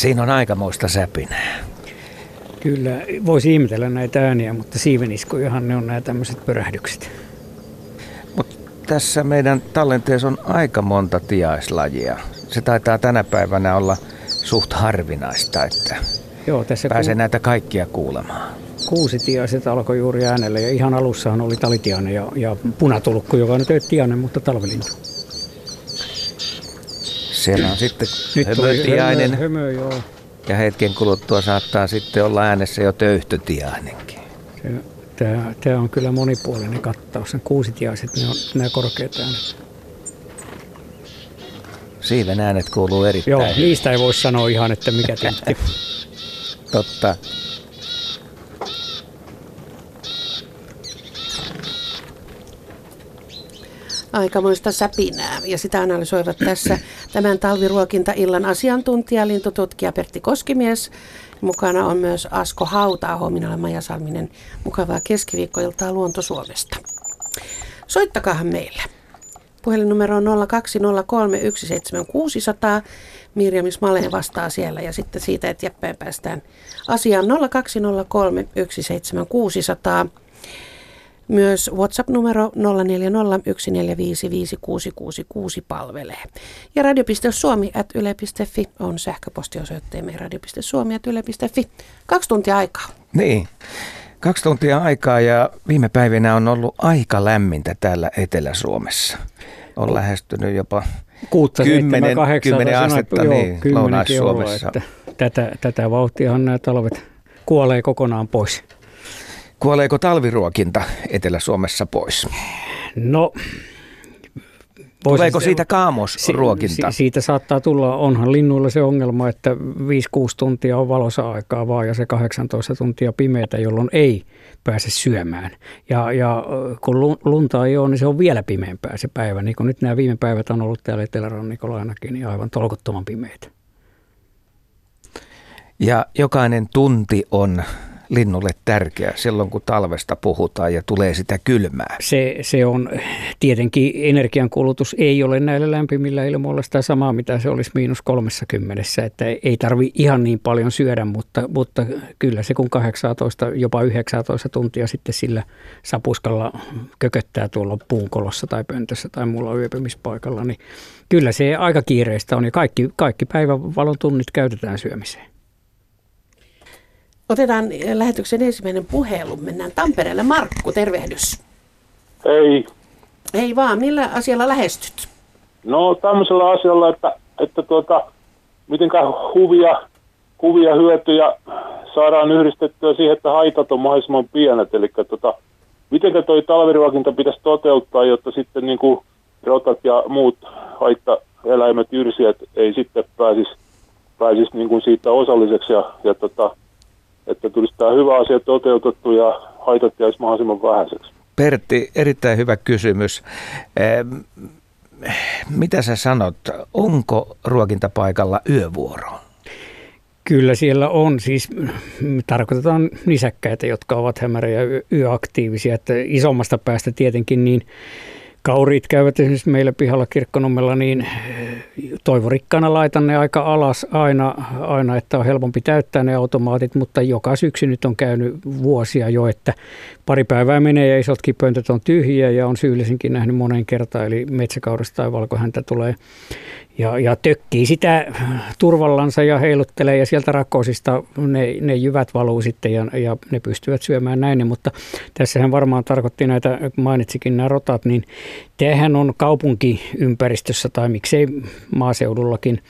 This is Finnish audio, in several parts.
Siinä on aikamoista säpinää. Kyllä, voisi ihmetellä näitä ääniä, mutta siiveniskojahan ne on nämä tämmöiset pörähdykset. Mutta tässä meidän tallenteessa on aika monta tiaislajia. Se taitaa tänä päivänä olla suht harvinaista, että Joo, tässä pääsee ku... näitä kaikkia kuulemaan. Kuusi tiaiset alkoi juuri äänellä ja ihan alussahan oli talitiainen ja, ja punatulkku, joka on nyt tiainen, mutta talvelintu. Siellä on sitten Nyt hömötiainen. Hömö, hömö, joo. Ja hetken kuluttua saattaa sitten olla äänessä jo töyhtötiainenkin. Tämä, tämä on kyllä monipuolinen kattaus. Sen kuusitiaiset, ne on nämä korkeat äänet. Siiven äänet kuuluu erittäin Joo, niistä ei voi sanoa ihan, että mikä tintti. Totta. Aikamoista säpinää. Ja sitä analysoivat tässä tämän talviruokinta-illan asiantuntija, lintututkija Pertti Koskimies. Mukana on myös Asko Hautaa, minä olen Maja Salminen. Mukavaa keskiviikkoiltaa Luonto Suomesta. Soittakaahan meille. Puhelinnumero on 020317600. Mirjam Smale vastaa siellä ja sitten siitä eteenpäin päästään asiaan 020317600. Myös WhatsApp-numero 0401455666 palvelee. Ja radio.suomi at yle.fi on sähköpostiosoitteemme radio.suomi at yle.fi. Kaksi tuntia aikaa. Niin. Kaksi tuntia aikaa ja viime päivinä on ollut aika lämmintä täällä Etelä-Suomessa. On lähestynyt jopa 6, 10, 7, 8, 10 astetta joo, niin, Lounais-Suomessa. Tätä, tätä vauhtiahan nämä talvet kuolee kokonaan pois. Kuoleeko talviruokinta Etelä-Suomessa pois? No, Tuleeko siitä kaamosruokinta? Si, si, siitä saattaa tulla, onhan linnuilla se ongelma, että 5-6 tuntia on valossa aikaa vaan ja se 18 tuntia pimeätä, jolloin ei pääse syömään. Ja, ja kun lunta ei ole, niin se on vielä pimeämpää se päivä. Niin kuin nyt nämä viime päivät on ollut täällä Etelärannikolla ainakin, niin aivan tolkuttoman pimeitä. Ja jokainen tunti on linnulle tärkeä silloin, kun talvesta puhutaan ja tulee sitä kylmää? Se, se on tietenkin energiankulutus ei ole näillä lämpimillä ilmoilla sitä samaa, mitä se olisi miinus 30, että ei tarvi ihan niin paljon syödä, mutta, mutta kyllä se kun 18, jopa 19 tuntia sitten sillä sapuskalla kököttää tuolla puunkolossa tai pöntössä tai muulla yöpymispaikalla, niin kyllä se aika kiireistä on ja kaikki, kaikki päivän valon tunnit käytetään syömiseen. Otetaan lähetyksen ensimmäinen puhelu. Mennään Tampereelle. Markku, tervehdys. Ei. Ei vaan. Millä asialla lähestyt? No tämmöisellä asialla, että, että tuota, mitenkä huvia, kuvia hyötyjä saadaan yhdistettyä siihen, että haitat on mahdollisimman pienet. Eli tuota, miten toi talviruokinta pitäisi toteuttaa, jotta sitten niin kuin rotat ja muut haittaeläimet, yrsijät ei sitten pääsisi pääsis niin kuin siitä osalliseksi ja, ja tota, että tulisi tämä hyvä asia toteutettu ja haitat jäisi mahdollisimman vähäiseksi. Pertti, erittäin hyvä kysymys. Mitä sä sanot, onko ruokintapaikalla yövuoro? Kyllä siellä on, siis tarkoitetaan nisäkkäitä, jotka ovat hämärä ja yöaktiivisia, että isommasta päästä tietenkin niin kauriit käyvät esimerkiksi meillä pihalla kirkkonummella, niin eh, toivorikkaana laitan ne aika alas aina, aina, että on helpompi täyttää ne automaatit, mutta joka syksy nyt on käynyt vuosia jo, että pari päivää menee ja isotkin pöntöt on tyhjiä ja on syyllisinkin nähnyt monen kertaan, eli metsäkaudesta tai valkohäntä tulee ja, ja tökkii sitä turvallansa ja heiluttelee ja sieltä rakosista ne, ne jyvät valuu sitten ja, ja ne pystyvät syömään näin. Mutta tässähän varmaan tarkoitti näitä, mainitsikin nämä rotat, niin tämähän on kaupunkiympäristössä tai miksei maaseudullakin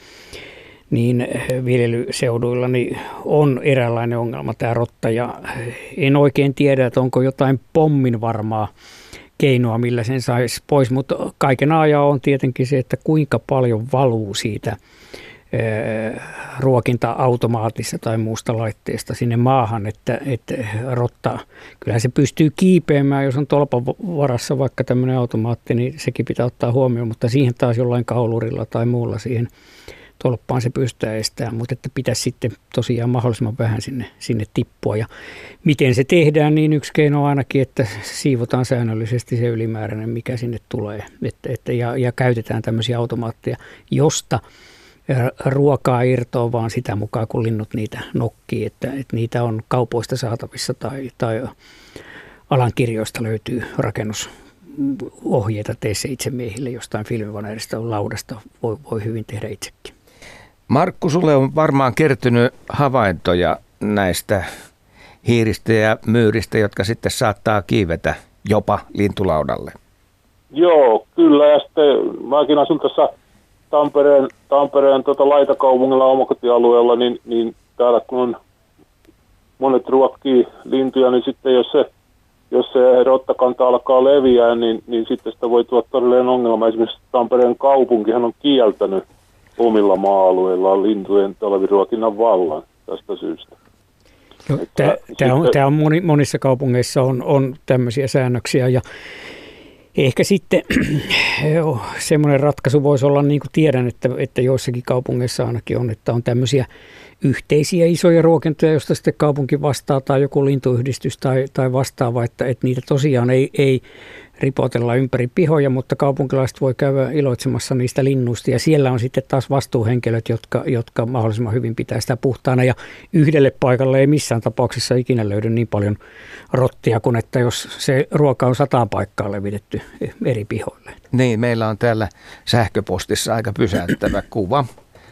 niin viljelyseuduilla niin on eräänlainen ongelma tämä rotta ja en oikein tiedä, että onko jotain pommin varmaa keinoa, millä sen saisi pois, mutta kaiken ajan on tietenkin se, että kuinka paljon valuu siitä ruokinta-automaatissa tai muusta laitteesta sinne maahan, että, että rotta, kyllähän se pystyy kiipeämään, jos on tolpan varassa vaikka tämmöinen automaatti, niin sekin pitää ottaa huomioon, mutta siihen taas jollain kaulurilla tai muulla siihen tolppaan se pystyy estämään, mutta että pitäisi sitten tosiaan mahdollisimman vähän sinne, sinne tippua. Ja miten se tehdään, niin yksi keino on ainakin, että siivotaan säännöllisesti se ylimääräinen, mikä sinne tulee. Että, että, ja, ja käytetään tämmöisiä automaatteja, josta ruokaa irtoa, vaan sitä mukaan kun linnut niitä nokkii, että, että niitä on kaupoista saatavissa tai, tai alan kirjoista löytyy rakennusohjeita tee se itse miehille jostain filmivaneerista laudasta, voi, voi hyvin tehdä itsekin. Markku, sulle on varmaan kertynyt havaintoja näistä hiiristä ja myyristä, jotka sitten saattaa kiivetä jopa lintulaudalle. Joo, kyllä. Ja sitten mäkin asun tässä Tampereen, Tampereen tota laitakaupungilla omakotialueella, niin, niin täällä kun on monet ruokkii lintuja, niin sitten jos se, jos se rottakanta alkaa leviää, niin, niin sitten sitä voi tuoda todellinen ongelma. Esimerkiksi Tampereen kaupunkihan on kieltänyt omilla maa-alueillaan lintujen talviruokinnan vallan tästä syystä. Tämä on, tämä on moni, monissa kaupungeissa on, on tämmöisiä säännöksiä ja ehkä sitten semmoinen ratkaisu voisi olla, niin kuin tiedän, että, että joissakin kaupungeissa ainakin on, että on tämmöisiä yhteisiä isoja ruokintoja, joista sitten kaupunki vastaa tai joku lintuyhdistys tai, tai vastaava, että, että niitä tosiaan ei, ei ripotella ympäri pihoja, mutta kaupunkilaiset voi käydä iloitsemassa niistä linnuista. Ja siellä on sitten taas vastuuhenkilöt, jotka, jotka mahdollisimman hyvin pitää sitä puhtaana. Ja yhdelle paikalle ei missään tapauksessa ikinä löydy niin paljon rottia kuin että jos se ruoka on sataan paikkaa levitetty eri pihoille. Niin, meillä on täällä sähköpostissa aika pysäyttävä kuva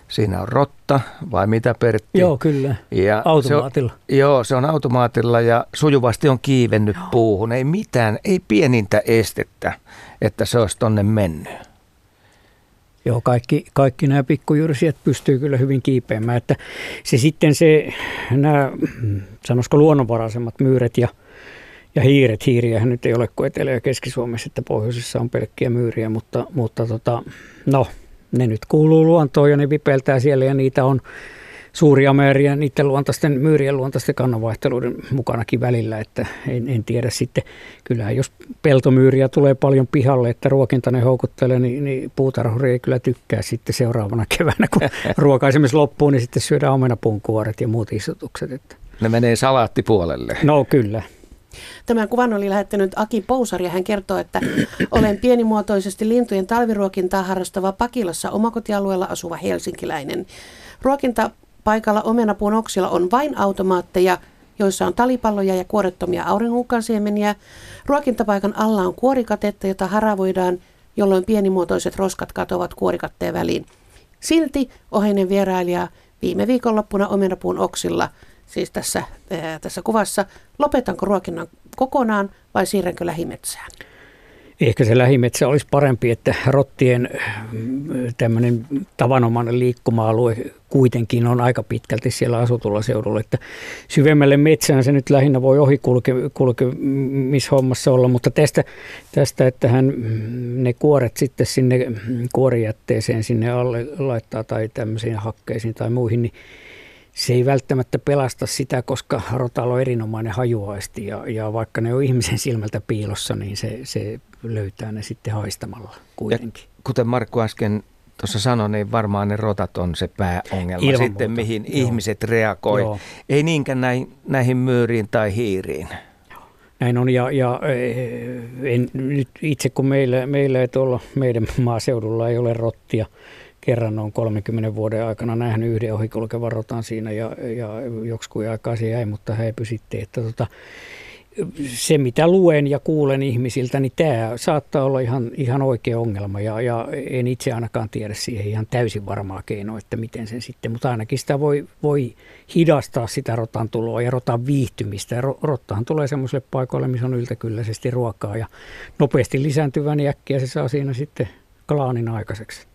Siinä on rotta vai mitä Pertti? Joo, kyllä. Ja automaatilla. Se on, joo, se on automaatilla ja sujuvasti on kiivennyt joo. puuhun. Ei mitään, ei pienintä estettä, että se olisi tonne mennyt. Joo, kaikki, kaikki nämä pikkujyrsijät pystyy kyllä hyvin kiipeämään. Että se sitten se, nämä, sanoisiko luonnonvaraisemmat myyret ja, ja hiiret, hiiriähän nyt ei ole kuin Etelä- ja Keski-Suomessa, että pohjoisessa on pelkkiä myyriä, mutta, mutta tota, no, ne nyt kuuluu luontoon ja ne vipeltää siellä ja niitä on suuria määriä niiden luontaisten, myyrien luontaisten kannanvaihteluiden mukanakin välillä, että en, en tiedä sitten, kyllähän jos peltomyyriä tulee paljon pihalle, että ruokinta ne houkuttelee, niin, niin puutarhuri ei kyllä tykkää sitten seuraavana keväänä, kun ruoka esimerkiksi loppuu, niin sitten syödään omenapuun kuoret ja muut istutukset. Että. Ne menee salaattipuolelle. No kyllä. Tämän kuvan oli lähettänyt Aki Pousari ja hän kertoo, että olen pienimuotoisesti lintujen talviruokintaa harrastava Pakilassa omakotialueella asuva helsinkiläinen. Ruokintapaikalla omenapuun oksilla on vain automaatteja, joissa on talipalloja ja kuorettomia auringonkansiemeniä. Ruokintapaikan alla on kuorikatetta, jota haravoidaan, jolloin pienimuotoiset roskat katoavat kuorikatteen väliin. Silti oheinen vierailija viime viikonloppuna omenapuun oksilla – siis tässä, ää, tässä kuvassa, lopetanko ruokinnan kokonaan vai siirränkö lähimetsään? Ehkä se lähimetsä olisi parempi, että rottien tämmöinen tavanomainen liikkuma-alue kuitenkin on aika pitkälti siellä asutulla seudulla. Että syvemmälle metsään se nyt lähinnä voi ohi kulke, hommassa olla, mutta tästä, tästä, että hän ne kuoret sitten sinne kuorijätteeseen sinne alle laittaa tai tämmöisiin hakkeisiin tai muihin, niin se ei välttämättä pelasta sitä, koska rotalo on erinomainen hajuaisti ja, ja vaikka ne on ihmisen silmältä piilossa, niin se, se löytää ne sitten haistamalla kuitenkin. Ja kuten Markku äsken tuossa sanoi, niin varmaan ne rotat on se pääongelma Ilman sitten, muuta. mihin Joo. ihmiset reagoi. Joo. Ei niinkään näihin, näihin myyriin tai hiiriin. Näin on, ja, ja en, nyt itse kun meillä, meillä ei tuolla meidän maaseudulla ei ole rottia, kerran on 30 vuoden aikana nähnyt yhden ohikulkevan rotan siinä ja, ja joksikun aikaa se jäi, mutta häipy sitten. Että tota, se, mitä luen ja kuulen ihmisiltä, niin tämä saattaa olla ihan, ihan oikea ongelma ja, ja en itse ainakaan tiedä siihen ihan täysin varmaa keinoa, että miten sen sitten, mutta ainakin sitä voi, voi hidastaa sitä rotan tuloa ja rotan viihtymistä. Ja rottahan tulee semmoiselle paikoille, missä on yltäkylläisesti ruokaa ja nopeasti lisääntyvän niin äkkiä se saa siinä sitten klaanin aikaiseksi.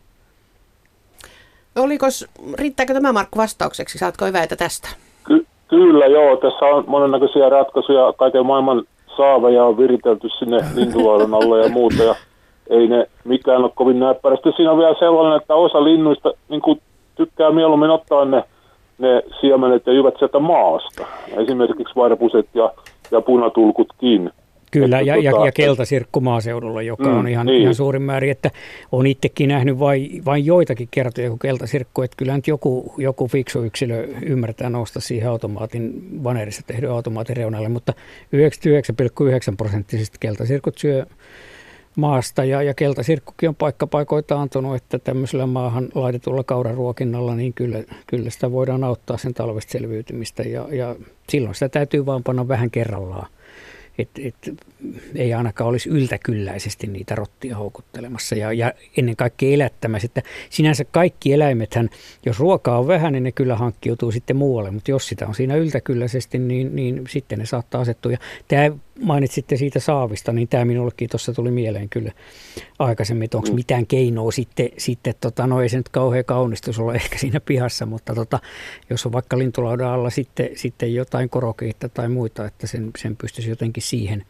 Oliko, riittääkö tämä Markku vastaukseksi? Saatko eväitä tästä? Ky- kyllä joo, tässä on monennäköisiä ratkaisuja. Kaiken maailman saaveja on viritelty sinne lintuvuoron alle ja muuta. Ja ei ne mikään ole kovin näppärästi. Siinä on vielä sellainen, että osa linnuista niin kuin tykkää mieluummin ottaa ne, ne siemenet ja jyvät sieltä maasta. Esimerkiksi varpuset ja, ja punatulkutkin. Kyllä, ja, tota, ja, ja keltasirkku maaseudulla, joka mm, on ihan, niin. ihan suurin määrin, että on itsekin nähnyt vain, vain joitakin kertoja kuin keltasirkku, että kyllä nyt joku, joku fiksu yksilö ymmärtää nousta siihen automaatin, vanerissa tehdyn automaatin reunalle, mutta 99,9 prosenttisesti keltasirkut syö maasta ja, ja keltasirkkukin on paikkapaikoita antanut, että tämmöisellä maahan laitetulla kauraruokinnalla, niin kyllä, kyllä sitä voidaan auttaa sen talvesta selviytymistä ja, ja silloin sitä täytyy vaan panna vähän kerrallaan että et, ei ainakaan olisi yltäkylläisesti niitä rottia houkuttelemassa ja, ja ennen kaikkea elättämässä. Että sinänsä kaikki eläimethän, jos ruokaa on vähän, niin ne kyllä hankkiutuu sitten muualle, mutta jos sitä on siinä yltäkylläisesti, niin, niin sitten ne saattaa asettua. Ja tämä mainitsitte siitä saavista, niin tämä minullekin tuossa tuli mieleen kyllä aikaisemmin, että onko mm. mitään keinoa sitten, sitten tota, no ei se nyt kauhean kaunistus ole ehkä siinä pihassa, mutta tota, jos on vaikka lintulaudan alla sitten, sitten jotain korokeita tai muita, että sen, sen pystyisi jotenkin siihen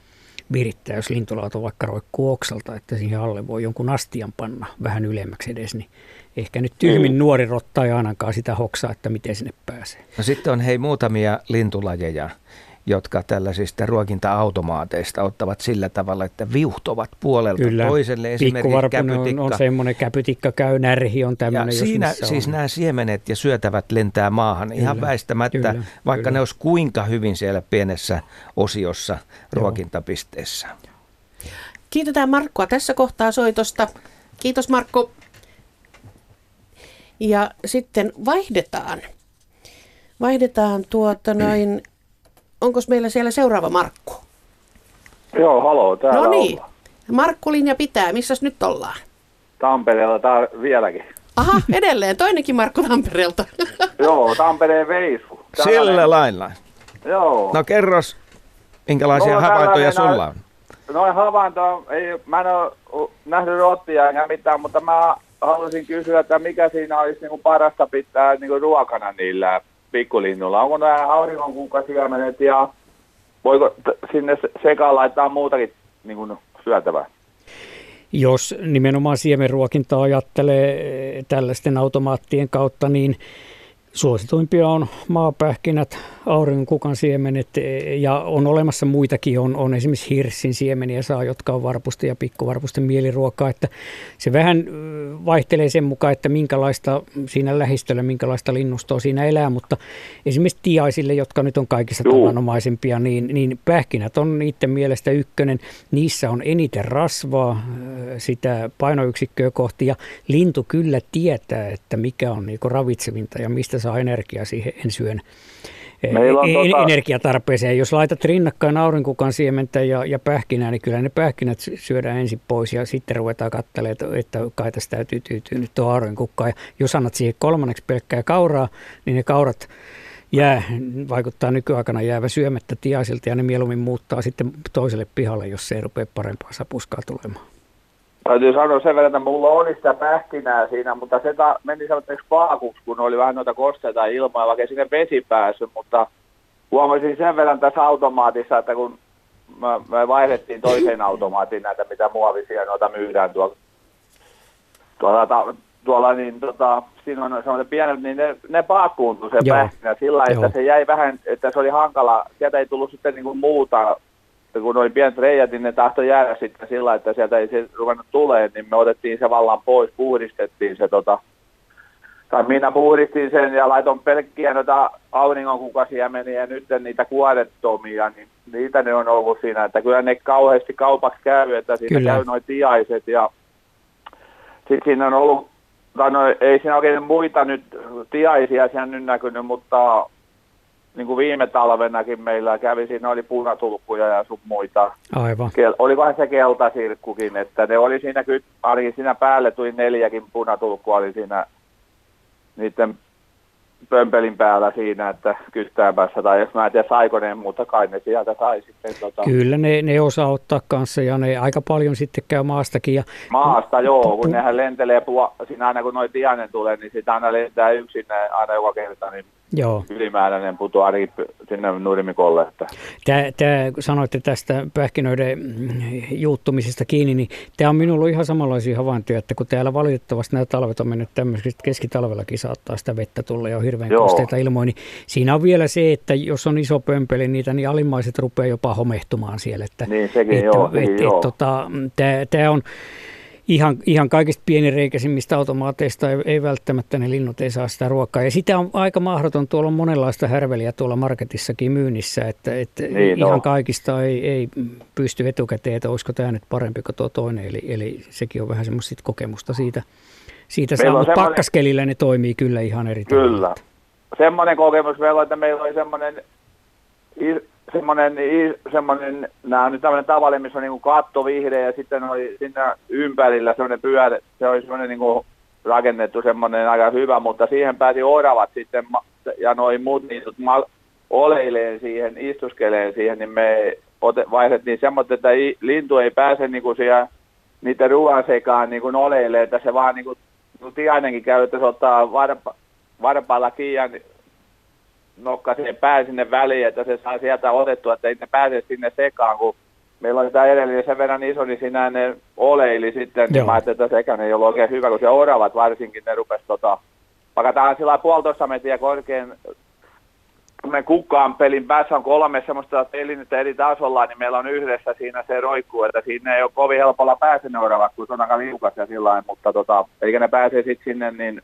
virittää, jos lintulauta vaikka roikkuu oksalta, että siihen alle voi jonkun astian panna vähän ylemmäksi edes, niin ehkä nyt tyhmin mm. nuori rotta ei ainakaan sitä hoksaa, että miten sinne pääsee. No sitten on hei muutamia lintulajeja, jotka tällaisista ruokinta-automaateista ottavat sillä tavalla, että viuhtovat puolelta Kyllä. toiselle. Esimerkiksi käpytikka. On, on semmoinen käpytikka käy, närhi on tämmöinen. Ja siinä siis on. nämä siemenet ja syötävät lentää maahan Kyllä. ihan väistämättä, Kyllä. vaikka Kyllä. ne olisi kuinka hyvin siellä pienessä osiossa ruokintapisteessä. Kiitetään Markkoa tässä kohtaa soitosta. Kiitos Markku. Ja sitten vaihdetaan. Vaihdetaan tuota noin onko meillä siellä seuraava Markku? Joo, haloo, täällä No niin, Markku linja pitää. Missäs nyt ollaan? Tampereella tää vieläkin. Aha, edelleen. Toinenkin Markku Tampereelta. Joo, Tampereen veisu. Tällainen. Sillä lailla. Joo. No kerros, minkälaisia no, havaintoja sulla on? Noin havainto, ei, mä en ole nähnyt rottia enkä mitään, mutta mä haluaisin kysyä, että mikä siinä olisi niin kuin parasta pitää niin kuin ruokana niillä pikkulinnulla. Onko nämä auringonkukkasiemenet ja voiko sinne sekaan laittaa muutakin niin kuin syötävää? Jos nimenomaan siemenruokintaa ajattelee tällaisten automaattien kautta, niin Suosituimpia on maapähkinät, aurinkokukan siemenet ja on olemassa muitakin. On, on esimerkiksi hirssin siemeniä saa, jotka on varpusten ja pikkuvarpusten mieliruokaa. Että se vähän vaihtelee sen mukaan, että minkälaista siinä lähistöllä, minkälaista linnustoa siinä elää. Mutta esimerkiksi tiaisille, jotka nyt on kaikista Juu. tavanomaisempia, niin, niin pähkinät on niiden mielestä ykkönen. Niissä on eniten rasvaa sitä painoyksikköä kohti ja lintu kyllä tietää, että mikä on niin ravitsevinta ja mistä saa energiaa siihen ensyön Meillä on tuota... energiatarpeeseen. Jos laitat rinnakkain aurinkukan siementä ja, ja pähkinää, niin kyllä ne pähkinät syödään ensin pois ja sitten ruvetaan katselemaan, että, että kai tästä täytyy tyytyä nyt tuo aurinkukkaan. Ja jos annat siihen kolmanneksi pelkkää kauraa, niin ne kaurat jää, vaikuttaa nykyaikana jäävä syömättä tiaisilta ja ne mieluummin muuttaa sitten toiselle pihalle, jos se ei rupea parempaa sapuskaa tulemaan. Täytyy sanoa sen verran, että mulla oli sitä pähkinää siinä, mutta se ta- meni sellaiseksi paakuksi, kun oli vähän noita kosteita ilmaa, vaikka sinne vesi päässyt, mutta huomasin sen verran tässä automaatissa, että kun me, me vaihdettiin toiseen automaattiin näitä, mitä muovisia noita myydään tuolla, tuolla, ta- tuolla niin tota, siinä on sellaiset pienet, niin ne, ne paakkuuntui se pähkinä sillä että se jäi vähän, että se oli hankala, sieltä ei tullut sitten niin kuin muuta kun oli pienet reijät, niin ne tahtoi jäädä sitten sillä, että sieltä ei se ruvennut tulee, niin me otettiin se vallan pois, puhdistettiin se tota, tai minä puhdistin sen ja laitoin pelkkiä noita auringonkukasia ja nyt niitä kuorettomia, niin niitä ne on ollut siinä, että kyllä ne kauheasti kaupaksi käy, että siinä kyllä. käy noin tiaiset ja sitten siinä on ollut, tai no, ei siinä oikein muita nyt tiaisia siellä nyt näkynyt, mutta niin kuin viime talvenakin meillä kävi, siinä oli punatulkkuja ja sun muita. Aivan. Kel, olikohan se keltasirkkukin, että ne oli siinä, ainakin siinä päälle tuli neljäkin punatulkkua, oli siinä niiden pömpelin päällä siinä, että kystäämässä, tai jos mä en tiedä saiko ne, mutta kai ne sieltä sai sitten. Tota... Kyllä ne, ne osaa ottaa kanssa ja ne aika paljon sitten käy maastakin. Ja... Maasta joo, kun nehän lentelee, siinä aina kun noin tianen tulee, niin sitä aina lentää yksin aina joka kerta, niin Joo. ylimääräinen putoaa sinne nurmikolle. Että. Tämä, tämä, sanoitte tästä pähkinöiden juuttumisesta kiinni, niin tämä on minulla ihan samanlaisia havaintoja, että kun täällä valitettavasti nämä talvet on mennyt tämmöiseksi, keskitalvellakin saattaa sitä vettä tulla ja on hirveän Joo. kosteita ilmoja, niin siinä on vielä se, että jos on iso pömpeli niitä, niin alimmaiset rupeaa jopa homehtumaan siellä. Että, niin sekin että, joo. Että, joo. Että, tota, tämä, tämä on ihan, ihan kaikista pienireikäisimmistä automaateista ei, ei välttämättä ne linnut ei saa sitä ruokaa. Ja sitä on aika mahdoton, tuolla on monenlaista härveliä tuolla marketissakin myynnissä, että, että niin, ihan no. kaikista ei, ei pysty etukäteen, että olisiko tämä nyt parempi kuin tuo toinen. Eli, eli sekin on vähän semmoista kokemusta siitä, siitä saa, mutta semmoinen... pakkaskelillä ne toimii kyllä ihan eri Kyllä. Semmoinen kokemus meillä on, että meillä oli semmoinen semmoinen, semmoinen, nämä on nyt tämmöinen tavallinen, missä on niin kuin katto vihreä ja sitten oli sinne ympärillä semmoinen pyörä, se oli semmoinen niin kuin rakennettu semmoinen aika hyvä, mutta siihen pääsi oravat sitten ja noin muut niin oleileen siihen, istuskeleen siihen, niin me vaihdettiin semmoinen, että lintu ei pääse niin kuin siellä niiden ruoan sekaan niin kuin oleileen, että se vaan niin kuin, niin tiainenkin käy, että se ottaa varpa, varpaalla kiinni nokkaseen pää sinne väliin, että se saa sieltä otettua, että ei ne pääse sinne sekaan, kun meillä on tämä edellinen sen verran iso, niin siinä ne oleili sitten, niin Joo. mä ajattelin, että sekään ei ollut oikein hyvä, kun se oravat varsinkin, ne rupesi tota, pakataan sillä puolitoista metriä korkein kukkaan pelin päässä on kolme semmoista pelinnettä eri tasolla, niin meillä on yhdessä siinä se roikkuu, että siinä ei ole kovin helpolla pääse ne oravat, kun se on aika liukas ja sillä mutta tota, eli ne pääsee sitten sinne, niin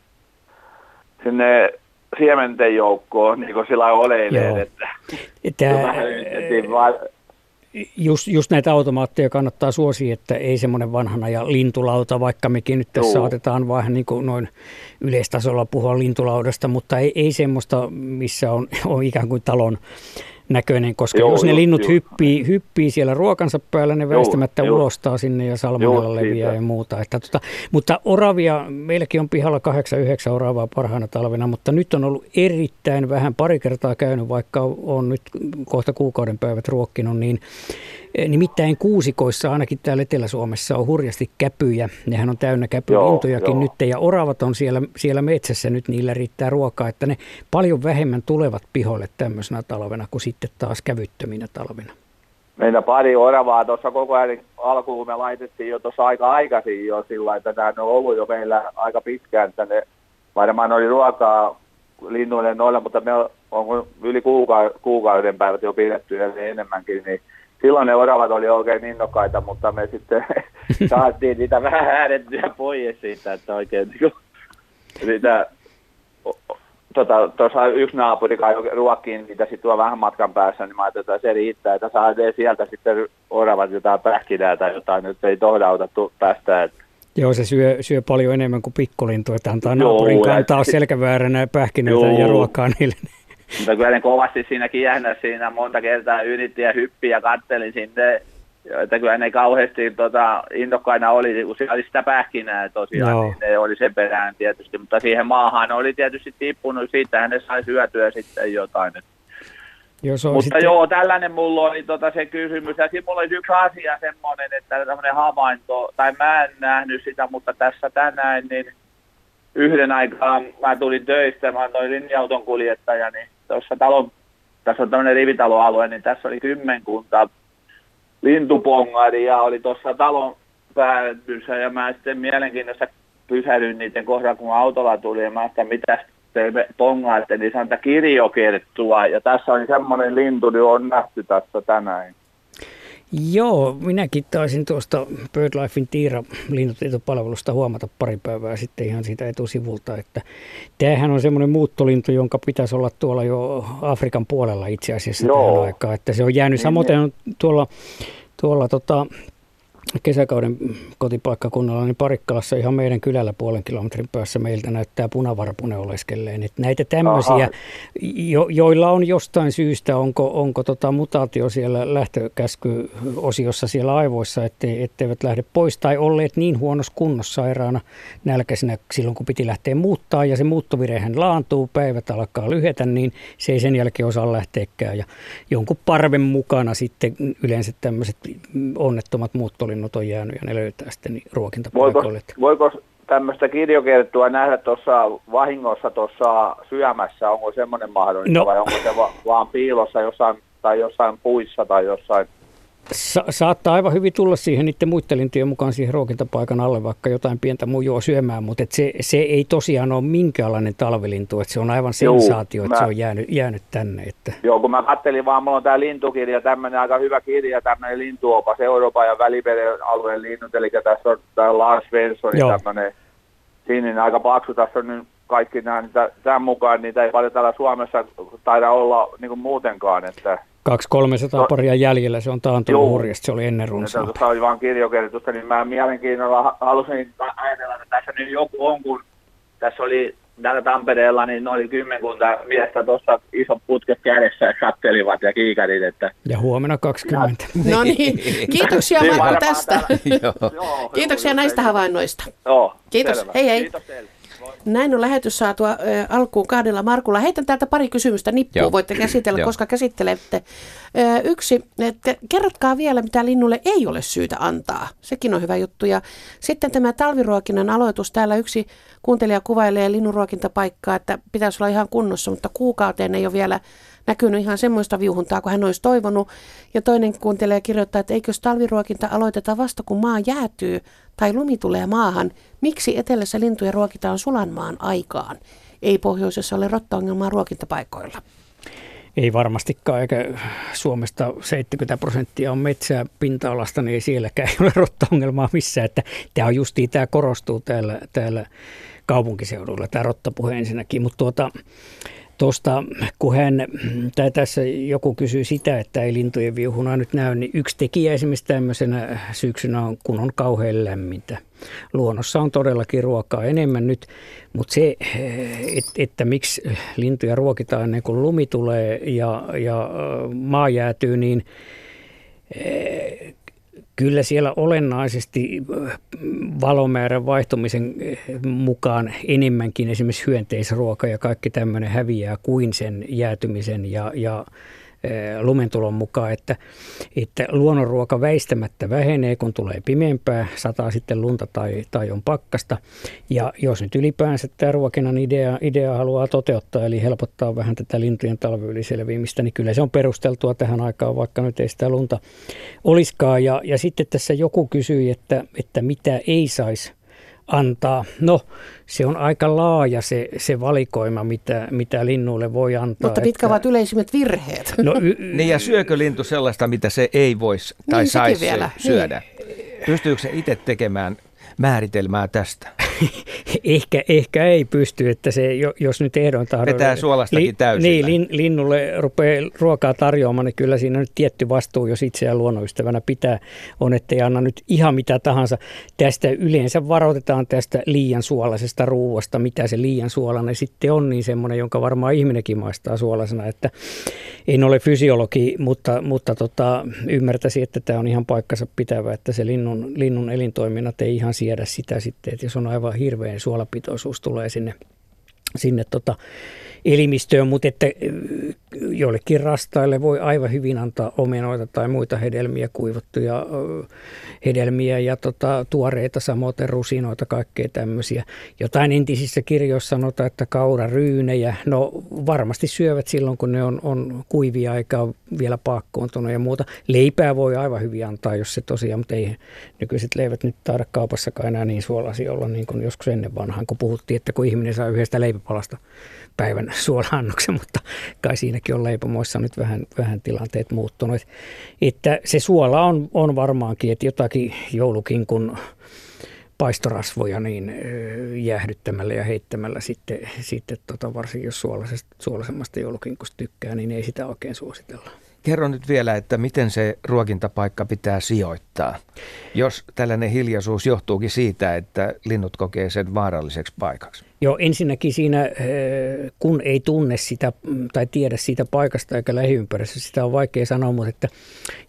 sinne siementen joukkoon, niin kuin sillä oleilee, että Tämä, just, just näitä automaatteja kannattaa suosia, että ei semmoinen vanhana ja lintulauta, vaikka mekin nyt tässä Joo. saatetaan vähän niin kuin noin yleistasolla puhua lintulaudasta, mutta ei, ei semmoista, missä on, on ikään kuin talon näköinen, koska joo, jos ne linnut joo. Hyppii, hyppii siellä ruokansa päällä, ne väistämättä joo, ulostaa sinne ja salmonella leviää ja muuta. Että, tota, mutta oravia, meilläkin on pihalla 8-9 oravaa parhaana talvena, mutta nyt on ollut erittäin vähän, pari kertaa käynyt, vaikka on nyt kohta kuukauden päivät ruokkinut, niin nimittäin kuusikoissa ainakin täällä Etelä-Suomessa on hurjasti käpyjä. Nehän on täynnä käpylintojakin nyt ja oravat on siellä, siellä metsässä nyt, niillä riittää ruokaa, että ne paljon vähemmän tulevat pihoille tämmöisenä talvena kuin sitten taas kävyttöminä talvena. Meillä pari oravaa tuossa koko ajan alkuun me laitettiin jo tuossa aika aikaisin jo sillä että tämä on ollut jo meillä aika pitkään, että ne varmaan oli ruokaa linnuille noilla, mutta me on yli kuuka- kuukauden päivät jo pidetty ja enemmänkin, niin silloin ne oravat oli oikein innokkaita, mutta me sitten saatiin niitä vähän äärettyä pois siitä, että oikein niin kuin, niitä, tota, tuossa yksi naapuri kai ruokkiin niitä sitten tuo vähän matkan päässä, niin mä ajattelin, että se riittää, että saa sieltä sitten oravat jotain pähkinää tai jotain, nyt ei tohdauta päästä, että Joo, se syö, syö paljon enemmän kuin pikkulintu, että antaa naapurin kantaa selkävääränä pähkinöitä ja ruokaa niille. Mutta kyllä ne kovasti siinäkin jähnä siinä monta kertaa yritti ja hyppi ja kattelin sinne. Että kyllä ne kauheasti tota, innokkaina oli, kun siellä oli sitä pähkinää tosiaan, Joo. niin ne oli sen perään tietysti. Mutta siihen maahan oli tietysti tippunut, siitä ne sai syötyä sitten jotain. Jos Mutta sitten... joo, tällainen mulla oli tota se kysymys. Ja siinä mulla oli yksi asia semmoinen, että tämmöinen havainto, tai mä en nähnyt sitä, mutta tässä tänään, niin yhden aikaa mä tulin töistä, mä olin linja-auton kuljettaja, niin tuossa talon, tässä on tämmöinen rivitaloalue, niin tässä oli kymmenkunta lintupongaria oli tuossa talon päädyssä ja mä sitten mielenkiinnossa pysähdyin niiden kohdalla, kun autolla tuli ja mä että mitä te pongaatte, niin että kirjokerttua ja tässä on semmoinen lintu, niin on nähty tässä tänään. Joo, minäkin taisin tuosta BirdLifein Tiira linnutietopalvelusta huomata pari päivää sitten ihan siitä etusivulta, että tämähän on semmoinen muuttolintu, jonka pitäisi olla tuolla jo Afrikan puolella itse asiassa Joo. tähän aikaan, että se on jäänyt niin, samoin niin. tuolla, tuolla tota, kesäkauden kotipaikkakunnalla, niin Parikkalassa ihan meidän kylällä puolen kilometrin päässä meiltä näyttää punavarpune oleskelleen. Että näitä tämmöisiä, jo, joilla on jostain syystä, onko, onko tota mutaatio siellä lähtökäskyosiossa siellä aivoissa, ettei, etteivät lähde pois, tai olleet niin huonossa kunnossa sairaana nälkäisenä silloin, kun piti lähteä muuttaa, ja se muuttovirehän laantuu, päivät alkaa lyhetä, niin se ei sen jälkeen osaa lähteäkään, ja jonkun parven mukana sitten yleensä tämmöiset onnettomat muuttolinnut linnut on jäänyt ja ne löytää sitten niin ruokintapaikoille. Voiko, voiko tämmöistä kirjokerttua nähdä tuossa vahingossa tuossa syömässä? Onko semmoinen mahdollista no. vai onko se va- vaan piilossa jossain tai jossain puissa tai jossain Sa- saattaa aivan hyvin tulla siihen niiden muiden lintujen mukaan siihen ruokintapaikan alle vaikka jotain pientä mujoa syömään, mutta et se, se ei tosiaan ole minkäänlainen talvilintu, että se on aivan sensaatio, että mä... se on jäänyt, jäänyt tänne. Että. Joo, kun mä kattelin vaan, mulla on tämä lintukirja, tämmöinen aika hyvä kirja, tämmöinen lintuopas Euroopan ja Välimeren alueen linnut, eli tässä on tämä Lars Svenssonin tämmöinen sininen aika paksu, tässä on nyt kaikki nämä, niitä, tämän mukaan niitä ei paljon täällä Suomessa taida olla niin kuin muutenkaan, että 200-300 paria jäljellä, se on taantunut hurjasti, se oli ennen runsaa. Tuossa oli vain kirjokertusta, niin mä mielenkiinnolla halusin ajatella, että tässä nyt joku on, kun tässä oli täällä Tampereella, niin oli kymmenkunta miestä tuossa iso putke kädessä ja kattelivat ja kiikarit. Että... Ja huomenna 20. no niin, kiitoksia Marko tästä. Kiitoksia näistä havainnoista. Joo, Kiitos, selvä. hei hei. Kiitos teille. Näin on lähetys saatua ö, alkuun kahdella Markulla. Heitän täältä pari kysymystä nippuun, Joo. voitte käsitellä, koska käsittelette. Ö, yksi, että kerrotkaa vielä, mitä linnulle ei ole syytä antaa. Sekin on hyvä juttu. Ja sitten tämä talviruokinnan aloitus. Täällä yksi kuuntelija kuvailee linnunruokintapaikkaa, että pitäisi olla ihan kunnossa, mutta kuukauteen ei ole vielä näkynyt ihan semmoista viuhuntaa kuin hän olisi toivonut. Ja toinen kuuntelee kirjoittaa, että eikö talviruokinta aloiteta vasta kun maa jäätyy tai lumi tulee maahan. Miksi etelässä lintuja ruokitaan sulanmaan aikaan? Ei pohjoisessa ole rottaongelmaa ruokintapaikoilla. Ei varmastikaan, eikä Suomesta 70 prosenttia on metsää pinta-alasta, niin ei sielläkään ole rottaongelmaa missään. Että tämä on justiin, tämä korostuu täällä, täällä kaupunkiseudulla, tämä rottapuhe ensinnäkin. Mutta tuota, Tuosta, kun hän, tai tässä joku kysyy sitä, että ei lintujen viuhuna nyt näy, niin yksi tekijä esimerkiksi tämmöisenä syksynä on, kun on kauhean lämmintä. Luonnossa on todellakin ruokaa enemmän nyt, mutta se, että, että miksi lintuja ruokitaan ennen kuin lumi tulee ja, ja maa jäätyy, niin Kyllä siellä olennaisesti äh, valomäärän vaihtumisen äh, mukaan enemmänkin esimerkiksi hyönteisruoka ja kaikki tämmöinen häviää kuin sen jäätymisen ja, ja lumentulon mukaan, että, että luonnonruoka väistämättä vähenee, kun tulee pimeämpää, sataa sitten lunta tai, tai on pakkasta. Ja jos nyt ylipäänsä tämä ruokinnan idea, idea haluaa toteuttaa, eli helpottaa vähän tätä lintujen talviyliselviimistä, niin kyllä se on perusteltua tähän aikaan, vaikka nyt ei sitä lunta olisikaan. Ja, ja sitten tässä joku kysyi, että, että mitä ei saisi antaa. No, se on aika laaja se, se valikoima, mitä, mitä linnuille voi antaa. Mutta mitkä että... ovat yleisimmät virheet? No, y- niin ja syökö lintu sellaista, mitä se ei voisi tai niin, saisi syödä? Niin. Pystyykö se itse tekemään määritelmää tästä? ehkä, ehkä ei pysty, että se, jos nyt ehdon tahdon... Vetää suolastakin li, täysin. Niin, lin, linnulle rupeaa ruokaa tarjoamaan, niin kyllä siinä nyt tietty vastuu, jos itseään luonnonystävänä pitää, on, että ei anna nyt ihan mitä tahansa. Tästä yleensä varoitetaan tästä liian suolaisesta ruuasta, mitä se liian suolainen sitten on, niin semmoinen, jonka varmaan ihminenkin maistaa suolaisena, että en ole fysiologi, mutta, mutta tota, ymmärtäisin, että tämä on ihan paikkansa pitävä, että se linnun, linnun elintoiminnat ei ihan siedä sitä sitten, että jos on aivan hirveän suolapitoisuus tulee sinne, sinne tota elimistöön, mutta että joillekin rastaille voi aivan hyvin antaa omenoita tai muita hedelmiä, kuivattuja hedelmiä ja tota, tuoreita, samoin rusinoita, kaikkea tämmöisiä. Jotain entisissä kirjoissa sanotaan, että kauraryynejä, no varmasti syövät silloin, kun ne on, on kuivia ole vielä paakkoontunut ja muuta. Leipää voi aivan hyvin antaa, jos se tosiaan, mutta ei nykyiset leivät nyt taida kaupassakaan enää niin suolaisia olla niin kuin joskus ennen vanhaan, kun puhuttiin, että kun ihminen saa yhdestä leipäpalasta päivän suolaannoksen, mutta kai siinäkin on leipomoissa nyt vähän, vähän tilanteet muuttunut. Että se suola on, on varmaankin, että jotakin joulukinkun paistorasvoja niin jäähdyttämällä ja heittämällä sitten, sitten tota, varsinkin jos suolaisemmasta joulukinkusta tykkää, niin ei sitä oikein suositella. Kerro nyt vielä, että miten se ruokintapaikka pitää sijoittaa, jos tällainen hiljaisuus johtuukin siitä, että linnut kokee sen vaaralliseksi paikaksi. Joo, ensinnäkin siinä, eh, kun ei tunne sitä mm, tai tiedä siitä paikasta eikä lähiympäristössä, sitä on vaikea sanoa, mutta että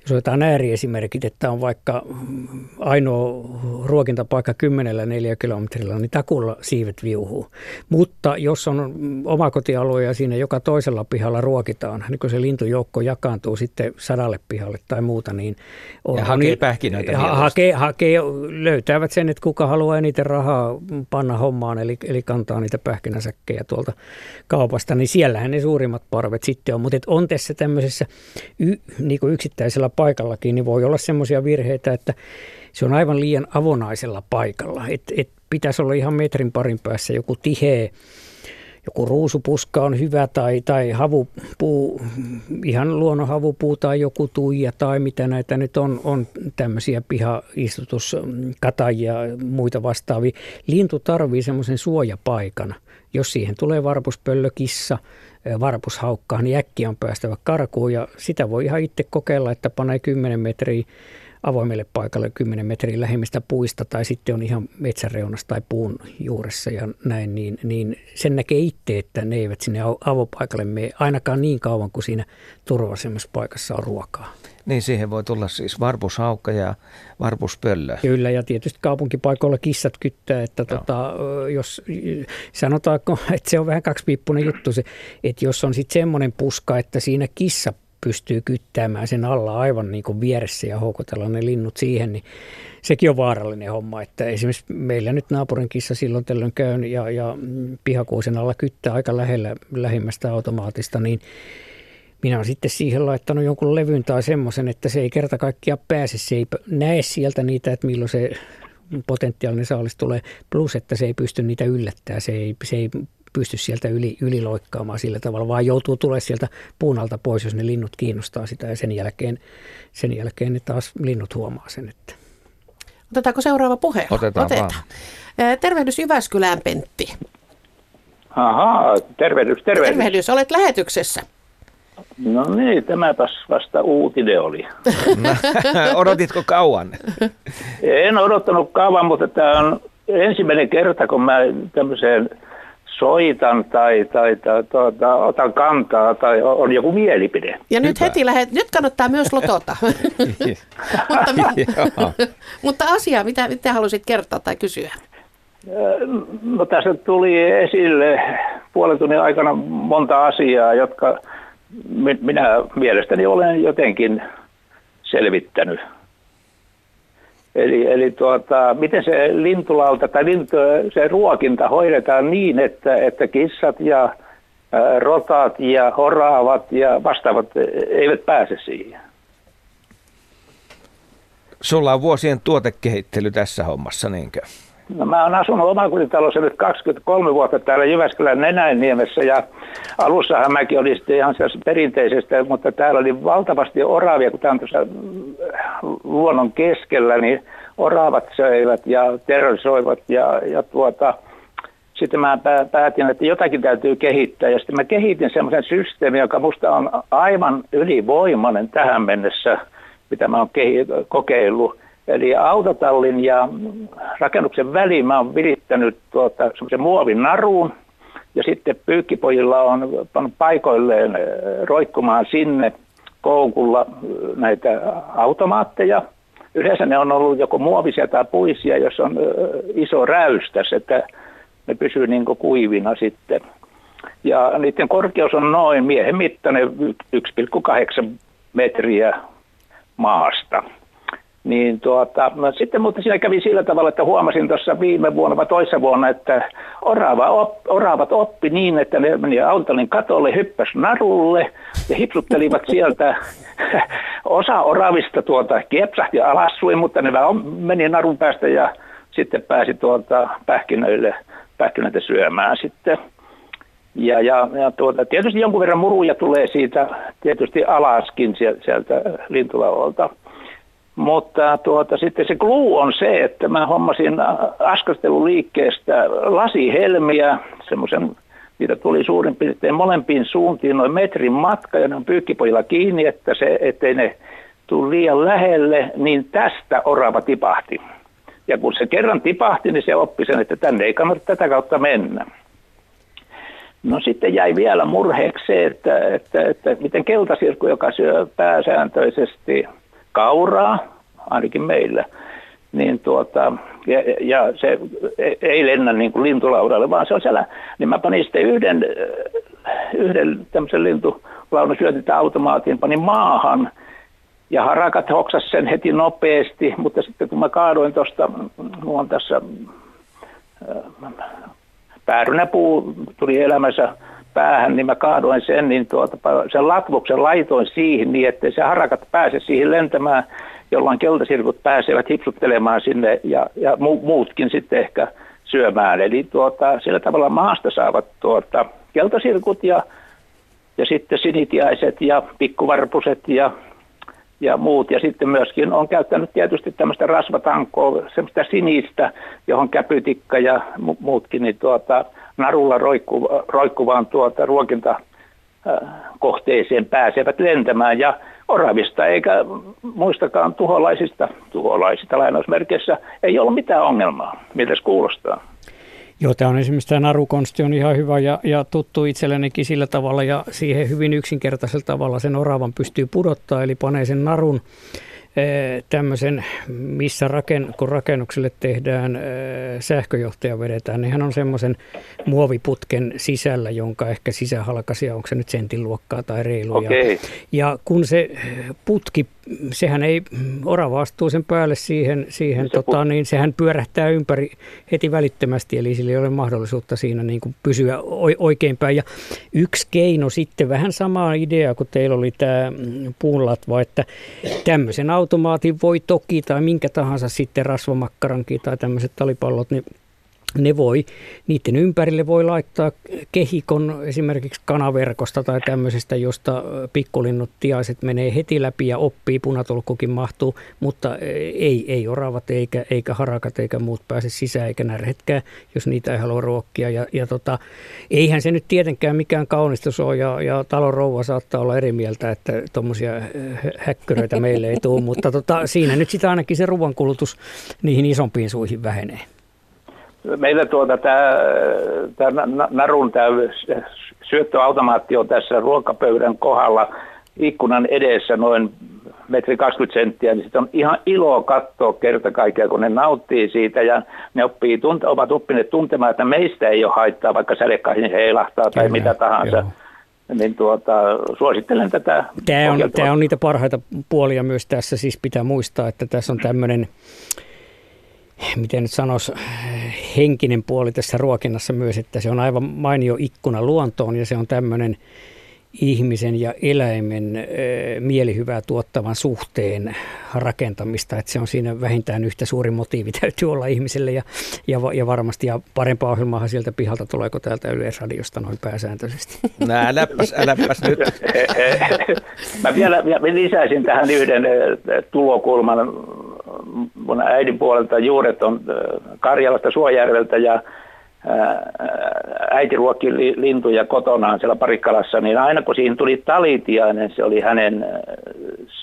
jos otetaan ääriesimerkit, että on vaikka mm, ainoa ruokintapaikka kymmenellä neljä kilometrillä, niin takulla siivet viuhuu. Mutta jos on oma kotialue ja siinä joka toisella pihalla ruokitaan, niin kun se lintujoukko jakaantuu sitten sadalle pihalle tai muuta, niin on, ja hakee pähkinöitä ha, hakee, hakee, löytävät sen, että kuka haluaa eniten rahaa panna hommaan, eli, eli kantaa niitä pähkinäsäkkejä tuolta kaupasta, niin siellähän ne suurimmat parvet sitten on. Mutta on tässä tämmöisessä y, niin kuin yksittäisellä paikallakin, niin voi olla semmoisia virheitä, että se on aivan liian avonaisella paikalla. Et, et pitäisi olla ihan metrin parin päässä joku tiheä joku ruusupuska on hyvä tai, tai havupuu, ihan luonnon havupuu tai joku tuija tai mitä näitä nyt on, on tämmöisiä pihaistutuskatajia ja muita vastaavia. Lintu tarvii semmoisen suojapaikan. Jos siihen tulee varpuspöllö, kissa, varpushaukkaa, niin äkkiä on päästävä karkuun ja sitä voi ihan itse kokeilla, että panee 10 metriä avoimelle paikalle 10 metriä lähimmistä puista tai sitten on ihan metsäreunassa tai puun juuressa ja näin, niin, niin sen näkee itse, että ne eivät sinne avopaikalle mene ainakaan niin kauan kuin siinä turvallisemmassa paikassa on ruokaa. Niin, siihen voi tulla siis varpushaukka ja varpuspöllö. Kyllä, ja tietysti kaupunkipaikoilla kissat kyttää, että tota, jos sanotaanko, että se on vähän kaksipiippunen juttu se, että jos on sitten semmoinen puska, että siinä kissa pystyy kyttäämään sen alla aivan niin kuin vieressä ja houkutella ne linnut siihen, niin sekin on vaarallinen homma. Että esimerkiksi meillä nyt naapurin kissa silloin tällöin käyn ja, ja pihakuusen alla kyttää aika lähellä lähimmästä automaatista, niin minä olen sitten siihen laittanut jonkun levyn tai semmoisen, että se ei kerta kaikkiaan pääse, se ei näe sieltä niitä, että milloin se potentiaalinen saalis tulee, plus että se ei pysty niitä yllättämään, se ei, se ei pysty sieltä yli, yli loikkaamaan sillä tavalla, vaan joutuu tulemaan sieltä puun alta pois, jos ne linnut kiinnostaa sitä ja sen jälkeen, sen jälkeen ne taas linnut huomaa sen. Että. Otetaanko seuraava puhe? Otetaan, Otetaan. Vaan. Tervehdys Jyväskylään, Pentti. Ahaa, tervehdys, tervehdys. Tervehdys, olet lähetyksessä. No niin, tämäpäs vasta uutinen oli. Odotitko kauan? En odottanut kauan, mutta tämä on ensimmäinen kerta, kun mä tämmöiseen soitan tai, tai, tai tuota, otan kantaa tai on joku mielipide. Ja nyt Hyvä. heti lähet, nyt kannattaa myös lotota. mutta, mutta asia, mitä, mitä halusit kertoa tai kysyä? No tässä tuli esille puolen tunnin aikana monta asiaa, jotka minä mielestäni olen jotenkin selvittänyt. Eli, eli tuota, miten se lintulauta tai lintu, se ruokinta hoidetaan niin, että, että kissat ja rotat ja horaavat ja vastaavat eivät pääse siihen. Sulla on vuosien tuotekehittely tässä hommassa, niinkö? No mä oon asunut omakotitalossa nyt 23 vuotta täällä Jyväskylän Nenäinniemessä ja alussahan mäkin olin sitten ihan perinteisestä, mutta täällä oli valtavasti oravia, kun tämä on tuossa äh, luonnon keskellä, niin oravat söivät ja terrorisoivat ja, ja tuota, sitten mä päätin, että jotakin täytyy kehittää ja sitten mä kehitin semmoisen systeemin, joka musta on aivan ylivoimainen tähän mennessä, mitä mä oon kokeillut Eli autotallin ja rakennuksen väliin mä oon virittänyt tuota, semmoisen muovin naruun ja sitten pyykkipojilla on pannut paikoilleen äh, roikkumaan sinne koukulla äh, näitä automaatteja. Yleensä ne on ollut joko muovisia tai puisia, jos on äh, iso räystäs, että ne pysyy niin kuivina sitten. Ja niiden korkeus on noin miehen mittainen 1,8 metriä maasta. Niin tuota, no sitten mutta siinä kävi sillä tavalla, että huomasin tuossa viime vuonna vai toissa vuonna, että orava op, oravat oppi niin, että ne meni autollin katolle, hyppäsi narulle ja hipsuttelivat sieltä. Osa oravista tuota kiepsahti alassuin, mutta ne vaan meni narun päästä ja sitten pääsi tuolta pähkinöille, pähkinöitä syömään sitten. Ja, ja, ja tuota, tietysti jonkun verran muruja tulee siitä tietysti alaskin sieltä lintulaolta. Mutta tuota, sitten se gluu on se, että mä hommasin askasteluliikkeestä lasihelmiä, semmoisen, mitä tuli suurin piirtein molempiin suuntiin noin metrin matka ja ne on pyykkipojilla kiinni, että se, ettei ne tule liian lähelle, niin tästä orava tipahti. Ja kun se kerran tipahti, niin se oppi sen, että tänne ei kannata tätä kautta mennä. No sitten jäi vielä murheeksi se, että, että, että miten keltasirkku, joka syö pääsääntöisesti – kauraa, ainakin meillä, niin tuota, ja, ja se ei lennä niin kuin lintulaudalle, vaan se on siellä, niin mä panin sitten yhden, yhden tämmöisen lintu Launo syötetään automaatin, pani maahan. Ja harakat hoksas sen heti nopeasti, mutta sitten kun mä kaadoin tuosta, mulla on tässä äh, päärynäpuu tuli elämässä päähän, niin mä kaadoin sen, niin tuota, sen latvuksen laitoin siihen niin, että se harakat pääse siihen lentämään, jolloin keltasirkut pääsevät hipsuttelemaan sinne ja, ja mu, muutkin sitten ehkä syömään. Eli tuota, sillä tavalla maasta saavat tuota, keltasirkut ja, ja sitten sinitiaiset ja pikkuvarpuset ja, ja muut. Ja sitten myöskin on käyttänyt tietysti tämmöistä rasvatankoa, semmoista sinistä, johon käpytikka ja muutkin, niin tuota, narulla roikku, roikkuvaan tuota ruokinta kohteeseen pääsevät lentämään ja oravista eikä muistakaan tuholaisista, tuholaisista lainausmerkeissä, ei ollut mitään ongelmaa. Miltä se kuulostaa? Joo, tämä on esimerkiksi tämä narukonsti on ihan hyvä ja, ja tuttu itsellenikin sillä tavalla ja siihen hyvin yksinkertaisella tavalla sen oravan pystyy pudottaa, eli panee sen narun tämmöisen, missä raken, kun rakennukselle tehdään sähköjohtaja vedetään, niin hän on semmoisen muoviputken sisällä, jonka ehkä sisähalkasia, onko se nyt sentin luokkaa tai reilu. Okay. Ja, ja kun se putki sehän ei, orava astuu sen päälle siihen, siihen se tota, niin sehän pyörähtää ympäri heti välittömästi, eli sillä ei ole mahdollisuutta siinä niin kuin pysyä oikeinpäin. Ja yksi keino sitten, vähän sama idea kuin teillä oli tämä puunlatva, että tämmöisen automaatin voi toki tai minkä tahansa sitten rasvamakkarankin tai tämmöiset talipallot, niin ne voi, niiden ympärille voi laittaa kehikon esimerkiksi kanaverkosta tai tämmöisestä, josta pikkulinnut tiaiset menee heti läpi ja oppii, punatolkkukin mahtuu, mutta ei, ei oravat eikä, eikä harakat eikä muut pääse sisään eikä närhetkään, jos niitä ei halua ruokkia. Ja, ja tota, eihän se nyt tietenkään mikään kaunistus ole ja, ja talon rouva saattaa olla eri mieltä, että tuommoisia häkkyröitä meille ei tule, mutta tota, siinä nyt sitä ainakin se ruoankulutus niihin isompiin suihin vähenee meillä tuota tämä, narun tämä syöttöautomaatti on tässä ruokapöydän kohdalla ikkunan edessä noin metri 20 senttiä, niin sitten on ihan ilo katsoa kerta kaikkiaan, kun ne nauttii siitä ja ne oppii, tunte, ovat oppineet tuntemaan, että meistä ei ole haittaa, vaikka sälekkahin heilahtaa tai Kyllä, mitä tahansa. Joo. Niin tuota, suosittelen tätä. Tämä on, tämä on niitä parhaita puolia myös tässä, siis pitää muistaa, että tässä on tämmöinen miten nyt sanoisi, henkinen puoli tässä ruokinnassa myös, että se on aivan mainio ikkuna luontoon ja se on tämmöinen ihmisen ja eläimen e, mielihyvää tuottavan suhteen rakentamista, että se on siinä vähintään yhtä suuri motiivi täytyy olla ihmiselle ja, ja, ja varmasti ja parempaa ohjelmaa sieltä pihalta tuleeko täältä Yleisradiosta noin pääsääntöisesti. No äläpäs, äläpäs nyt. Mä vielä lisäisin tähän yhden tulokulman mun äidin puolelta juuret on Karjalasta Suojärveltä ja äiti ruokki lintuja kotonaan siellä Parikkalassa, niin aina kun siinä tuli talitiainen, se oli hänen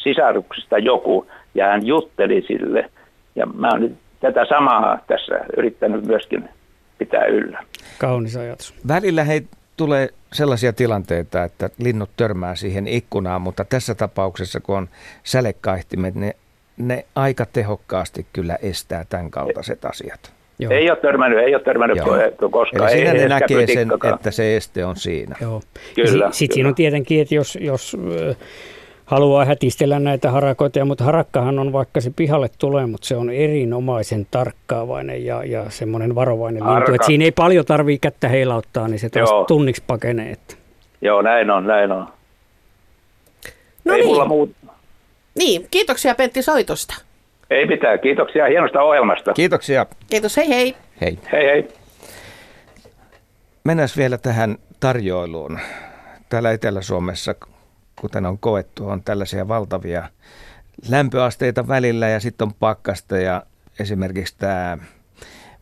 sisaruksista joku, ja hän jutteli sille. Ja mä oon nyt tätä samaa tässä yrittänyt myöskin pitää yllä. Kaunis ajatus. Välillä hei, tulee sellaisia tilanteita, että linnut törmää siihen ikkunaan, mutta tässä tapauksessa, kun on sälekaihtimet, ne ne aika tehokkaasti kyllä estää tämän kaltaiset asiat. Joo. Ei ole törmännyt, ei ole törmännyt Joo. koskaan. Eli siinä ei ne näkee sen, että se este on siinä. Joo. Kyllä, Sitten sit siinä on tietenkin, että jos, jos haluaa hätistellä näitä harakoita, mutta harakkahan on vaikka se pihalle tulee, mutta se on erinomaisen tarkkaavainen ja, ja semmoinen varovainen Harka. lintu. Että siinä ei paljon tarvitse kättä heilauttaa, niin se taas Joo. tunniksi pakenee. Että. Joo, näin on, näin on. No ei niin. mulla muut, niin, kiitoksia Pentti soitosta. Ei mitään, kiitoksia hienosta ohjelmasta. Kiitoksia. Kiitos, hei hei. Hei. Hei hei. Mennään vielä tähän tarjoiluun. Täällä Etelä-Suomessa, kuten on koettu, on tällaisia valtavia lämpöasteita välillä ja sitten on pakkasta ja esimerkiksi tämä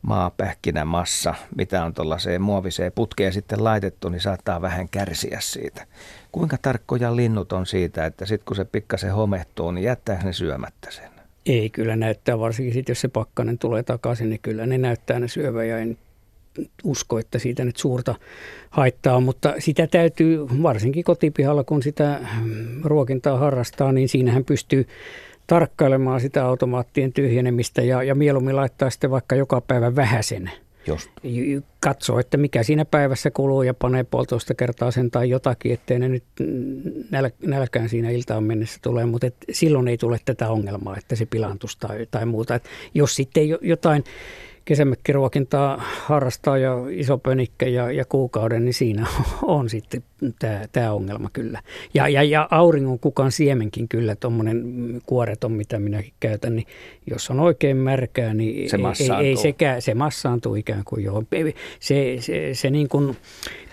maapähkinämassa, mitä on tuollaiseen muoviseen putkeen sitten laitettu, niin saattaa vähän kärsiä siitä. Kuinka tarkkoja linnut on siitä, että sitten kun se pikkasen homehtuu, niin jättää ne syömättä sen? Ei, kyllä näyttää, varsinkin sitten jos se pakkanen tulee takaisin, niin kyllä ne näyttää ne syövä ja en usko, että siitä nyt suurta haittaa, mutta sitä täytyy varsinkin kotipihalla, kun sitä ruokintaa harrastaa, niin siinähän pystyy tarkkailemaan sitä automaattien tyhjenemistä ja, ja mieluummin laittaa sitten vaikka joka päivä vähäsen Just. Katsoo, että mikä siinä päivässä kuluu ja panee puolitoista kertaa sen tai jotakin, ettei ne nyt näl- nälkään siinä iltaan mennessä tule, mutta silloin ei tule tätä ongelmaa, että se pilantus tai, tai muuta. Et jos sitten jotain kesämökkiruokintaa harrastaa ja iso pönikkä ja, ja kuukauden, niin siinä on sitten tämä, tämä ongelma kyllä. Ja, ja, ja auringon kukaan siemenkin kyllä, tuommoinen kuoreton, mitä minäkin käytän, niin jos on oikein märkää, niin se massaantuu. Ei, ei sekä, se massaantuu ikään kuin joo. Se, se, se niin kuin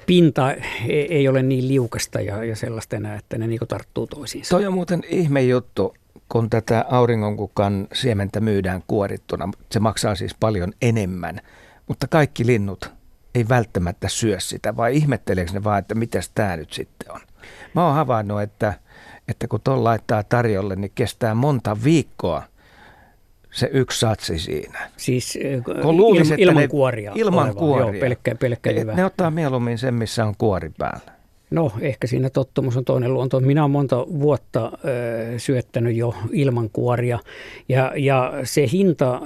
pinta ei ole niin liukasta ja, ja sellaista enää, että ne niin tarttuu toisiinsa. Toi on muuten ihme juttu kun tätä auringonkukan siementä myydään kuorittuna, se maksaa siis paljon enemmän, mutta kaikki linnut ei välttämättä syö sitä, vai ihmetteleekö ne vaan, että mitäs tämä nyt sitten on. Mä oon havainnut, että, että kun tuon laittaa tarjolle, niin kestää monta viikkoa se yksi satsi siinä. Siis kun luulisi, ilman ne, kuoria. Ilman oleva, kuoria. Joo, pelkkä, pelkkä ne, ne ottaa mieluummin sen, missä on kuori päällä. No ehkä siinä tottumus on toinen luonto. Minä olen monta vuotta ö, syöttänyt jo ilman kuoria ja, ja se hinta,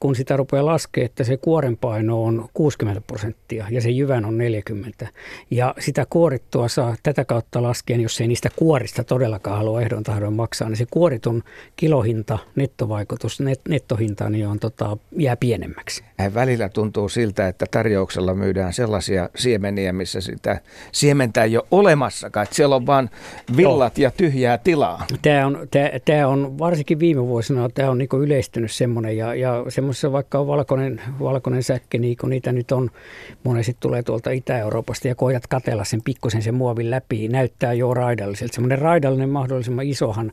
kun sitä rupeaa laskemaan, että se kuoren paino on 60 prosenttia ja se jyvän on 40 ja sitä kuorittua saa tätä kautta laskien, jos ei niistä kuorista todellakaan halua ehdon tahdon maksaa, niin se kuoritun kilohinta, nettovaikutus, net, nettohinta niin on, tota, jää pienemmäksi. Välillä tuntuu siltä, että tarjouksella myydään sellaisia siemeniä, missä sitä siementää jo olemassakaan, että siellä on vain villat Joo. ja tyhjää tilaa. Tämä on, tämä, tämä on varsinkin viime vuosina tämä on niin yleistynyt semmoinen ja, ja semmoisessa vaikka on valkoinen, valkoinen säkki, niin kun niitä nyt on, monesti tulee tuolta Itä-Euroopasta ja koitat katella sen pikkusen sen muovin läpi, näyttää jo raidalliselta. Semmoinen raidallinen mahdollisimman isohan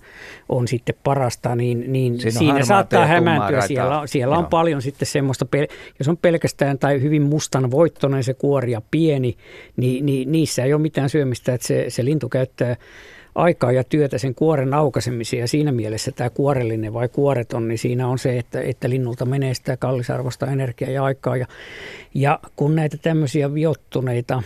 on sitten parasta, niin, niin siinä, siinä saattaa hämääntyä. Siellä, siellä on paljon sitten semmoista, jos on pelkästään tai hyvin mustan voittoinen se kuori ja pieni, niin, niin niissä ei ole mitään syömistä syömistä, että se, se lintu käyttää aikaa ja työtä sen kuoren aukaisemiseen ja siinä mielessä tämä kuorellinen vai kuoreton, niin siinä on se, että, että linnulta menee sitä kallisarvoista energiaa ja aikaa. Ja, ja kun näitä tämmöisiä viottuneita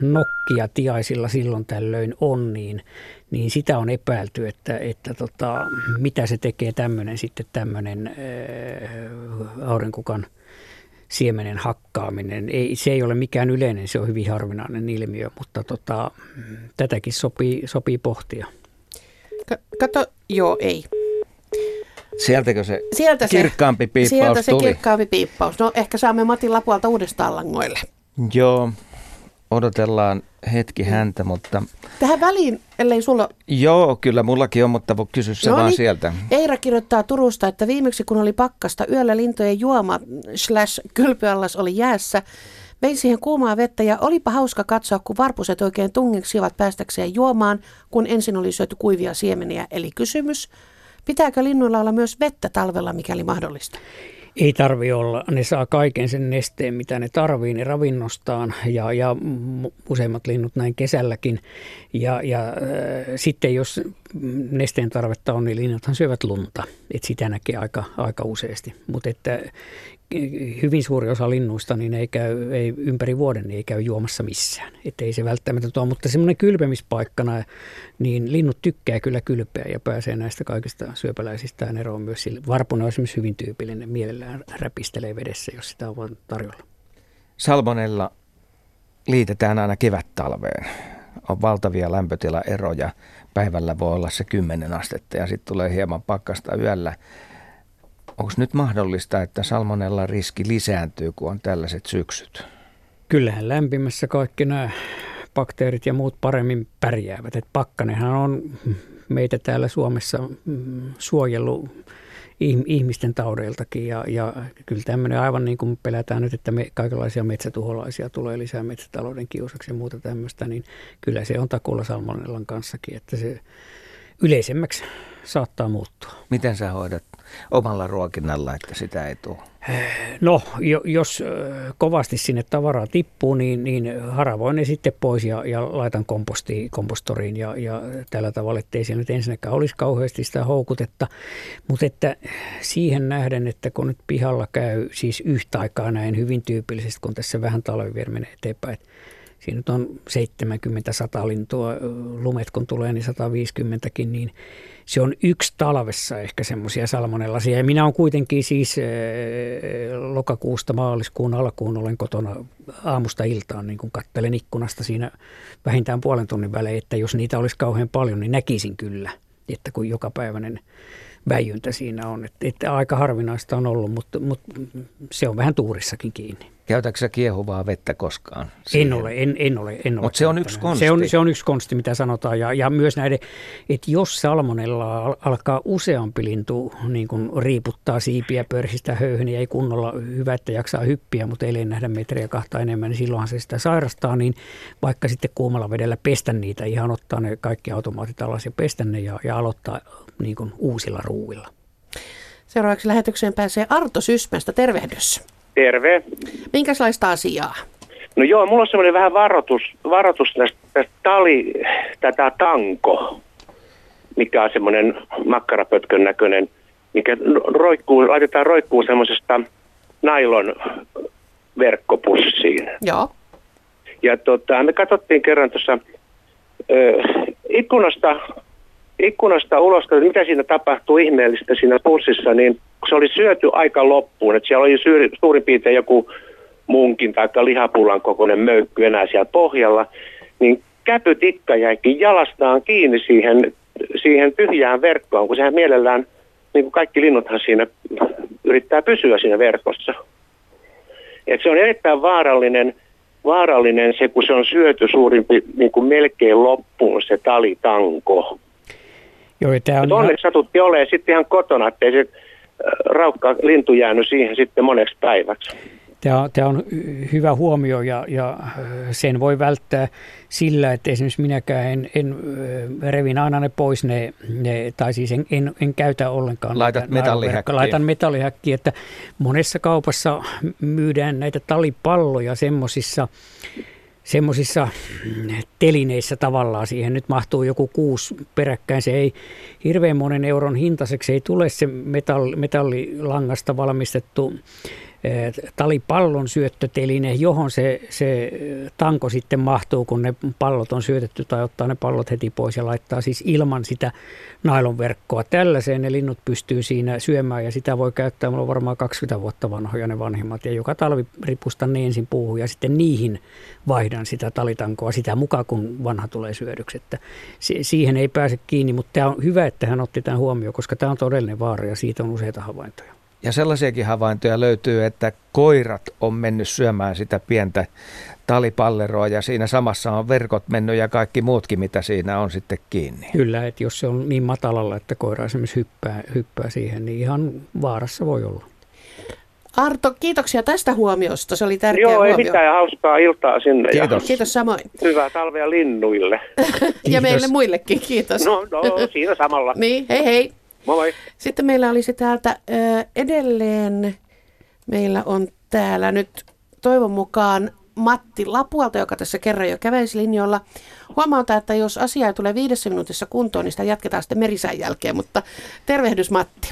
nokkia tiaisilla silloin tällöin on, niin, niin sitä on epäilty, että, että tota, mitä se tekee tämmöinen sitten tämmöinen äh, aurinkukan – siemenen hakkaaminen. Ei, se ei ole mikään yleinen, se on hyvin harvinainen ilmiö, mutta tota, tätäkin sopii, sopii pohtia. Kato, joo, ei. Sieltäkö se sieltä se, kirkkaampi piippaus Sieltä se tuli? kirkkaampi piippaus. No ehkä saamme Matin Lapualta uudestaan langoille. Joo, odotellaan hetki mm. häntä, mutta... Tähän väliin, ellei sulla... Joo, kyllä mullakin on, mutta kysy se no vaan niin. sieltä. Eira kirjoittaa Turusta, että viimeksi kun oli pakkasta, yöllä lintojen juoma slash kylpyallas oli jäässä, Vein siihen kuumaa vettä ja olipa hauska katsoa, kun varpuset oikein tungeksivat päästäkseen juomaan, kun ensin oli syöty kuivia siemeniä. Eli kysymys, pitääkö linnuilla olla myös vettä talvella, mikäli mahdollista? Ei tarvi olla. Ne saa kaiken sen nesteen, mitä ne tarvii, ne ravinnostaan ja, ja useimmat linnut näin kesälläkin. Ja, ja äh, sitten jos nesteen tarvetta on, niin linnathan syövät lunta. Et sitä näkee aika, aika useasti. Mutta että hyvin suuri osa linnuista niin ei käy, ei ympäri vuoden niin ei käy juomassa missään. Että ei se välttämättä tuo, mutta semmoinen kylpemispaikkana, niin linnut tykkää kyllä kylpeä ja pääsee näistä kaikista syöpäläisistään eroon myös sille. Varpuna on esimerkiksi hyvin tyypillinen, mielellään räpistelee vedessä, jos sitä on vain tarjolla. Salmonella liitetään aina kevät-talveen. On valtavia lämpötilaeroja. Päivällä voi olla se 10 astetta ja sitten tulee hieman pakkasta yöllä. Onko nyt mahdollista, että salmonella riski lisääntyy, kun on tällaiset syksyt? Kyllähän lämpimässä kaikki nämä bakteerit ja muut paremmin pärjäävät. Et pakkanenhan on meitä täällä Suomessa mm, suojellut ihmisten taudeiltakin ja, ja kyllä tämmöinen aivan niin kuin pelätään nyt, että me kaikenlaisia metsätuholaisia tulee lisää metsätalouden kiusaksi ja muuta tämmöistä, niin kyllä se on takulla salmonellan kanssakin, että se yleisemmäksi saattaa muuttua. Miten sä hoidat omalla ruokinnalla, että sitä ei tule? No, jos kovasti sinne tavaraa tippuu, niin, niin haravoin ne sitten pois ja, ja laitan kompostiin, kompostoriin ja, ja tällä tavalla, ettei siellä nyt ensinnäkään olisi kauheasti sitä houkutetta. Mutta että siihen nähden, että kun nyt pihalla käy siis yhtä aikaa näin hyvin tyypillisesti, kun tässä vähän talvi menee eteenpäin, että siinä nyt on 70-100 lintua, lumet kun tulee niin 150kin, niin se on yksi talvessa ehkä semmoisia salmonellasia. Ja minä olen kuitenkin siis lokakuusta maaliskuun alkuun olen kotona aamusta iltaan, niin kun kattelen ikkunasta siinä vähintään puolen tunnin välein, että jos niitä olisi kauhean paljon, niin näkisin kyllä, että kun jokapäiväinen väijyntä siinä on. Että, että aika harvinaista on ollut, mutta, mutta se on vähän tuurissakin kiinni. Käytätkö sä kiehuvaa vettä koskaan? Siihen? En ole, en, en ole. En ole Mutta se on yksi konsti. Se on, se on yksi konsti, mitä sanotaan. Ja, ja myös näiden, että jos salmonella alkaa useampi lintu niin kuin riiputtaa siipiä pörsistä höyhön, niin ei kunnolla hyvä, että jaksaa hyppiä, mutta ei nähdä metriä kahta enemmän, niin silloinhan se sitä sairastaa, niin vaikka sitten kuumalla vedellä pestä niitä, ihan ottaa ne kaikki automaatit alas ja pestä ne ja, ja aloittaa niin kuin uusilla ruuilla. Seuraavaksi lähetykseen pääsee Arto Sysmästä. Tervehdys. Terve. Minkälaista asiaa? No joo, mulla on semmoinen vähän varoitus, varoitus tästä, tästä tali, tätä tanko, mikä on semmoinen makkarapötkön näköinen, mikä roikkuu, laitetaan roikkuu semmoisesta nailon verkkopussiin. Joo. Ja tota, me katsottiin kerran tuossa ikkunasta ikkunasta ulos, että mitä siinä tapahtuu ihmeellistä siinä pussissa, niin se oli syöty aika loppuun, että siellä oli syy, suurin piirtein joku munkin tai lihapullan kokoinen möykky enää siellä pohjalla, niin käpytikka jäikin jalastaan kiinni siihen, siihen tyhjään verkkoon, kun sehän mielellään, niin kuin kaikki linnuthan siinä yrittää pysyä siinä verkossa. Et se on erittäin vaarallinen, vaarallinen se, kun se on syöty suurin niin kuin melkein loppuun se talitanko. Joo, tämä on onneksi ihan... satutti olemaan sitten ihan kotona, ettei se raukka lintu jäänyt siihen sitten moneksi päiväksi. Tämä on, tämä on hyvä huomio ja, ja sen voi välttää sillä, että esimerkiksi minäkään en, en revin aina ne pois ne, ne tai siis en, en, en käytä ollenkaan. Laitat metallihäkkiä. Laitan metallihäkkiä, että monessa kaupassa myydään näitä talipalloja semmoisissa semmoisissa telineissä tavallaan siihen nyt mahtuu joku kuusi peräkkäin. Se ei hirveän monen euron hintaiseksi ei tule se metalli, metallilangasta valmistettu talipallon syöttöteline, johon se, se tanko sitten mahtuu, kun ne pallot on syötetty tai ottaa ne pallot heti pois ja laittaa siis ilman sitä nailonverkkoa. Tällaiseen ne linnut pystyy siinä syömään ja sitä voi käyttää, mulla on varmaan 20 vuotta vanhoja ne vanhimmat ja joka talvi ripustan ne ensin puuhun ja sitten niihin vaihdan sitä talitankoa sitä mukaan, kun vanha tulee syödyksi. Että siihen ei pääse kiinni, mutta tämä on hyvä, että hän otti tämän huomioon, koska tämä on todellinen vaara ja siitä on useita havaintoja. Ja sellaisiakin havaintoja löytyy, että koirat on mennyt syömään sitä pientä talipalleroa ja siinä samassa on verkot mennyt ja kaikki muutkin, mitä siinä on sitten kiinni. Kyllä, että jos se on niin matalalla, että koira esimerkiksi hyppää, hyppää siihen, niin ihan vaarassa voi olla. Arto, kiitoksia tästä huomiosta. Se oli tärkeä Joo, huomio. ei mitään hauskaa iltaa sinne. Kiitos. Ja Kiitos samoin. Hyvää talvea linnuille. ja meille muillekin, kiitos. No, no siinä samalla. niin, hei hei. Moi moi. Sitten meillä olisi täältä ö, edelleen, meillä on täällä nyt toivon mukaan Matti Lapualta, joka tässä kerran jo kävelisi linjoilla. Huomauta, että jos asia ei tule viidessä minuutissa kuntoon, niin sitä jatketaan sitten merisään jälkeen, mutta tervehdys Matti.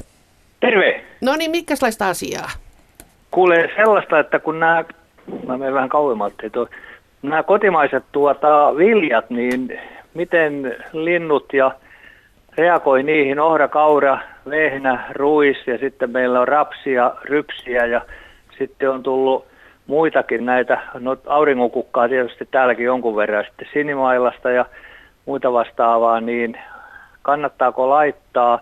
Terve! No niin, mitkäslaista asiaa? Kuulee sellaista, että kun nämä, mä menen vähän kauemmalta, että nämä kotimaiset tuota, viljat, niin miten linnut ja reagoi niihin ohra, kaura, vehnä, ruis ja sitten meillä on rapsia, rypsiä ja sitten on tullut muitakin näitä, no auringonkukkaa tietysti täälläkin jonkun verran, sitten sinimailasta ja muita vastaavaa, niin kannattaako laittaa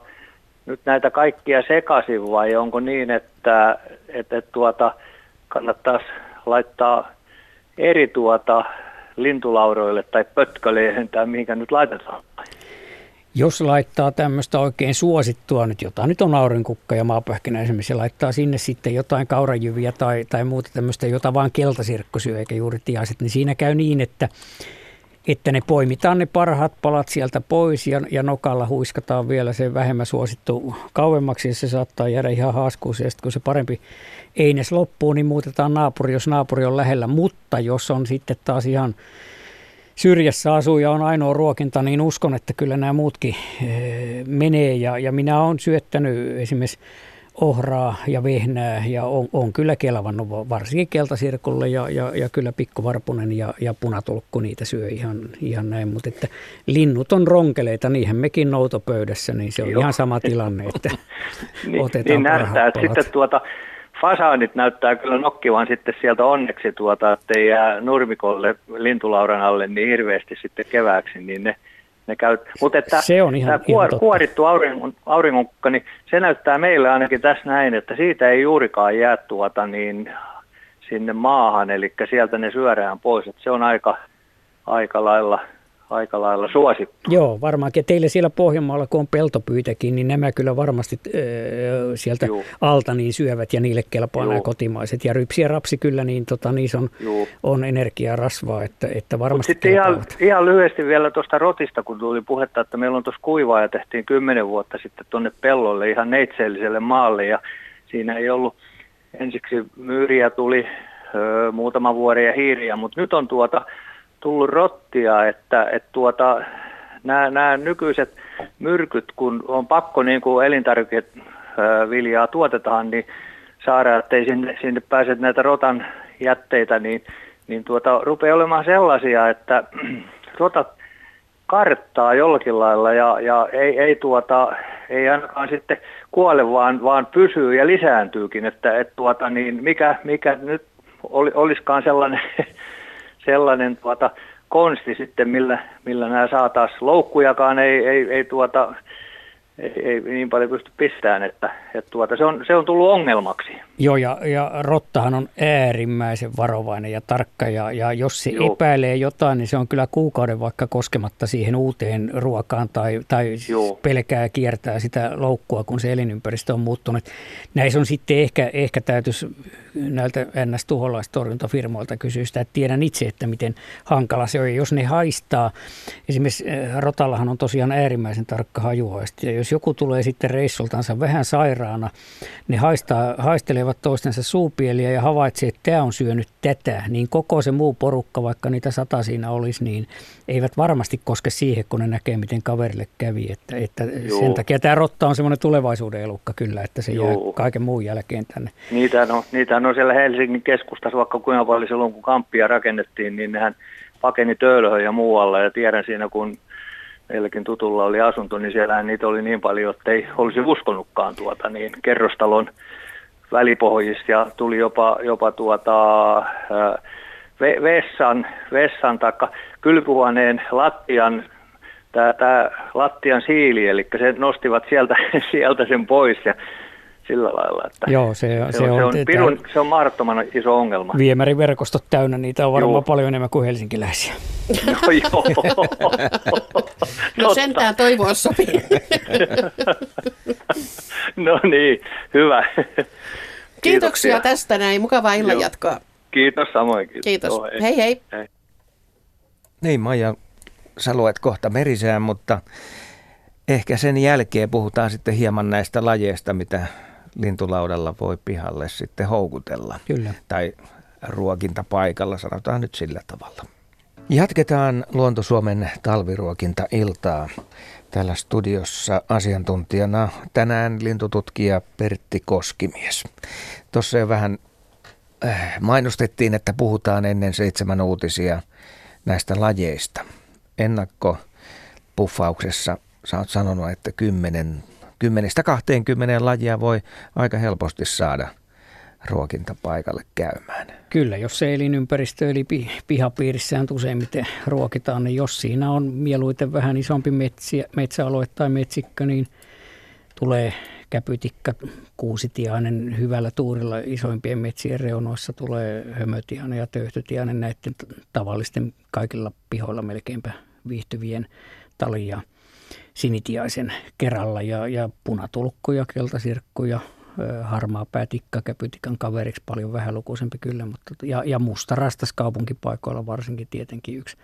nyt näitä kaikkia sekaisin vai onko niin, että, että tuota, kannattaisi laittaa eri tuota lintulauroille tai pötköleihin tai mihinkä nyt laitetaan? Jos laittaa tämmöistä oikein suosittua nyt, jota nyt on aurinkukka ja maapähkinä esimerkiksi, ja laittaa sinne sitten jotain kaurajyviä tai, tai muuta tämmöistä, jota vaan keltasirkko syö eikä juuri tiaiset, niin siinä käy niin, että, että ne poimitaan ne parhaat palat sieltä pois ja, ja nokalla huiskataan vielä se vähemmän suosittu kauemmaksi. Ja se saattaa jäädä ihan haaskuun ja sitten kun se parempi eines loppuu, niin muutetaan naapuri, jos naapuri on lähellä, mutta jos on sitten taas ihan syrjässä asuu ja on ainoa ruokinta, niin uskon, että kyllä nämä muutkin menee. Ja, ja minä olen syöttänyt esimerkiksi ohraa ja vehnää ja on, on kyllä kelvannut varsinkin keltasirkulle ja, ja, ja kyllä pikkuvarpunen ja, ja punatulkku niitä syö ihan, ihan näin, mutta että linnut on ronkeleita, niinhän mekin noutopöydässä, niin se on Joo. ihan sama tilanne, että niin, otetaan niin että sitten tuota, fasaanit näyttää kyllä nokkivan sitten sieltä onneksi, tuota, että jää nurmikolle lintulauran alle niin hirveästi sitten kevääksi, niin ne ne käy. Mutta että se on ihan, tämä kuor, ihan kuorittu auringon, auringonkukka, niin se näyttää meille ainakin tässä näin, että siitä ei juurikaan jää tuota niin sinne maahan, eli sieltä ne syödään pois. Että se on aika, aika lailla aika lailla suosittu. Joo, varmaankin. Teille siellä Pohjanmaalla, kun on peltopyytäkin, niin nämä kyllä varmasti äh, sieltä Juu. alta niin syövät ja niille kelpaa nämä kotimaiset. Ja rypsi ja rapsi kyllä, niin tota, niissä on, on energiaa rasvaa, että, että varmasti sitten ihan, ihan, lyhyesti vielä tuosta rotista, kun tuli puhetta, että meillä on tuossa kuivaa ja tehtiin kymmenen vuotta sitten tuonne pellolle ihan neitseelliselle maalle ja siinä ei ollut ensiksi myyriä tuli ö, muutama vuoden ja hiiriä, mutta nyt on tuota tullut rottia, että, että tuota, nämä, nämä nykyiset myrkyt, kun on pakko niin kuin elintarvikeviljaa tuotetaan, niin saada, ettei sinne, sinne pääse näitä rotan jätteitä, niin, niin tuota, rupeaa olemaan sellaisia, että rotat karttaa jollakin lailla ja, ja ei, ei, tuota, ei ainakaan sitten kuole, vaan, vaan pysyy ja lisääntyykin, että et tuota, niin mikä, mikä nyt oli, olisikaan sellainen sellainen tuota, konsti sitten, millä, millä nämä saataisiin. Loukkujakaan ei, ei, ei tuota, ei, ei niin paljon pysty pistämään, että, että tuota, se, on, se on tullut ongelmaksi. Joo, ja, ja rottahan on äärimmäisen varovainen ja tarkka, ja, ja jos se Joo. epäilee jotain, niin se on kyllä kuukauden vaikka koskematta siihen uuteen ruokaan, tai, tai pelkää kiertää sitä loukkua, kun se elinympäristö on muuttunut. Näissä on sitten ehkä, ehkä täytyisi näiltä NS-tuholaistorjuntafirmoilta kysyä sitä, että tiedän itse, että miten hankala se on. jos ne haistaa, esimerkiksi eh, rotallahan on tosiaan äärimmäisen tarkka hajuaisti, ja jos joku tulee sitten reissultansa vähän sairaana, ne haistaa, haistelevat toistensa suupieliä ja havaitsee, että tämä on syönyt tätä, niin koko se muu porukka, vaikka niitä sata siinä olisi, niin eivät varmasti koske siihen, kun ne näkee, miten kaverille kävi. Että, että sen takia tämä rotta on semmoinen tulevaisuuden elukka kyllä, että se Joo. jää kaiken muun jälkeen tänne. Niitä on, niitä on siellä Helsingin keskustassa, vaikka kuinka paljon silloin, kun kamppia rakennettiin, niin nehän pakeni töölöhön ja muualla. Ja tiedän siinä, kun meilläkin tutulla oli asunto, niin siellä niitä oli niin paljon, että ei olisi uskonutkaan tuota, niin kerrostalon välipohjista ja tuli jopa, jopa tuota, vessan, vessan tai kylpyhuoneen lattian tämä lattian siili, eli se nostivat sieltä, sieltä sen pois ja sillä lailla. Että Joo, se, se, se, on, se, on, pirun, se on mahdottoman iso ongelma. Viemäriverkostot täynnä, niitä on varmaan joo. paljon enemmän kuin helsinkiläisiä. No joo. no sentään toivoa sopii. no niin, hyvä. Kiitoksia, Kiitoksia tästä näin. Mukavaa illan jatkoa. Kiitos samoin. Kiitos. Kiitos. Joo, hei. hei hei. Niin Maija, sä luet kohta merisään, mutta ehkä sen jälkeen puhutaan sitten hieman näistä lajeista, mitä lintulaudalla voi pihalle sitten houkutella. Kyllä. Tai ruokintapaikalla, sanotaan nyt sillä tavalla. Jatketaan Luonto Suomen talviruokinta-iltaa. Täällä studiossa asiantuntijana tänään lintututkija Pertti Koskimies. Tuossa jo vähän äh, mainostettiin, että puhutaan ennen seitsemän uutisia näistä lajeista. Ennakko puffauksessa sä oot sanonut, että kymmenen, kymmenestä 20 lajia voi aika helposti saada ruokintapaikalle käymään. Kyllä, jos se elinympäristö eli pihapiirissään useimmiten ruokitaan, niin jos siinä on mieluiten vähän isompi metsiä, metsäalue tai metsikkö, niin tulee käpytikka, kuusitiainen hyvällä tuurilla isoimpien metsien reunoissa tulee hömötiainen ja töyhtötiainen näiden tavallisten kaikilla pihoilla melkeinpä viihtyvien talia sinitiaisen kerralla ja, ja punatulkkuja, keltasirkkuja, harmaa päätikka käpytikan kaveriksi paljon vähälukuisempi kyllä, mutta, ja, ja musta rastas kaupunkipaikoilla varsinkin tietenkin yksi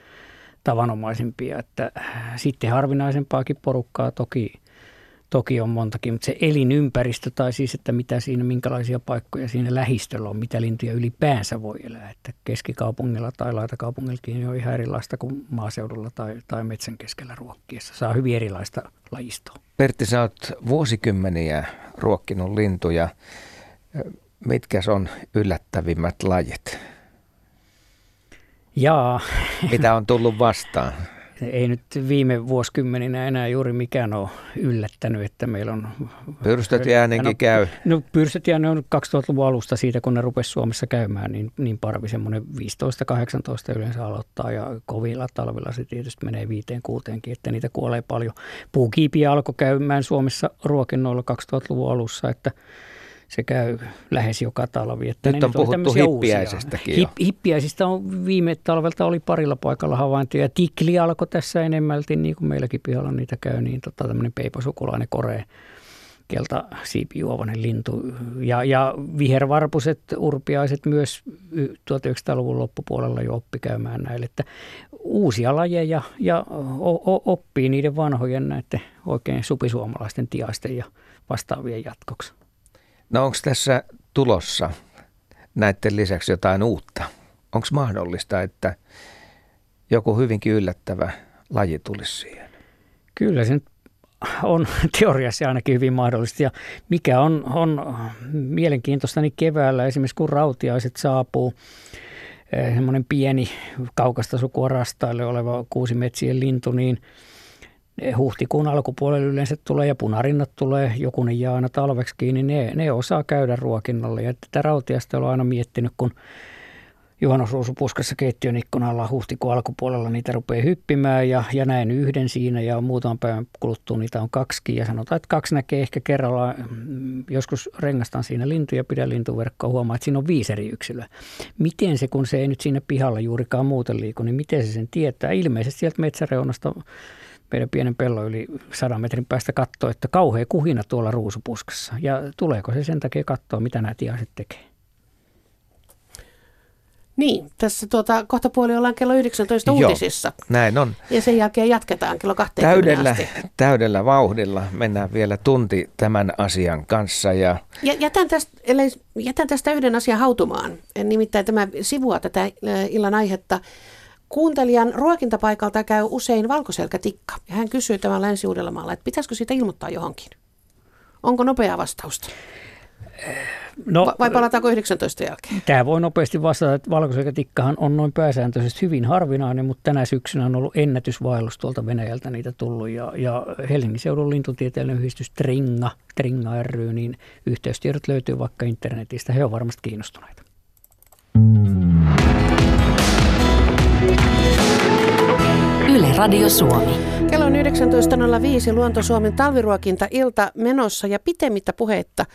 tavanomaisimpia. Että sitten harvinaisempaakin porukkaa toki, toki on montakin, mutta se elinympäristö tai siis, että mitä siinä, minkälaisia paikkoja siinä lähistöllä on, mitä lintuja ylipäänsä voi elää. Että keskikaupungilla tai laitakaupungillakin on ihan erilaista kuin maaseudulla tai, tai metsän keskellä ruokkiessa. Saa hyvin erilaista lajistoa. Pertti, sä oot vuosikymmeniä ruokkinut lintuja. Mitkä on yllättävimmät lajit? Jaa. Mitä on tullut vastaan? ei nyt viime vuosikymmeninä enää juuri mikään ole yllättänyt, että meillä on... Pyrstötiäinenkin no, käy. No pyrstötiäinen on 2000-luvun alusta siitä, kun ne rupesi Suomessa käymään, niin, niin parvi semmoinen 15-18 yleensä aloittaa ja kovilla talvilla se tietysti menee viiteen kuuteenkin, että niitä kuolee paljon. Puukiipiä alkoi käymään Suomessa ruokinnoilla 2000-luvun alussa, että se käy lähes joka talvi. Että nyt on puhuttu hippiäisestäkin Hip, Hippiäisistä on viime talvelta oli parilla paikalla havaintoja. Tikli alkoi tässä enemmälti, niin kuin meilläkin pihalla niitä käy, niin tota, tämmöinen peipasukulainen koree kelta siipijuovainen lintu. Ja, ja vihervarpuset, urpiaiset myös 1900-luvun loppupuolella jo oppi käymään näille. Että uusia lajeja ja oppii niiden vanhojen näiden oikein supisuomalaisten tiaisten ja vastaavien jatkoksi. No onko tässä tulossa näiden lisäksi jotain uutta? Onko mahdollista, että joku hyvinkin yllättävä laji tulisi siihen? Kyllä se on teoriassa ainakin hyvin mahdollista. Ja mikä on, on mielenkiintoista, niin keväällä esimerkiksi kun rautiaiset saapuu, eh, semmoinen pieni kaukasta sukua rastaille oleva kuusimetsien lintu, niin – huhtikuun alkupuolella yleensä tulee ja punarinnat tulee, jokunen jää aina talveksi kiinni, ne, ne osaa käydä ruokinnalla. Ja tätä rautiasta olen aina miettinyt, kun juhannusruusupuskassa keittiön ikkunalla huhtikuun alkupuolella niitä rupeaa hyppimään ja, ja näen yhden siinä ja muutaman päivän kuluttua niitä on kaksi ja sanotaan, että kaksi näkee ehkä kerralla. Mm, joskus rengastan siinä lintuja, pidän lintuverkkoa, huomaa, että siinä on viisi eri yksilöä. Miten se, kun se ei nyt siinä pihalla juurikaan muuten liiku, niin miten se sen tietää? Ilmeisesti sieltä metsäreunasta meidän pienen pellon yli sadan metrin päästä katsoa, että kauhea kuhina tuolla ruusupuskassa. Ja tuleeko se sen takia katsoa, mitä nämä tiaiset tekee? Niin, tässä tuota, kohta puoli ollaan kello 19 Joo, uutisissa. näin on. Ja sen jälkeen jatketaan kello 20 täydellä, asti. Täydellä vauhdilla mennään vielä tunti tämän asian kanssa. Ja... Ja jätän, tästä, eli jätän tästä yhden asian hautumaan. Nimittäin tämä sivua tätä illan aihetta. Kuuntelijan ruokintapaikalta käy usein valkoselkätikka ja hän kysyy tämän länsi että pitäisikö siitä ilmoittaa johonkin? Onko nopeaa vastausta? No, Vai palataanko 19 jälkeen? Tämä voi nopeasti vastata, että valkoselkätikkahan on noin pääsääntöisesti hyvin harvinainen, mutta tänä syksynä on ollut ennätysvaellus tuolta Venäjältä niitä tullut. Ja, ja Helsingin seudun lintutieteellinen yhdistys Tringa, Tringa ry, niin yhteystiedot löytyy vaikka internetistä. He ovat varmasti kiinnostuneita. Yle Radio Suomi. Kello on 19.05 Luonto Suomen talviruokinta-ilta menossa ja pitemmittä puhetta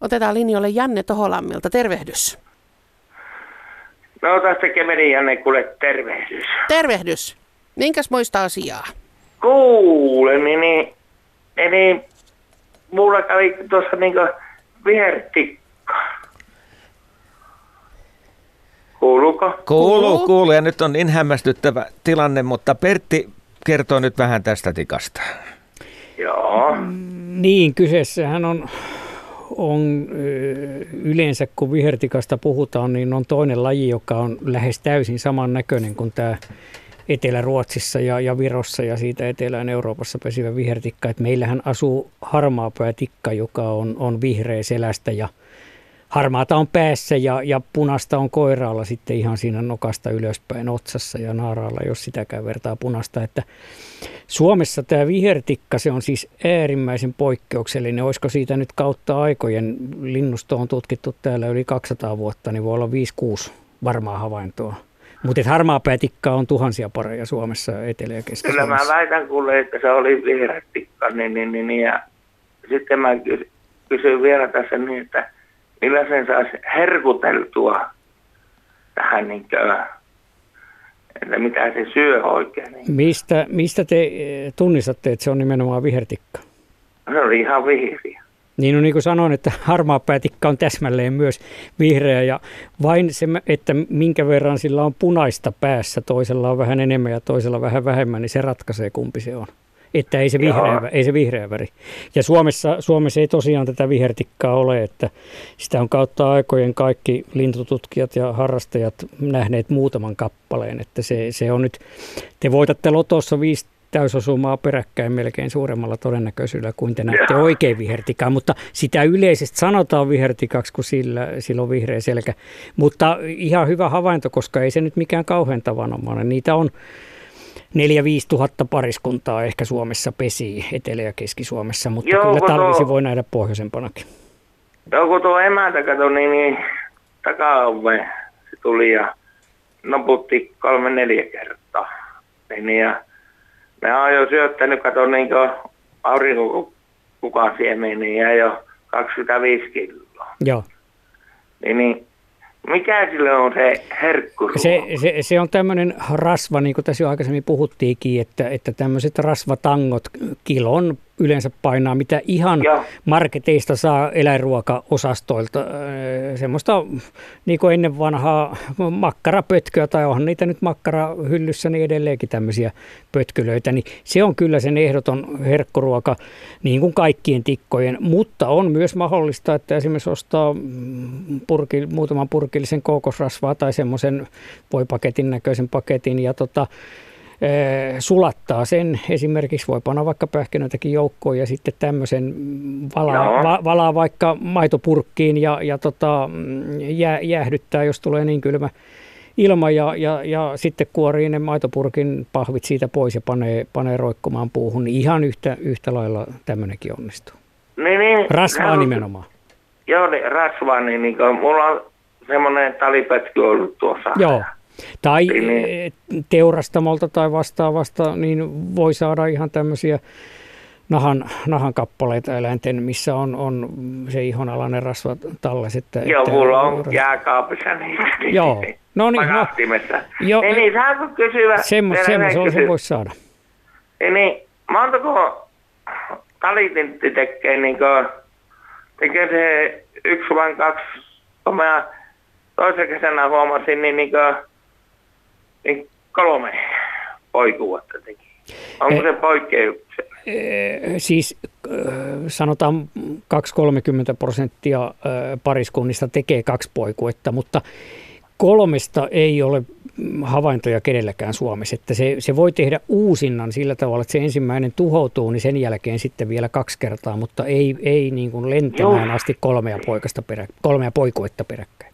otetaan linjoille Janne Toholammilta. Tervehdys. No tästä kemeri Janne, kuule tervehdys. Tervehdys. Minkäs muista asiaa? Kuule, niin, niin, niin mulla kävi tuossa niinku vihertikka. Kuuluuko? Kuuluu, kuuluu. Ja nyt on niin hämmästyttävä tilanne, mutta Pertti kertoo nyt vähän tästä tikasta. Joo. Niin, kyseessähän on, on yleensä, kun vihertikasta puhutaan, niin on toinen laji, joka on lähes täysin samannäköinen kuin tämä Etelä-Ruotsissa ja, ja Virossa ja siitä Etelään Euroopassa pesivä vihertikka. Et meillähän asuu harmaapäätikka, joka on, on vihreä selästä ja – harmaata on päässä ja, ja punasta on koiraalla sitten ihan siinä nokasta ylöspäin otsassa ja naaraalla, jos sitäkään vertaa punasta. Että Suomessa tämä vihertikka, se on siis äärimmäisen poikkeuksellinen. Olisiko siitä nyt kautta aikojen, linnusto on tutkittu täällä yli 200 vuotta, niin voi olla 5-6 varmaa havaintoa. Mutta harmaa päätikka on tuhansia pareja Suomessa, Etelä- ja keski Kyllä mä väitän kuule, että se oli vihertikka, niin, niin, niin, niin ja sitten mä kysyin vielä tässä niin, että millä sen saisi herkuteltua tähän niin kuin, että mitä se syö oikein. Niin. Mistä, mistä te eh, tunnistatte, että se on nimenomaan vihertikka? Se oli ihan vihreä. Niin, no niin kuin sanoin, että harmaa päätikka on täsmälleen myös vihreä ja vain se, että minkä verran sillä on punaista päässä, toisella on vähän enemmän ja toisella vähän vähemmän, niin se ratkaisee kumpi se on. Että ei se, vihreä, ei se vihreä väri. Ja Suomessa, Suomessa ei tosiaan tätä vihertikkaa ole, että sitä on kautta aikojen kaikki lintututkijat ja harrastajat nähneet muutaman kappaleen, että se, se on nyt, te voitatte lotossa viisi täysosumaa peräkkäin melkein suuremmalla todennäköisyydellä kuin te näette oikein vihertikaa, mutta sitä yleisesti sanotaan vihertikaksi, kun sillä, sillä on vihreä selkä. Mutta ihan hyvä havainto, koska ei se nyt mikään kauhean tavanomainen. Niitä on 4-5 tuhatta pariskuntaa ehkä Suomessa pesii, Etelä- ja Keski-Suomessa, mutta Joo, kyllä talvisi tuo, voi nähdä pohjoisempanakin. Joo, kun tuo emäntä katsoi, niin, niin takaove se tuli ja noputti kolme-neljä kertaa. Niin, ja me on jo syöttänyt, kato niin aurinko kukaan siemeniä jo 25 kiloa. Joo. Niin, niin mikä sille on se herkku? Se, se, se on tämmöinen rasva, niin kuin tässä jo aikaisemmin puhuttiinkin, että, että tämmöiset rasvatangot kilon yleensä painaa, mitä ihan Joo. marketeista saa eläinruokaosastoilta. Semmoista niin kuin ennen vanhaa makkarapötköä, tai onhan niitä nyt makkarahyllyssä niin edelleenkin tämmöisiä pötkölöitä, niin se on kyllä sen ehdoton herkkuruoka niin kuin kaikkien tikkojen, mutta on myös mahdollista, että esimerkiksi ostaa purki, muutaman purkillisen kookosrasvaa tai semmoisen voipaketin näköisen paketin ja tota, sulattaa sen. Esimerkiksi voi panna vaikka pähkinöitäkin joukkoon ja sitten tämmöisen valaa, va, valaa vaikka maitopurkkiin ja, ja tota, jää, jäähdyttää, jos tulee niin kylmä ilma ja, ja, ja sitten kuorii ne maitopurkin pahvit siitä pois ja panee, panee roikkumaan puuhun, niin ihan yhtä, yhtä lailla tämmöinenkin onnistuu. Niin, niin. Rasvaa nimenomaan. Joo, niin, rasvaa, niin, niin mulla on semmoinen talipötky ollut tuossa. Joo. Tai niin. teurastamolta tai vastaavasta, niin voi saada ihan tämmöisiä nahan, nahan kappaleita eläinten, missä on, on se ihonalainen rasva talles. Että, Joo, että, mulla on ras... jääkaapissa niitä. Joo, no niin. No, jo, niin, niin, saanko kysyä? Semmo, semmoisen se voisi saada. Niin, niin montako talitintti tekee, niin kuin, tekee se yksi vai kaksi, kun mä toisen kesänä huomasin, niin, niin kuin, niin kolme poikuutta teki. Onko se poikkeuksia? Siis sanotaan 2-30 prosenttia pariskunnista tekee kaksi poikuetta, mutta kolmesta ei ole havaintoja kenelläkään Suomessa. Että se, se voi tehdä uusinnan sillä tavalla, että se ensimmäinen tuhoutuu, niin sen jälkeen sitten vielä kaksi kertaa, mutta ei, ei niin kuin lentämään asti kolmea, poikasta perä, kolmea poikuetta peräkkäin.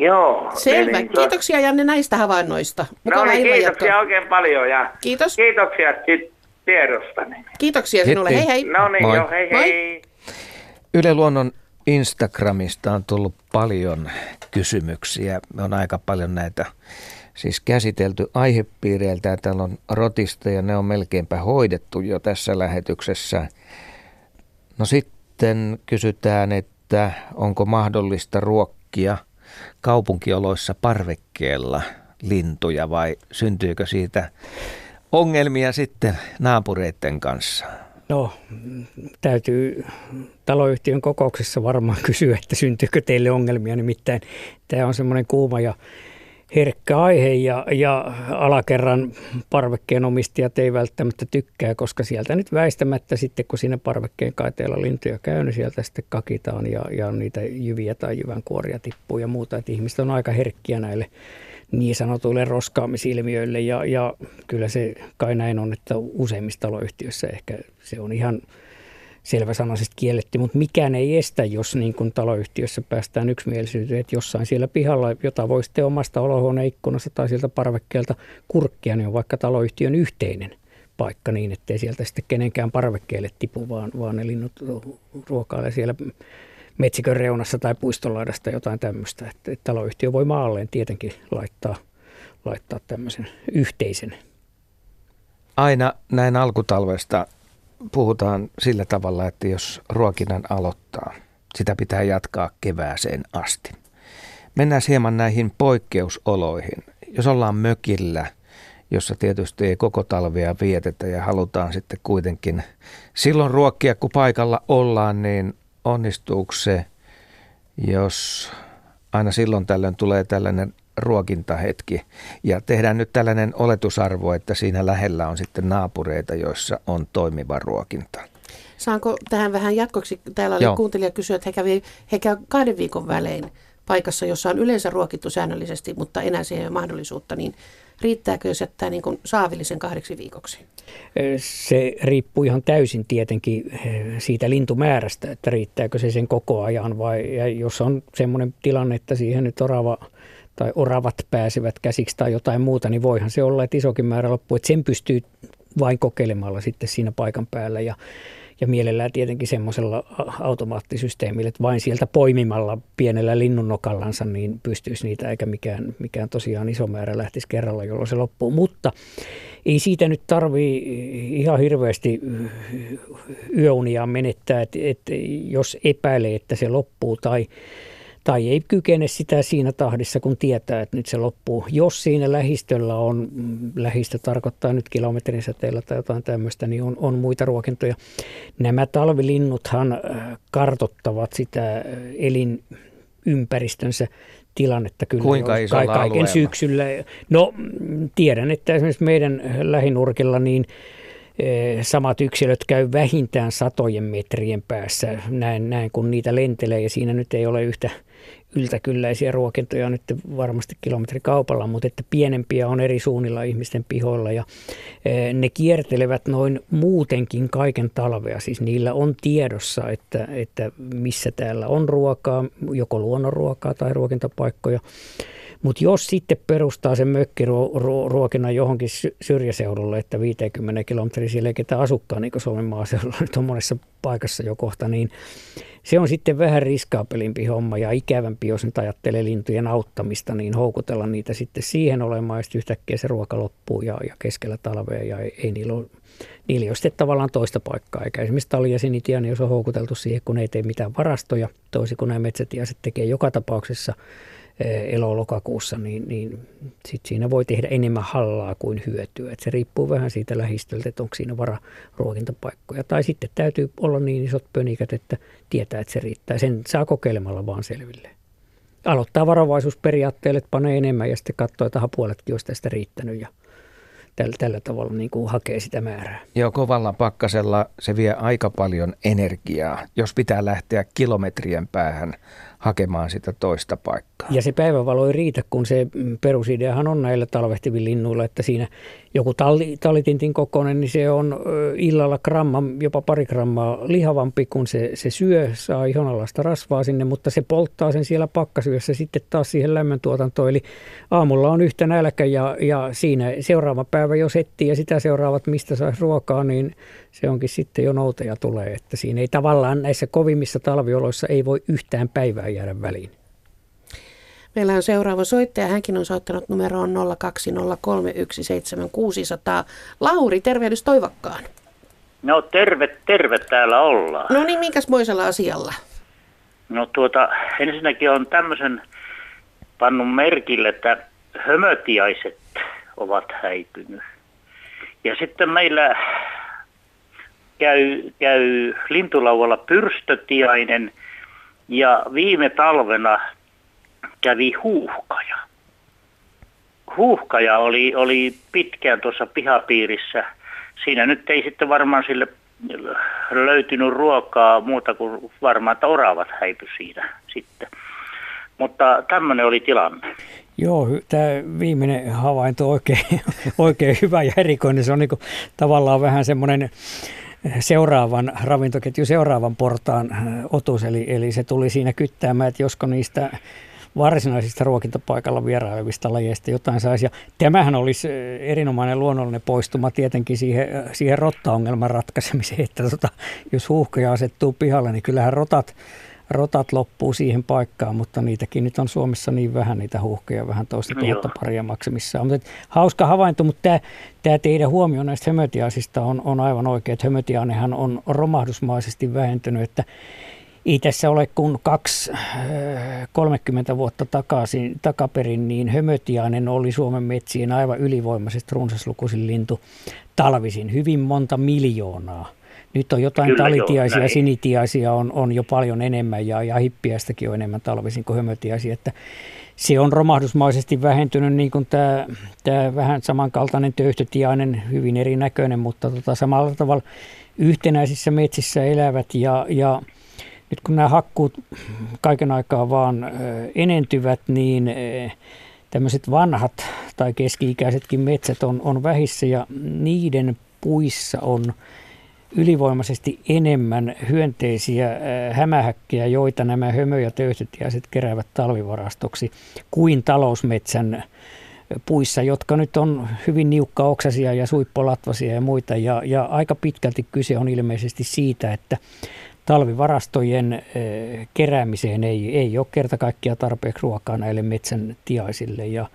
Joo. Selvä. Eli, Kiitoksia Janne näistä havainnoista. Mukava no niin, kiitoksia jatko. oikein paljon ja Kiitos. kiitoksia tiedosta. Kiitoksia sinulle. Hei hei. No niin, jo, hei Moi. hei. Yle Luonnon Instagramista on tullut paljon kysymyksiä. Me on aika paljon näitä siis käsitelty aihepiireiltä. Täällä on rotista ja ne on melkeinpä hoidettu jo tässä lähetyksessä. No sitten kysytään, että onko mahdollista ruokkia – kaupunkioloissa parvekkeella lintuja vai syntyykö siitä ongelmia sitten naapureiden kanssa? No, täytyy taloyhtiön kokouksessa varmaan kysyä, että syntyykö teille ongelmia. Nimittäin tämä on semmoinen kuuma ja herkkä aihe ja, ja alakerran parvekkeen omistajat ei välttämättä tykkää, koska sieltä nyt väistämättä sitten, kun siinä parvekkeen kaiteella lintuja käy, niin sieltä sitten kakitaan ja, ja niitä jyviä tai jyvänkuoria tippuu ja muuta. Että ihmiset on aika herkkiä näille niin sanotuille roskaamisilmiöille ja, ja kyllä se kai näin on, että useimmissa taloyhtiöissä ehkä se on ihan – selväsanaisesti kielletty, mutta mikään ei estä, jos niin kuin taloyhtiössä päästään yksimielisyyteen, että jossain siellä pihalla, jota voi sitten omasta olohuoneen ikkunasta tai sieltä parvekkeelta kurkkia, niin on vaikka taloyhtiön yhteinen paikka niin, ettei sieltä sitten kenenkään parvekkeelle tipu, vaan, vaan ne linnut ruokailee siellä metsikön reunassa tai puistolaidasta jotain tämmöistä. Että, että taloyhtiö voi maalleen tietenkin laittaa, laittaa tämmöisen yhteisen. Aina näin alkutalvesta puhutaan sillä tavalla, että jos ruokinnan aloittaa, sitä pitää jatkaa kevääseen asti. Mennään hieman näihin poikkeusoloihin. Jos ollaan mökillä, jossa tietysti ei koko talvea vietetä ja halutaan sitten kuitenkin silloin ruokkia, kun paikalla ollaan, niin onnistuuko se, jos aina silloin tällöin tulee tällainen ruokintahetki. Ja tehdään nyt tällainen oletusarvo, että siinä lähellä on sitten naapureita, joissa on toimiva ruokinta. Saanko tähän vähän jatkoksi? Täällä oli Joo. kuuntelija kysyä, että he kävi he käy kahden viikon välein paikassa, jossa on yleensä ruokittu säännöllisesti, mutta enää siihen ei ole mahdollisuutta, niin riittääkö jos jättää niin kuin saavillisen kahdeksi viikoksi? Se riippuu ihan täysin tietenkin siitä lintumäärästä, että riittääkö se sen koko ajan vai ja jos on semmoinen tilanne, että siihen nyt orava tai oravat pääsevät käsiksi tai jotain muuta, niin voihan se olla, että isokin määrä loppuu, että sen pystyy vain kokeilemalla sitten siinä paikan päällä ja ja mielellään tietenkin semmoisella automaattisysteemillä, että vain sieltä poimimalla pienellä linnunnokallansa niin pystyisi niitä, eikä mikään, mikään tosiaan iso määrä lähtisi kerralla, jolloin se loppuu. Mutta ei siitä nyt tarvii ihan hirveästi yöunia menettää, että, että jos epäilee, että se loppuu tai tai ei kykene sitä siinä tahdissa, kun tietää, että nyt se loppuu. Jos siinä lähistöllä on, mm, lähistö tarkoittaa nyt kilometrin säteellä tai jotain tämmöistä, niin on, on muita ruokintoja. Nämä talvilinnuthan äh, kartottavat sitä äh, elinympäristönsä tilannetta kyllä Kuinka iso kaiken alueella? syksyllä. No tiedän, että esimerkiksi meidän lähinurkilla niin – samat yksilöt käy vähintään satojen metrien päässä, näin, näin kun niitä lentelee, ja siinä nyt ei ole yhtä yltäkylläisiä ruokintoja nyt varmasti kilometrikaupalla, mutta että pienempiä on eri suunnilla ihmisten pihoilla, ja eh, ne kiertelevät noin muutenkin kaiken talvea, siis niillä on tiedossa, että, että missä täällä on ruokaa, joko luonnonruokaa tai ruokintapaikkoja, mutta jos sitten perustaa sen mökkiruokinnan johonkin syrjäseudulle, että 50 kilometriä siellä ei ketään asukkaan, niin kuin Suomen maaseudulla nyt on monessa paikassa jo kohta, niin se on sitten vähän riskaapelimpi homma ja ikävämpi, jos nyt ajattelee lintujen auttamista, niin houkutella niitä sitten siihen olemaan, ja yhtäkkiä se ruoka loppuu ja, ja keskellä talvea ja ei, ei niillä ole niillä ei ole sitten tavallaan toista paikkaa, eikä esimerkiksi talia sinitiainen, jos on houkuteltu siihen, kun ei tee mitään varastoja, toisin kuin nämä metsätiaiset tekee joka tapauksessa elo-lokakuussa, niin, niin sit siinä voi tehdä enemmän hallaa kuin hyötyä. Et se riippuu vähän siitä lähistöltä, että onko siinä vararuokintapaikkoja. Tai sitten täytyy olla niin isot pönikät, että tietää, että se riittää. Sen saa kokeilemalla vaan selville. Aloittaa varovaisuusperiaatteelle, että panee enemmän ja sitten katsoo, että puoletkin olisi tästä riittänyt ja tällä, tällä tavalla niin kuin hakee sitä määrää. Joo, kovalla pakkasella se vie aika paljon energiaa, jos pitää lähteä kilometrien päähän hakemaan sitä toista paikkaa. Ja se päivänvalo ei riitä, kun se perusideahan on näillä talvehtivilla linnuilla, että siinä joku talli, tallitintin kokoinen, niin se on illalla gramma, jopa pari grammaa lihavampi, kun se, se syö, saa ihonalaista rasvaa sinne, mutta se polttaa sen siellä pakkasyössä sitten taas siihen lämmöntuotantoon. Eli aamulla on yhtä nälkä ja, ja siinä seuraava päivä jos etsii ja sitä seuraavat, mistä saisi ruokaa, niin se onkin sitten jo nouteja tulee. Että siinä ei tavallaan näissä kovimmissa talvioloissa ei voi yhtään päivää jäädä väliin. Meillä on seuraava soittaja. Hänkin on soittanut numeroon 020317600. Lauri, tervehdys Toivakkaan. No terve, terve täällä ollaan. No niin, minkäs moisella asialla? No tuota, ensinnäkin on tämmöisen pannut merkille, että hömötiaiset ovat häipynyt. Ja sitten meillä käy, käy lintulauvalla pyrstötiainen ja viime talvena kävi huuhkaja. Huuhkaja oli, oli pitkään tuossa pihapiirissä. Siinä nyt ei sitten varmaan sille löytynyt ruokaa muuta kuin varmaan, että oravat häipy siinä sitten. Mutta tämmöinen oli tilanne. Joo, tämä viimeinen havainto oikein, oikein hyvä ja erikoinen. Se on niin tavallaan vähän semmoinen seuraavan ravintoketju seuraavan portaan otus, eli, eli se tuli siinä kyttäämään, että josko niistä varsinaisista ruokintapaikalla vierailevista lajeista jotain saisi. Ja tämähän olisi erinomainen luonnollinen poistuma tietenkin siihen, siihen rottaongelman ratkaisemiseen, että tota, jos huuhkoja asettuu pihalle, niin kyllähän rotat, rotat loppuu siihen paikkaan, mutta niitäkin nyt on Suomessa niin vähän, niitä huuhkeja vähän toista no tuhatta paria maksimissaan. Mutta hauska havainto, mutta tämä, tämä teidän huomio näistä hömötiaisista on, on aivan oikein, että hömötiainehan on romahdusmaisesti vähentynyt, että ei tässä ole kuin kaksi, 30 vuotta takaisin, takaperin, niin hömötiainen oli Suomen metsien aivan ylivoimaisesti runsaslukuisin lintu talvisin, hyvin monta miljoonaa. Nyt on jotain Kyllä talitiaisia, joo, sinitiaisia on, on jo paljon enemmän ja, ja hippiäistäkin on enemmän talvisin kuin hömötiaisia. Että se on romahdusmaisesti vähentynyt, niin kuin tämä, tämä vähän samankaltainen töyhtötiainen, hyvin erinäköinen, mutta tota, samalla tavalla yhtenäisissä metsissä elävät ja, ja nyt kun nämä hakkuut kaiken aikaa vaan enentyvät, niin tämmöiset vanhat tai keski-ikäisetkin metsät on, on vähissä ja niiden puissa on ylivoimaisesti enemmän hyönteisiä hämähäkkiä, joita nämä hömö- ja töyhtötiäiset keräävät talvivarastoksi kuin talousmetsän puissa, jotka nyt on hyvin niukkaoksaisia ja suippolatvasia ja muita. Ja, ja aika pitkälti kyse on ilmeisesti siitä, että talvivarastojen keräämiseen ei, ei ole kerta kaikkiaan tarpeeksi ruokaa näille metsän tiaisille. Ja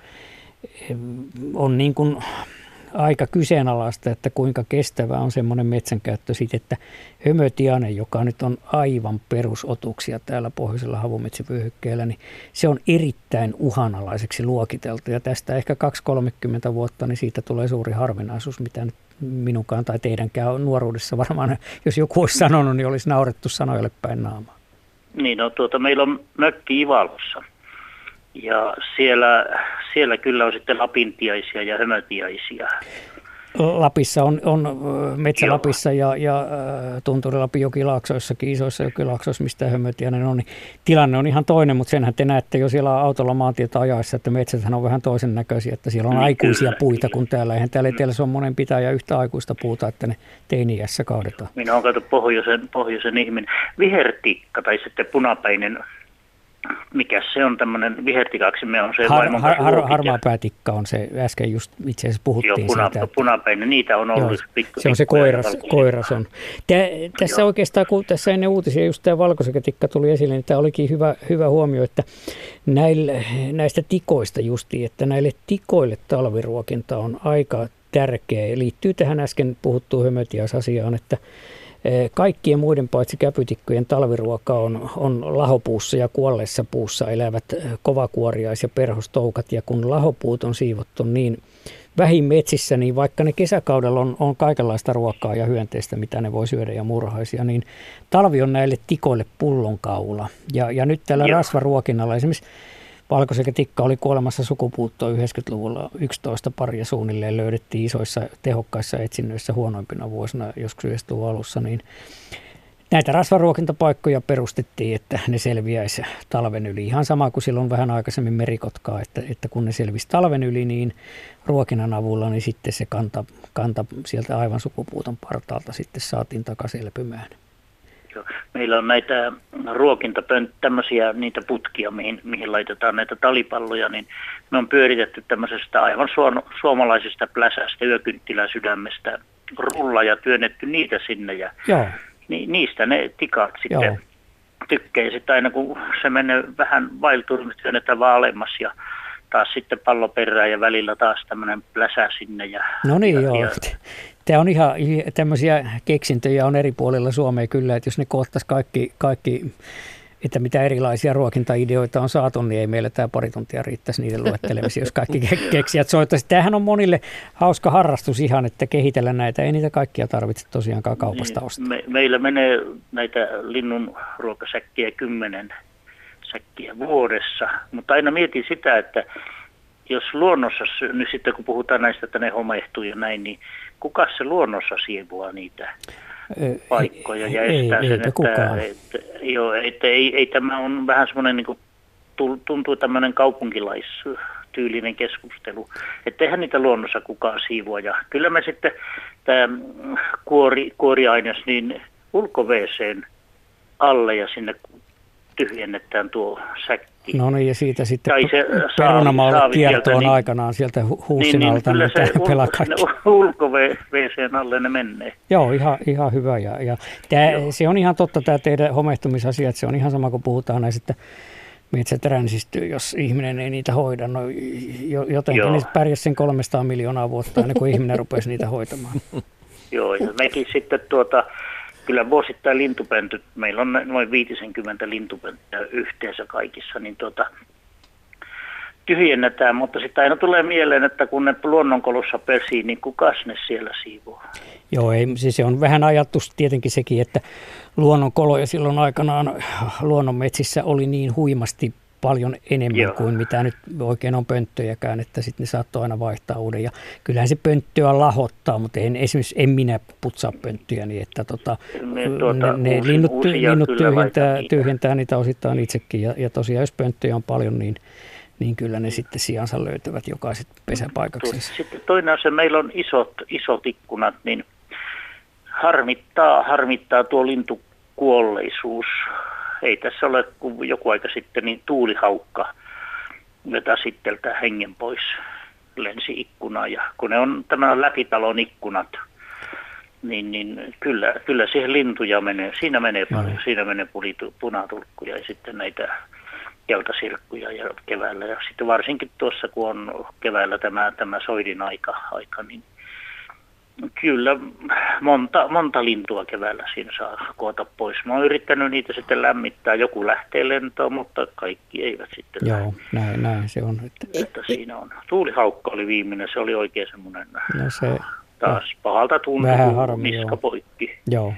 on niin kuin aika kyseenalaista, että kuinka kestävä on semmoinen metsänkäyttö siitä, että hömötiane, joka nyt on aivan perusotuksia täällä pohjoisella havumetsävyöhykkeellä, niin se on erittäin uhanalaiseksi luokiteltu. Ja tästä ehkä 2-30 vuotta, niin siitä tulee suuri harvinaisuus, mitä nyt minunkaan tai teidänkään nuoruudessa varmaan, jos joku olisi sanonut, niin olisi naurettu sanoille päin naamaa. Niin, no tuota, meillä on mökki Ivalossa. Ja siellä, siellä kyllä on sitten lapintiaisia ja hömötiaisia. Lapissa on, on Metsä Lapissa ja, ja Tunturi-Lapin jokilaaksoissakin, isoissa jokilaaksoissa, mistä hömötiainen on, niin tilanne on ihan toinen, mutta senhän te näette jo siellä autolla maantietä ajaessa, että metsät on vähän toisen näköisiä, että siellä on niin, aikuisia kyllä, puita kuin täällä. Eihän täällä etelässä on monen pitäjä yhtä aikuista puuta, että ne teiniässä kaadetaan. Minä olen katsottu pohjoisen, pohjoisen ihminen. Vihertikka tai sitten punapäinen mikä se on tämmöinen me on se har, har, har, Harmaa päätikka on se, äsken just itse asiassa puhuttiin Joo, puna, siitä. Että, punapäinen, niitä on ollut. Joo, pikku, se on se koiras, koiras on. Tää, tässä Joo. oikeastaan, kun tässä ennen uutisia just tämä valkosekätikka tuli esille, niin tämä olikin hyvä, hyvä huomio, että näille, näistä tikoista justi, että näille tikoille talviruokinta on aika tärkeä. Liittyy tähän äsken puhuttuun hömötiasasiaan, että kaikkien muiden paitsi käpytikkojen talviruoka on, on lahopuussa ja kuolleessa puussa elävät eh, kovakuoriais- ja perhostoukat. Ja kun lahopuut on siivottu niin vähin metsissä, niin vaikka ne kesäkaudella on, on kaikenlaista ruokaa ja hyönteistä, mitä ne voi syödä ja murhaisia, niin talvi on näille tikoille pullonkaula. Ja, ja nyt tällä Joo. rasvaruokinnalla esimerkiksi Valkoisekä tikka oli kuolemassa sukupuuttoon 90-luvulla 11 paria suunnilleen löydettiin isoissa tehokkaissa etsinnöissä huonoimpina vuosina joskus 90 alussa, niin näitä rasvaruokintapaikkoja perustettiin, että ne selviäisi talven yli. Ihan sama kuin silloin vähän aikaisemmin merikotkaa, että, että kun ne selvisi talven yli, niin ruokinnan avulla niin sitten se kanta, kanta sieltä aivan sukupuuton partaalta sitten saatiin takaisin elpymään. Meillä on näitä ruokintapönt, tämmöisiä niitä putkia, mihin, mihin laitetaan näitä talipalloja, niin me on pyöritetty tämmöisestä aivan suomalaisesta pläsästä, yökynttilä sydämestä rulla ja työnnetty niitä sinne ja Joo. Ni, niistä ne tikat sitten Joo. tykkää. Sitten aina kun se menee vähän vailtuun, niin työnnetään vaan alemmas ja taas sitten pallo perään ja välillä taas tämmöinen pläsä sinne. Ja, no niin ja, joo. Ja, Tämä on ihan tämmöisiä keksintöjä on eri puolilla Suomea kyllä, että jos ne koottaisi kaikki, kaikki että mitä erilaisia ruokintaideoita on saatu, niin ei meillä tämä pari tuntia riittäisi niiden luettelemisiin, jos kaikki keksijät soittaisi. Tämähän on monille hauska harrastus ihan, että kehitellä näitä. Ei niitä kaikkia tarvitse tosiaankaan kaupasta niin, ostaa. Me, meillä menee näitä linnun ruokasäkkiä kymmenen säkkiä vuodessa, mutta aina mietin sitä, että jos luonnossa, nyt sitten kun puhutaan näistä, että ne homehtuu ja näin, niin kuka se luonnossa siivua niitä paikkoja ja estää ei, sen, että, kukaan. että, joo, että ei, ei tämä on vähän semmoinen niin kuin, tuntuu tämmöinen kaupunkilaistyylinen keskustelu, että eihän niitä luonnossa kukaan siivua. Ja kyllä me sitten tämä kuori, kuoriaines niin ulko alle ja sinne tyhjennetään tuo säkki. No niin, ja siitä sitten tai se perunamaalle kiertoon niin, aikanaan sieltä huusin niin, alta, niin, niin pelaa kaikki. ulko alle ne menee. Joo, ihan, ihan hyvä. Ja, ja tää, se on ihan totta tämä teidän homehtumisasia, että se on ihan sama kuin puhutaan näistä, metsät ränsistyy, jos ihminen ei niitä hoida. No, jotenkin niitä pärjäsi sen 300 miljoonaa vuotta ennen kuin ihminen rupesi niitä hoitamaan. Joo, ja mekin sitten tuota, kyllä vuosittain lintupöntöt, meillä on noin 50 lintupönttöä yhteensä kaikissa, niin tuota, tyhjennetään, mutta sitten aina tulee mieleen, että kun ne luonnonkolossa pesii, niin kuka ne siellä siivoo? Joo, ei, siis se on vähän ajattu tietenkin sekin, että luonnonkoloja silloin aikanaan luonnonmetsissä oli niin huimasti paljon enemmän Joo. kuin mitä nyt oikein on pönttöjäkään, että sitten ne saattoi aina vaihtaa uuden. Ja kyllähän se pönttöä lahottaa, mutta en, esimerkiksi en minä putsaa pönttöjä, niin että tota, ne, tuota, ne, ne uusi, linnut, linnut tyhjentää, niitä. tyhjentää niitä osittain itsekin. Ja, ja tosiaan jos pönttöjä on paljon, niin niin kyllä ne sitten sijansa löytävät jokaiset pesäpaikaksi. Sitten toinen asia, meillä on isot, isot ikkunat, niin harmittaa, harmittaa tuo lintukuolleisuus. Ei tässä ole kuin joku aika sitten niin tuulihaukka, jota sitten hengen pois lensi ikkuna. Ja kun ne on tämä läpitalon ikkunat, niin, niin kyllä, kyllä siihen lintuja menee. Siinä menee paljon. Mm. Siinä menee punatulkkuja ja sitten näitä keltasirkkuja ja keväällä. Ja sitten varsinkin tuossa, kun on keväällä tämä, tämä soidin aika, aika niin Kyllä, monta, monta lintua keväällä siinä saa koota pois. Mä oon yrittänyt niitä sitten lämmittää. Joku lähtee lentoon, mutta kaikki eivät sitten Joo, näin, näin se on. Että... että siinä on. Tuulihaukka oli viimeinen, se oli oikein semmoinen no se, taas pahalta tuntuu, niska joo. poikki. Joo.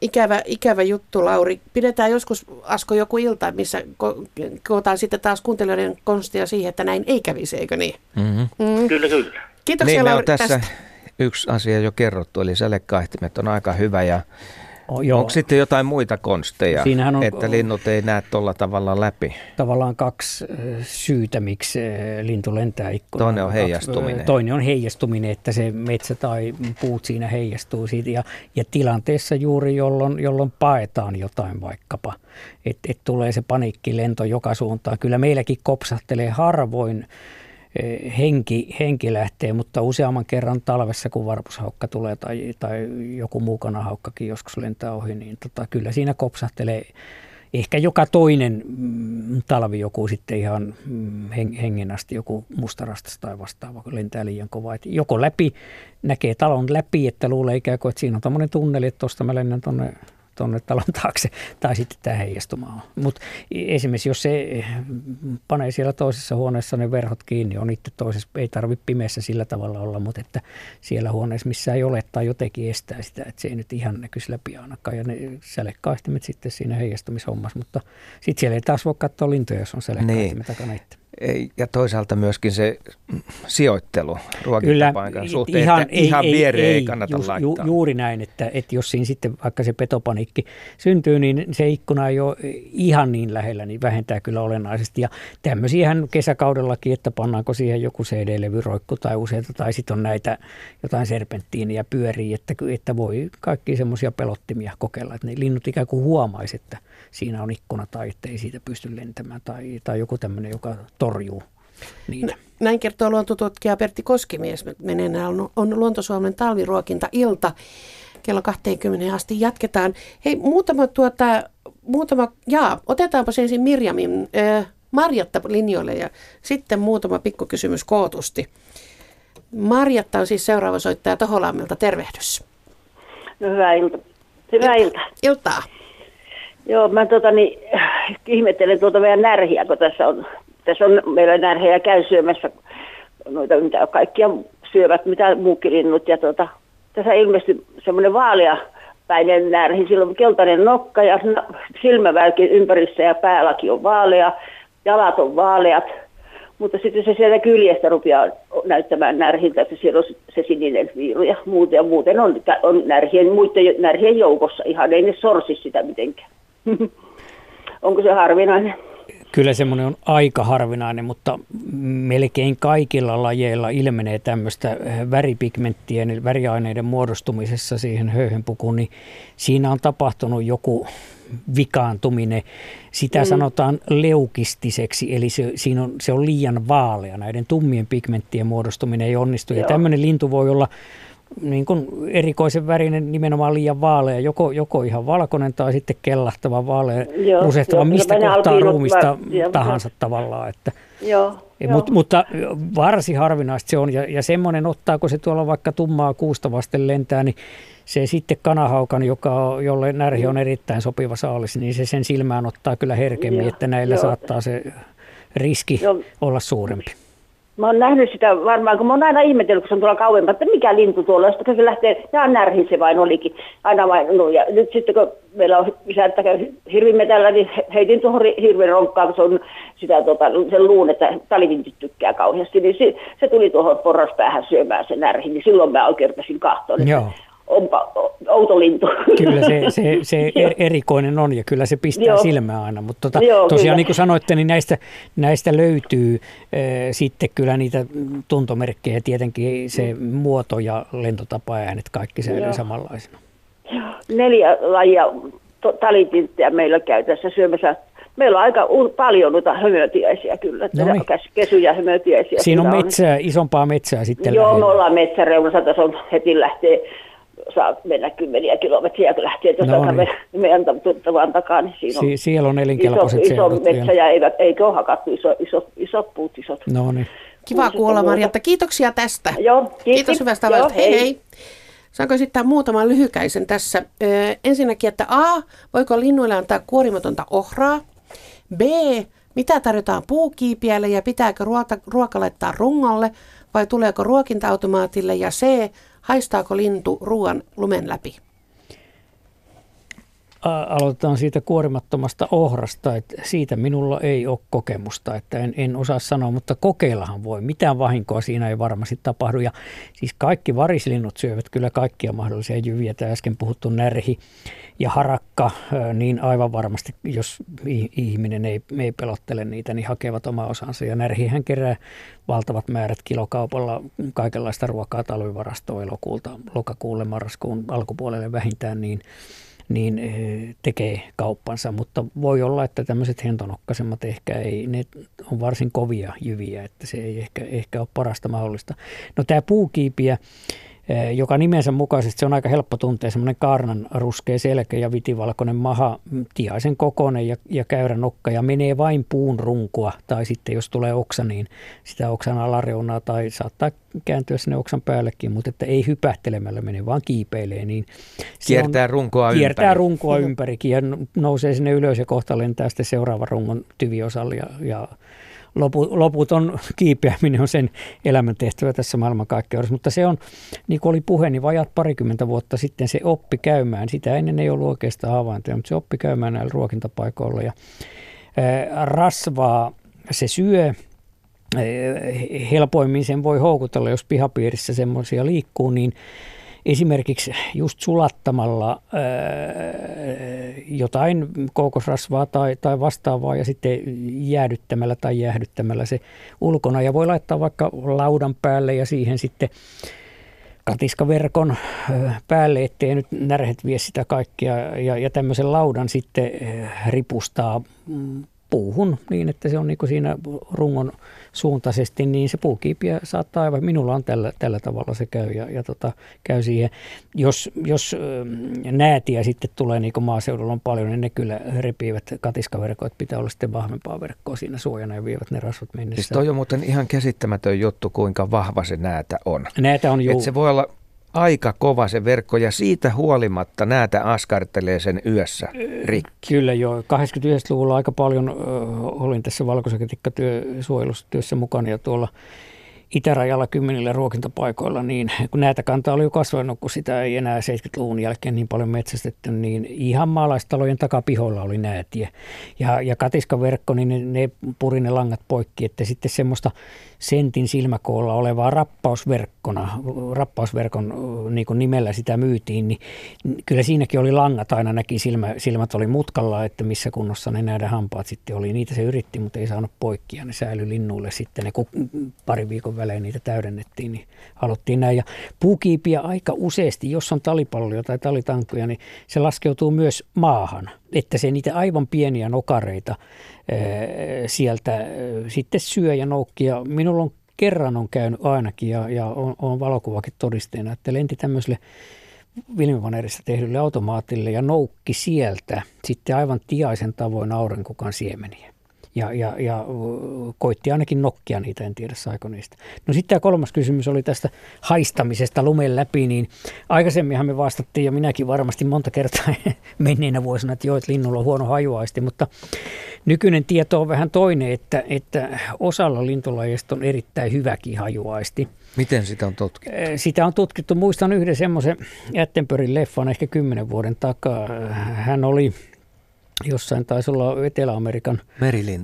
Ikävä, ikävä juttu, Lauri. Pidetään joskus, Asko, joku ilta, missä ko- kootaan sitten taas kuuntelijoiden konstia siihen, että näin ei kävisi, eikö niin? Mm-hmm. Mm. Kyllä, kyllä. Kiitoksia, niin, Lauri, tässä tästä. Yksi asia jo kerrottu, eli sälekaihtimet on aika hyvä ja Oh, joo. Onko sitten jotain muita konsteja, Siinähän on, että linnut ei näe tuolla tavalla läpi? Tavallaan kaksi syytä, miksi lintu lentää ikkunaan. Toinen on heijastuminen. Toinen on heijastuminen, että se metsä tai puut siinä heijastuu siitä. Ja, ja tilanteessa juuri, jolloin, jolloin paetaan jotain vaikkapa, että et tulee se paniikkilento joka suuntaan. Kyllä meilläkin kopsahtelee harvoin henki, henki lähtee, mutta useamman kerran talvessa, kun varpushaukka tulee tai, tai joku muu kanahaukkakin joskus lentää ohi, niin tota, kyllä siinä kopsahtelee ehkä joka toinen mm, talvi joku sitten ihan mm, hengen asti, joku mustarastas tai vastaava, kun lentää liian kovaa. Et joko läpi, näkee talon läpi, että luulee ikään kuin, että siinä on tämmöinen tunneli, että tuosta mä lennän tuonne tuonne talon taakse, tai sitten tämä heijastumaan. Mutta esimerkiksi jos se panee siellä toisessa huoneessa ne verhot kiinni, on itse toisessa, ei tarvitse pimeässä sillä tavalla olla, mutta että siellä huoneessa, missä ei ole tai jotenkin estää sitä, että se ei nyt ihan näkyisi läpi ainakaan. Ja ne sälekkaihtimet sitten siinä heijastumishommassa, mutta sitten siellä ei taas voi katsoa lintuja, jos on sälekkaihtimet niin. takana itse. Ja toisaalta myöskin se sijoittelu ruokintapaikan suhteen, ihan, että ei, ihan ei, viereen ei, ei kannata just, laittaa. Ju, juuri näin, että, että jos siinä sitten vaikka se petopaniikki syntyy, niin se ikkuna ei ole ihan niin lähellä, niin vähentää kyllä olennaisesti. Ja tämmöisiähän kesäkaudellakin, että pannaanko siihen joku CD-levyroikku tai useita, tai sitten on näitä jotain serpenttiiniä pyörii, että, että voi kaikki semmoisia pelottimia kokeilla, että ne linnut ikään kuin huomaisi, että siinä on ikkuna tai ettei siitä pysty lentämään tai, tai joku tämmöinen, joka torjuu niitä. Näin kertoo luontotutkija Pertti Koskimies. Meneillään on, on Luontosuomen talviruokinta-ilta. Kello 20 asti jatketaan. Hei, muutama tuota, muutama, jaa, otetaanpa ensin Mirjamin äh, Marjatta linjoille ja sitten muutama pikkukysymys kootusti. Marjatta on siis seuraava soittaja Toholammilta. Tervehdys. No hyvää iltaa. Hyvää iltaa. Iltaa. Joo, mä tota, niin, ihmettelen tuota meidän närhiä, kun tässä on, tässä on meillä närhejä käy syömässä noita, mitä kaikkia syövät, mitä muukin linnut. Ja tota, tässä ilmestyi semmoinen vaalea päinen närhi, sillä on keltainen nokka ja silmävälki ympärissä ja päälläkin on vaalea, jalat on vaaleat. Mutta sitten se sieltä kyljestä rupeaa näyttämään närhiltä, että siellä on se sininen viiru ja muuten, muuten on, on närhien, muiden närhien joukossa ihan, ei ne sorsi sitä mitenkään. Onko se harvinainen? Kyllä semmoinen on aika harvinainen, mutta melkein kaikilla lajeilla ilmenee tämmöistä väripigmenttien, eli väriaineiden muodostumisessa siihen höyhenpukuun, niin siinä on tapahtunut joku vikaantuminen. Sitä mm. sanotaan leukistiseksi, eli se, siinä on, se on liian vaalea. Näiden tummien pigmenttien muodostuminen ei onnistu. Joo. Ja tämmöinen lintu voi olla niin kuin erikoisen värinen, nimenomaan liian vaalea, joko, joko ihan valkoinen tai sitten kellahtava vaalea, rusehtava mistä kohtaa ruumista mä, tahansa tavallaan. Että, joo, ja, Mut, mutta varsin harvinaista se on, ja, ja semmoinen ottaako se tuolla vaikka tummaa kuusta vasten lentää, niin se sitten kanahaukan, joka, jolle närhi on erittäin sopiva saalis, niin se sen silmään ottaa kyllä herkemmin, joo, että näillä joo. saattaa se riski joo. olla suurempi. Mä oon nähnyt sitä varmaan, kun mä oon aina ihmetellyt, kun se on tuolla kauemmin, että mikä lintu tuolla, sitten se lähtee, ja närhi se vain olikin, aina vain, no, ja nyt sitten kun meillä on isäntä käy hirvimetällä, niin heitin tuohon hirven ronkkaan, kun se on sitä tota, sen luun, että talivintit tykkää kauheasti, niin se, se tuli tuohon porraspäähän syömään se närhi, niin silloin mä oikein rupesin kahtoon. Joo onpa outo lintu. Kyllä se, se, se er, erikoinen on ja kyllä se pistää Joo. silmään aina. Mutta tota, Joo, tosiaan kyllä. niin kuin sanoitte, niin näistä, näistä löytyy äh, sitten kyllä niitä tuntomerkkejä. Tietenkin se muoto ja lentotapa äänet kaikki säilyy samanlaisena. Neljä lajia talitinttiä meillä käy tässä syömässä Meillä on aika paljon noita hömötiäisiä kyllä, no niin. kesyjä hömötiäisiä. Siinä on metsää, on. isompaa metsää sitten Joo, lähellä. me ollaan metsäreunassa, tässä on heti lähtee saa mennä kymmeniä kilometriä, kun lähtee tuosta no niin. meidän tuttavan takaa, niin siinä on, si- siellä on elinkelpoiset iso, iso metsä ja eivät, eikö ole hakattu iso, iso, isot puut isot. No niin. Kiva kuulla Marjatta. Kiitoksia tästä. Joo, kiitos. Kiitos hyvästä Joo, hei. hei. hei. Saanko esittää muutaman lyhykäisen tässä? Ö, ensinnäkin, että A, voiko linnuille antaa kuorimatonta ohraa? B, mitä tarjotaan puukiipiälle ja pitääkö ruoka, ruoka laittaa rungolle vai tuleeko ruokinta-automaatille? Ja C, Haistaako lintu ruoan lumen läpi? Aloitetaan siitä kuorimattomasta ohrasta, että siitä minulla ei ole kokemusta, että en, en osaa sanoa, mutta kokeillahan voi. Mitään vahinkoa siinä ei varmasti tapahdu. Ja siis kaikki varislinnut syövät kyllä kaikkia mahdollisia jyviä. Tämä äsken puhuttu närhi ja harakka, niin aivan varmasti, jos ihminen ei, ei pelottele niitä, niin hakevat oma osansa. Ja närhihän kerää valtavat määrät kilokaupalla kaikenlaista ruokaa talvivarastoa elokuulta lokakuulle marraskuun alkupuolelle vähintään, niin niin tekee kauppansa, mutta voi olla, että tämmöiset hentonokkaisemmat ehkä ei, ne on varsin kovia jyviä, että se ei ehkä, ehkä ole parasta mahdollista. No tämä puukiipiä, joka nimensä mukaisesti se on aika helppo tuntea, semmoinen kaarnan ruskea selkä ja vitivalkoinen maha, tiaisen kokoinen ja, ja käyrä nokka ja menee vain puun runkua tai sitten jos tulee oksa, niin sitä oksan alareunaa tai saattaa kääntyä sinne oksan päällekin, mutta että ei hypähtelemällä mene, vaan kiipeilee. Niin kiertää on, runkoa kiertää ympäri. runkoa ympärikin ja nousee sinne ylös ja kohta lentää sitten seuraava rungon tyviosalle ja, ja lopu, loputon kiipeäminen on sen elämäntehtävä tässä maailmankaikkeudessa. Mutta se on, niin kuin oli puhe, niin vajat parikymmentä vuotta sitten se oppi käymään. Sitä ennen ei ollut oikeastaan havaintoja, mutta se oppi käymään näillä ruokintapaikoilla. Ja, ää, rasvaa se syö, helpoimmin sen voi houkutella, jos pihapiirissä semmoisia liikkuu, niin esimerkiksi just sulattamalla ää, jotain kookosrasvaa tai, tai vastaavaa ja sitten jäädyttämällä tai jäähdyttämällä se ulkona. Ja voi laittaa vaikka laudan päälle ja siihen sitten katiskaverkon päälle, ettei nyt närhet vie sitä kaikkea. Ja, ja tämmöisen laudan sitten ripustaa mm, puuhun niin, että se on niin siinä rungon suuntaisesti, niin se puukiipiä saattaa aivan, minulla on tällä, tällä tavalla se käy ja, ja tota, käy siihen. Jos, jos näätiä sitten tulee, niin kuin maaseudulla on paljon, niin ne kyllä repivät katiskaverkot, pitää olla sitten vahvempaa verkkoa siinä suojana ja vievät ne rasvat mennessä. Siis toi on muuten ihan käsittämätön juttu, kuinka vahva se näätä on. Näätä on juu. se voi olla aika kova se verkko ja siitä huolimatta näitä askartelee sen yössä rikki. Kyllä joo. 89-luvulla aika paljon ö, olin tässä valkoisaketikkatyösuojelustyössä mukana ja tuolla itärajalla kymmenillä ruokintapaikoilla, niin kun näitä kantaa oli jo kasvanut, kun sitä ei enää 70-luvun jälkeen niin paljon metsästetty, niin ihan maalaistalojen takapihoilla oli näätiä. Ja, ja katiskaverkko, niin ne, ne puri ne langat poikki, että sitten semmoista sentin silmäkoolla olevaa rappausverkkona, rappausverkon niin kuin nimellä sitä myytiin, niin kyllä siinäkin oli langat aina näki, silmä, silmät oli mutkalla, että missä kunnossa ne nähdä hampaat sitten oli. Niitä se yritti, mutta ei saanut poikkia, ne säilyi linnuille sitten, ne kun pari viikon välein niitä täydennettiin, niin haluttiin näin. Ja puukiipiä aika useasti, jos on talipalloja tai talitankuja, niin se laskeutuu myös maahan, että se niitä aivan pieniä nokareita sieltä sitten syö ja noukkia. Minulla on kerran on käynyt ainakin ja, ja on, on valokuvakin todisteena, että lenti tämmöiselle Vilmivanerissa tehdylle automaatille ja noukki sieltä sitten aivan tiaisen tavoin aurinkukan siemeniä. Ja, ja, ja koitti ainakin nokkia niitä, en tiedä saiko niistä. No sitten tämä kolmas kysymys oli tästä haistamisesta lumen läpi, niin aikaisemminhan me vastattiin ja minäkin varmasti monta kertaa menneinä vuosina, että joo, että linnulla on huono hajuaisti, mutta nykyinen tieto on vähän toinen, että, että osalla lintulajista on erittäin hyväkin hajuaisti. Miten sitä on tutkittu? Sitä on tutkittu. Muistan yhden semmoisen Jättenpörin leffan ehkä kymmenen vuoden takaa. Hän oli jossain taisi olla Etelä-Amerikan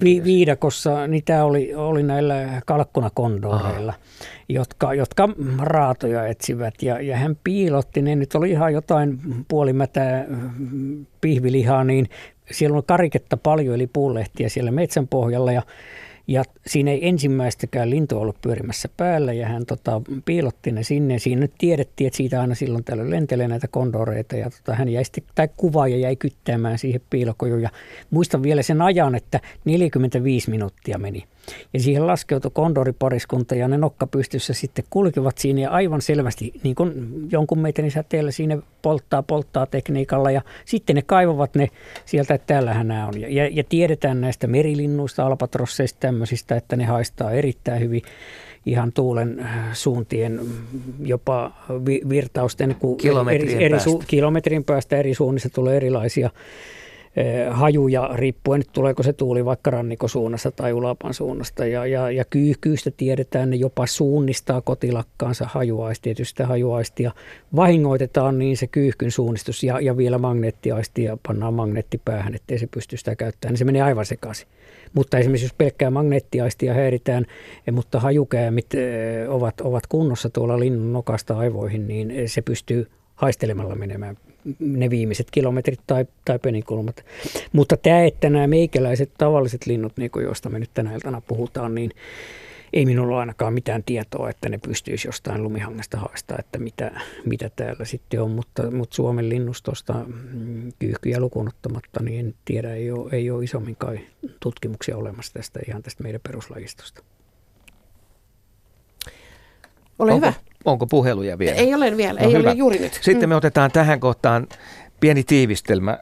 vi- viidakossa, niin tämä oli, oli näillä kalkkunakondoreilla, jotka, jotka raatoja etsivät. Ja, ja hän piilotti, ne nyt oli ihan jotain puolimätää pihvilihaa, niin siellä on kariketta paljon, eli puulehtiä siellä metsän pohjalla. Ja ja siinä ei ensimmäistäkään lintu ollut pyörimässä päällä ja hän tota, piilotti ne sinne. Siinä nyt tiedettiin, että siitä aina silloin täällä lentelee näitä kondoreita ja tota, hän jäi sitten, tai ja jäi kyttäämään siihen piilokojuun. Ja muistan vielä sen ajan, että 45 minuuttia meni ja siihen laskeutui kondoripariskunta ja ne nokka pystyssä sitten kulkivat siinä ja aivan selvästi niin kuin jonkun metrin säteellä siinä polttaa, polttaa tekniikalla ja sitten ne kaivavat ne sieltä, että täällähän nämä on. Ja, ja tiedetään näistä merilinnuista, albatrosseista tämmöisistä, että ne haistaa erittäin hyvin ihan tuulen äh, suuntien jopa virtausten, kun eri, eri su, kilometrin päästä eri suunnista tulee erilaisia hajuja riippuen, että tuleeko se tuuli vaikka rannikosuunnasta tai ulapan suunnasta. Ja, ja, ja kyyhkyistä tiedetään, ne jopa suunnistaa kotilakkaansa hajuaisti, tietysti hajuaistia vahingoitetaan, niin se kyyhkyn suunnistus ja, ja vielä magneettiaistia pannaan magneettipäähän, ettei se pysty sitä käyttämään, niin se menee aivan sekaisin. Mutta esimerkiksi jos pelkkää magneettiaistia häiritään, eh, mutta hajukäämit eh, ovat, ovat kunnossa tuolla linnun nokasta aivoihin, niin se pystyy haistelemalla menemään ne viimeiset kilometrit tai, tai penikulmat. Mutta tämä, että nämä meikäläiset tavalliset linnut, niin kuin joista me nyt tänä iltana puhutaan, niin ei minulla ainakaan mitään tietoa, että ne pystyisi jostain lumihangesta haistaa, että mitä, mitä täällä sitten on, mutta, mutta Suomen linnustosta mm, kyyhkyjä lukuun ottamatta, niin en tiedä, ei ole, ei ole isommin kai tutkimuksia olemassa tästä ihan tästä meidän peruslajistosta. Ole Onko, hyvä. Onko puheluja vielä? Ei ole vielä, no ei hyvä. ole juuri nyt. Sitten me mm. otetaan tähän kohtaan pieni tiivistelmä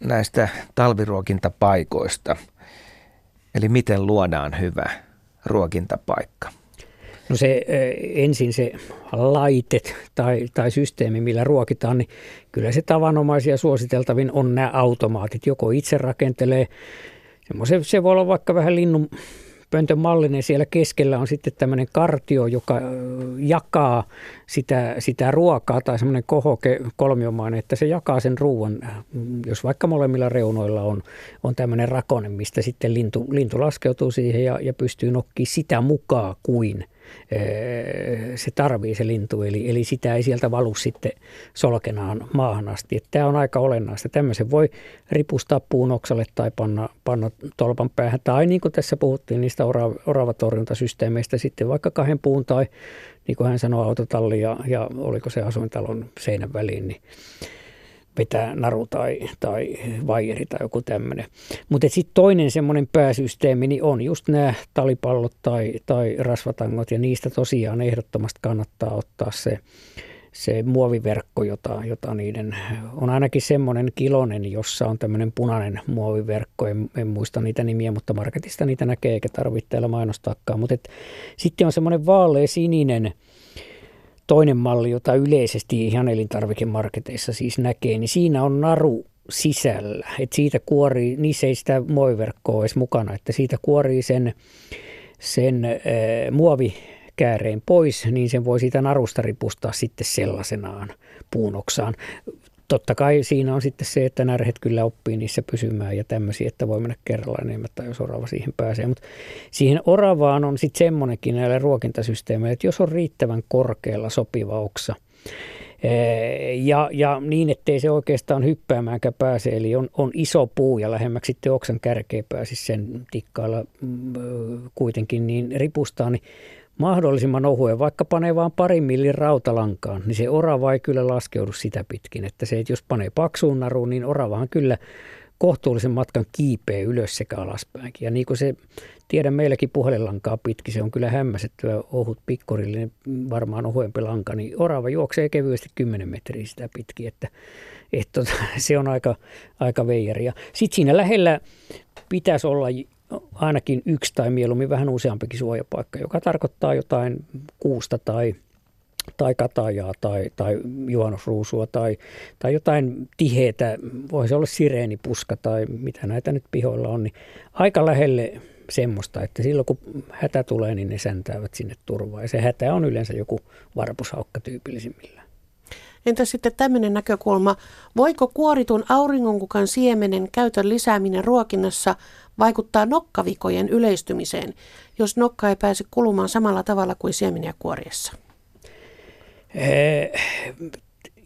näistä talviruokintapaikoista. Eli miten luodaan hyvä ruokintapaikka? No se ensin se laitet tai, tai systeemi, millä ruokitaan, niin kyllä se tavanomaisia suositeltavin on nämä automaatit. Joko itse rakentelee, se, se voi olla vaikka vähän linnun pöntön mallinen siellä keskellä on sitten tämmöinen kartio, joka jakaa sitä, sitä ruokaa tai semmoinen kohoke kolmiomainen, että se jakaa sen ruoan, jos vaikka molemmilla reunoilla on, on tämmöinen rakone, mistä sitten lintu, lintu laskeutuu siihen ja, ja pystyy nokkimaan sitä mukaan kuin – se tarvii se lintu, eli, eli sitä ei sieltä valu sitten solkenaan maahan asti. Että tämä on aika olennaista. Tämmöisen voi ripustaa puun oksalle tai panna, panna tolpan päähän, tai niin kuin tässä puhuttiin niistä oravatorjuntasysteemeistä, sitten vaikka kahden puun tai niin kuin hän sanoi, autotalli ja, ja oliko se asuintalon seinän väliin, niin vetää naru tai, tai vaijeri tai joku tämmöinen. Mutta sitten toinen semmoinen pääsysteemi niin on just nämä talipallot tai, tai rasvatangot ja niistä tosiaan ehdottomasti kannattaa ottaa se, se muoviverkko, jota, jota niiden on ainakin semmoinen kilonen, jossa on tämmöinen punainen muoviverkko. En, en muista niitä nimiä, mutta marketista niitä näkee eikä tarvitse täällä mainostaakaan. Mutta sitten on semmoinen vaaleä sininen toinen malli, jota yleisesti ihan elintarvikemarketeissa siis näkee, niin siinä on naru sisällä. Et siitä kuorii, niissä ei sitä muoviverkkoa edes mukana, että siitä kuorii sen, sen äh, muovikääreen pois, niin sen voi siitä narusta ripustaa sitten sellaisenaan puunoksaan totta kai siinä on sitten se, että närhet kyllä oppii niissä pysymään ja tämmöisiä, että voi mennä kerralla enemmän tai jos orava siihen pääsee. Mutta siihen oravaan on sitten semmoinenkin näillä ruokintasysteemeillä, että jos on riittävän korkealla sopiva oksa, ja, ja niin, ettei se oikeastaan hyppäämäänkään pääse, eli on, on iso puu ja lähemmäksi sitten oksan kärkeä pääsisi sen tikkailla mm, kuitenkin, niin ripustaa, niin mahdollisimman ohuen, vaikka panee vain parin millin rautalankaan, niin se orava ei kyllä laskeudu sitä pitkin. Että se, että jos panee paksuun naruun, niin oravahan kyllä kohtuullisen matkan kiipeä ylös sekä alaspäinkin. Ja niin kuin se, tiedän meilläkin puhelinlankaa pitkin, se on kyllä hämmäsettyä ohut pikkurillinen, varmaan ohuempi lanka, niin orava juoksee kevyesti 10 metriä sitä pitkin, että, että tota, se on aika, aika veijari. Sitten siinä lähellä pitäisi olla ainakin yksi tai mieluummin vähän useampikin suojapaikka, joka tarkoittaa jotain kuusta tai tai katajaa tai, tai juhannusruusua tai, tai jotain tiheitä, voisi olla sireenipuska tai mitä näitä nyt pihoilla on, niin aika lähelle semmoista, että silloin kun hätä tulee, niin ne säntäävät sinne turvaan. Ja se hätä on yleensä joku varpushaukka tyypillisimmillään. Entä sitten tämmöinen näkökulma, voiko kuoritun auringonkukan siemenen käytön lisääminen ruokinnassa vaikuttaa nokkavikojen yleistymiseen, jos nokka ei pääse kulumaan samalla tavalla kuin siemeniä kuoriessa?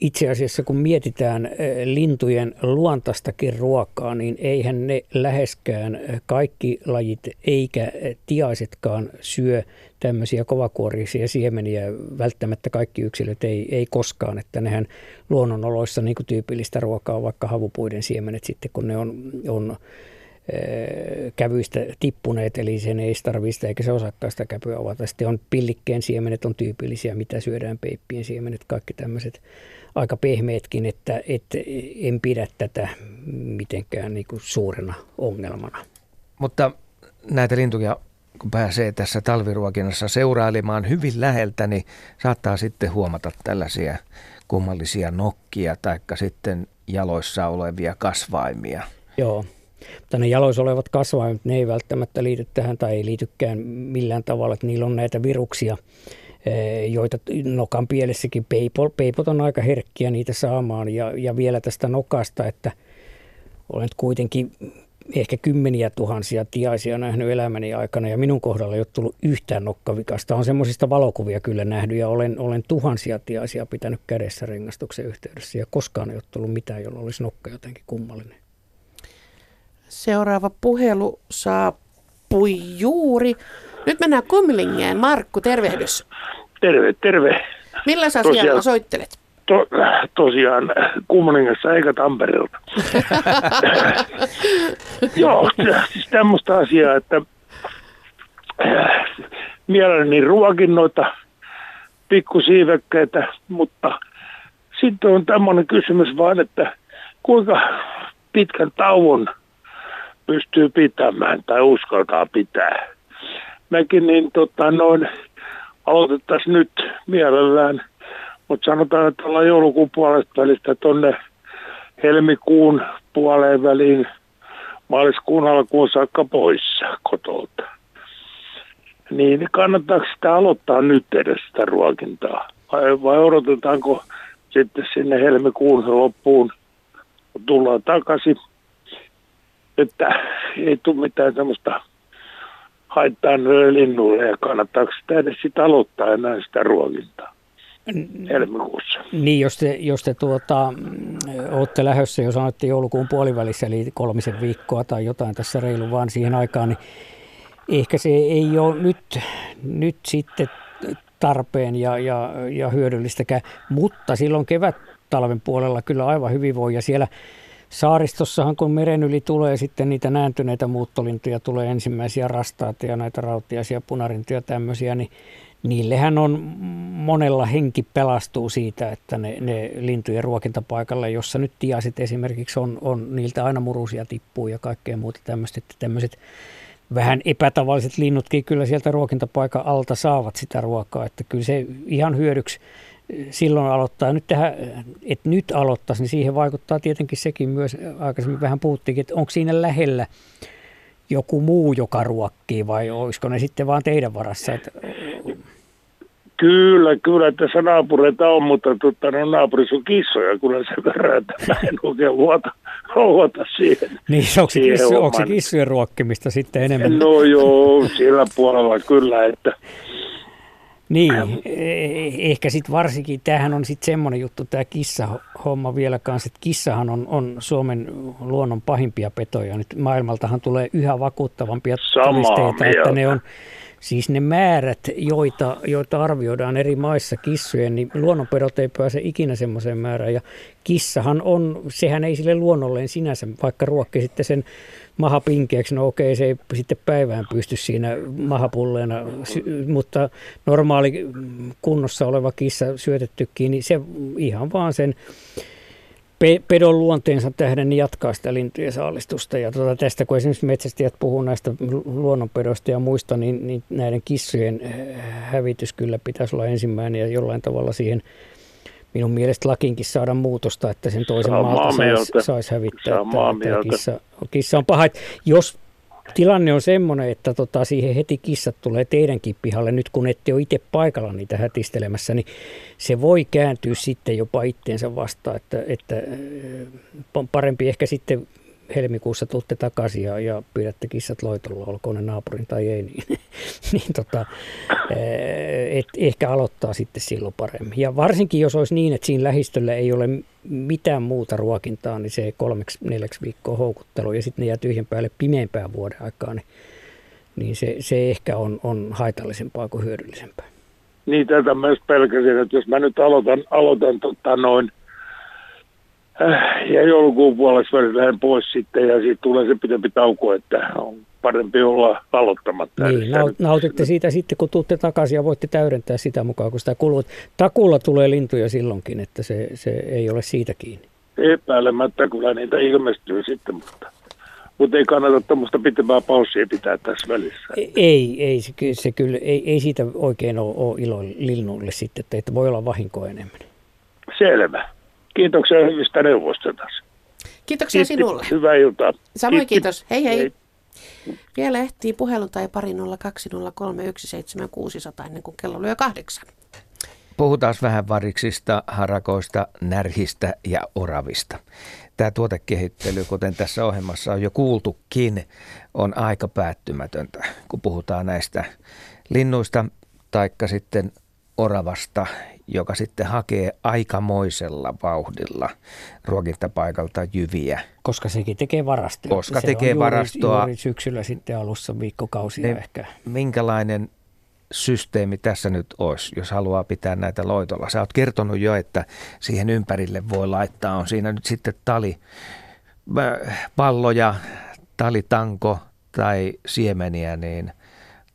Itse asiassa kun mietitään lintujen luontaistakin ruokaa, niin eihän ne läheskään kaikki lajit eikä tiaisetkaan syö tämmöisiä kovakuorisia siemeniä. Välttämättä kaikki yksilöt ei, ei koskaan, että nehän luonnonoloissa niin tyypillistä ruokaa vaikka havupuiden siemenet sitten, kun ne on, on kävyistä tippuneet, eli sen ei tarvitse eikä se osakkaan sitä käpyä avata. Sitten on pillikkeen siemenet on tyypillisiä, mitä syödään peippien siemenet, kaikki tämmöiset aika pehmeetkin, että, että en pidä tätä mitenkään niin kuin suurena ongelmana. Mutta näitä lintuja, kun pääsee tässä talviruokinnassa seurailemaan hyvin läheltä, niin saattaa sitten huomata tällaisia kummallisia nokkia tai sitten jaloissa olevia kasvaimia. Joo, mutta ne jaloissa olevat kasvaimet, ne ei välttämättä liity tähän tai ei liitykään millään tavalla, että niillä on näitä viruksia, eh, joita nokan pielessäkin peipot, peipot on aika herkkiä niitä saamaan. Ja, ja vielä tästä nokasta, että olen kuitenkin ehkä kymmeniä tuhansia tiaisia nähnyt elämäni aikana ja minun kohdalla ei ole tullut yhtään nokkavikasta. On semmoisista valokuvia kyllä nähnyt ja olen, olen tuhansia tiaisia pitänyt kädessä rengastuksen yhteydessä ja koskaan ei ole tullut mitään, jolla olisi nokka jotenkin kummallinen. Seuraava puhelu saapui juuri. Nyt mennään Kumlingeen. Markku, tervehdys. Terve, terve. Millä asialla soittelet? To, tosiaan Kumlingassa eikä Tampereelta. Joo, siis tämmöistä asiaa, että äh, mielelläni ruokin noita pikkusiivekkeitä, mutta sitten on tämmöinen kysymys vaan, että kuinka pitkän tauon pystyy pitämään tai uskaltaa pitää. Mekin niin tota, noin aloitettaisiin nyt mielellään, mutta sanotaan, että ollaan joulukuun puolesta välistä tuonne helmikuun puoleen väliin maaliskuun alkuun saakka poissa kotolta. Niin kannattaako sitä aloittaa nyt edes sitä ruokintaa? Vai, vai odotetaanko sitten sinne helmikuun loppuun, kun tullaan takaisin – että ei tule mitään semmoista haittaa linnulle ja kannattaako sitä edes sitä aloittaa enää sitä ruokintaa helmikuussa. Niin, jos te, jos te tuota, olette lähdössä, jos sanoitte joulukuun puolivälissä, eli kolmisen viikkoa tai jotain tässä reilu vaan siihen aikaan, niin ehkä se ei ole nyt, nyt sitten tarpeen ja, ja, ja hyödyllistäkään, mutta silloin kevät talven puolella kyllä aivan hyvin voi ja siellä Saaristossahan kun meren yli tulee sitten niitä nääntyneitä muuttolintuja, tulee ensimmäisiä rastaita ja näitä rautiaisia punarintuja tämmöisiä, niin niillehän on monella henki pelastuu siitä, että ne, ne lintujen ruokintapaikalle, jossa nyt tiasit esimerkiksi on, on niiltä aina murusia tippuu ja kaikkea muuta tämmöistä, että tämmöiset vähän epätavalliset linnutkin kyllä sieltä ruokintapaikan alta saavat sitä ruokaa, että kyllä se ihan hyödyksi silloin aloittaa. Nyt tähän, että nyt aloittaisi, niin siihen vaikuttaa tietenkin sekin myös, aikaisemmin vähän puhuttiinkin, että onko siinä lähellä joku muu, joka ruokkii vai olisiko ne sitten vaan teidän varassa? Että... Kyllä, kyllä tässä naapureita on, mutta tutta, no, naapurissa on kissoja kyllä sen verran, että mä en oikein luota, luota siihen. Niin, onko se, kissu, onko se kissujen ruokkimista sitten enemmän? No joo, sillä puolella kyllä, että niin, e- ehkä sitten varsinkin, tämähän on sitten semmoinen juttu, tämä kissahomma vielä kanssa, että kissahan on, on Suomen luonnon pahimpia petoja. Nyt maailmaltahan tulee yhä vakuuttavampia todisteita, että ne on Siis ne määrät, joita, joita arvioidaan eri maissa kissojen, niin luonnonpedot ei pääse ikinä semmoiseen määrään. Ja kissahan on, sehän ei sille luonnolleen sinänsä, vaikka ruokki sitten sen maha pinkeäksi, no okei, se ei sitten päivään pysty siinä mahapulleena, mutta normaali kunnossa oleva kissa syötettykin, niin se ihan vaan sen pe- pedon luonteensa tähden niin jatkaa sitä lintujen saalistusta. Ja tuota, tästä kun esimerkiksi metsästäjät puhuu näistä luonnonpedoista ja muista, niin, niin näiden kissojen hävitys kyllä pitäisi olla ensimmäinen ja jollain tavalla siihen minun mielestä lakinkin saada muutosta, että sen toisen maalta saisi sais hävittää. Että, kissa, kissa on paha. Jos tilanne on semmoinen, että tota, siihen heti kissat tulee teidänkin pihalle, nyt kun ette ole itse paikalla niitä hätistelemässä, niin se voi kääntyä sitten jopa itteensä vastaan, että, että parempi ehkä sitten helmikuussa tuutte takaisin ja, ja pyydätte kissat loitolla, olkoon ne naapurin tai ei, niin, niin tota, et ehkä aloittaa sitten silloin paremmin. Ja varsinkin jos olisi niin, että siinä lähistöllä ei ole mitään muuta ruokintaa, niin se kolmeksi, neljäksi viikkoa houkuttelu ja sitten ne jää tyhjän päälle pimeämpää vuoden aikaa, niin, niin se, se ehkä on, on haitallisempaa kuin hyödyllisempää. Niin, tätä mä pelkäsin, että jos mä nyt aloitan, aloitan tota noin ja joulukuun puolessa lähden pois sitten ja siitä tulee se pitempi tauko, että on parempi olla aloittamatta. Niin, naut, nautitte siitä sitten, kun tuutte takaisin ja voitte täydentää sitä mukaan, kun sitä kulut. Takulla tulee lintuja silloinkin, että se, se ei ole siitä kiinni. Epäilemättä kyllä niitä ilmestyy sitten, mutta, mutta ei kannata tuommoista pitempää paussia pitää tässä välissä. Ei, ei, se, se kyllä, ei, ei siitä oikein ole, ole ilo linnulle sitten, että, että voi olla vahinkoa enemmän. Selvä. Kiitoksia hyvistä neuvoista taas. Kiitoksia Kiitti. sinulle. Hyvää iltaa. Samoin Kiitti. kiitos. Hei hei. hei. Vielä ehtii puhelu tai pari 020317600 ennen kuin kello lyö kahdeksan. Puhutaan vähän variksista, harakoista, närhistä ja oravista. Tämä tuotekehittely, kuten tässä ohjelmassa on jo kuultukin, on aika päättymätöntä, kun puhutaan näistä linnuista, taikka sitten oravasta, joka sitten hakee aikamoisella vauhdilla ruokintapaikalta jyviä. Koska sekin tekee varastoa. Koska se tekee on varastoa. Juuri, juuri syksyllä sitten alussa viikkokausia ne, ehkä. Minkälainen systeemi tässä nyt olisi, jos haluaa pitää näitä loitolla? Sä oot kertonut jo, että siihen ympärille voi laittaa, on siinä nyt sitten tali, palloja, talitanko tai siemeniä, niin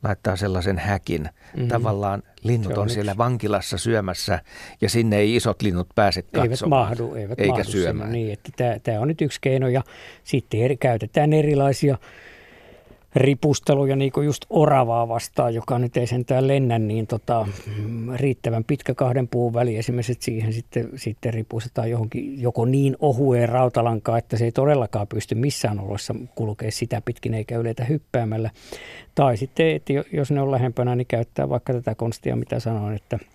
laittaa sellaisen häkin. Mm-hmm. Tavallaan linnut on, on siellä yksi. vankilassa syömässä ja sinne ei isot linnut pääse katsomaan. Eivät mahdu, eivät eikä mahdu syömään. Sinne, niin, että tämä, tämä on nyt yksi keino ja sitten eri, käytetään erilaisia ripusteluja niin kuin just oravaa vastaan, joka nyt ei sentään lennä, niin tota, riittävän pitkä kahden puun väli esimerkiksi, että siihen sitten, sitten ripustetaan johonkin joko niin ohueen rautalankaan, että se ei todellakaan pysty missään oloissa kulkea sitä pitkin eikä yletä hyppäämällä. Tai sitten, että jos ne on lähempänä, niin käyttää vaikka tätä konstia, mitä sanoin, että –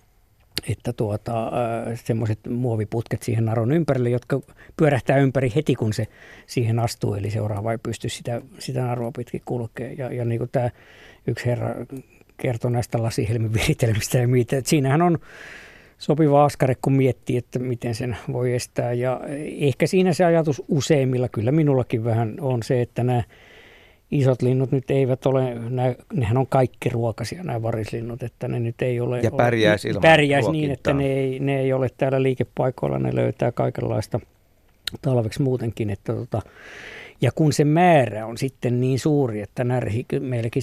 että tuota, äh, semmoiset muoviputket siihen naron ympärille, jotka pyörähtää ympäri heti, kun se siihen astuu, eli seuraava ei pysty sitä, sitä narua pitkin kulkea. Ja, ja niin kuin tämä yksi herra kertoi näistä lasihelmin viritelmistä ja mitä, että siinähän on sopiva askare, kun miettii, että miten sen voi estää. Ja ehkä siinä se ajatus useimmilla, kyllä minullakin vähän on se, että nämä isot linnut nyt eivät ole, nehän on kaikki ruokasia nämä varislinnut, että ne nyt ei ole... Ja pärjäisi ilman Pärjäisi niin, että ne ei, ne ei ole täällä liikepaikoilla, ne löytää kaikenlaista talveksi muutenkin, että tota, ja kun se määrä on sitten niin suuri, että närhi, meilläkin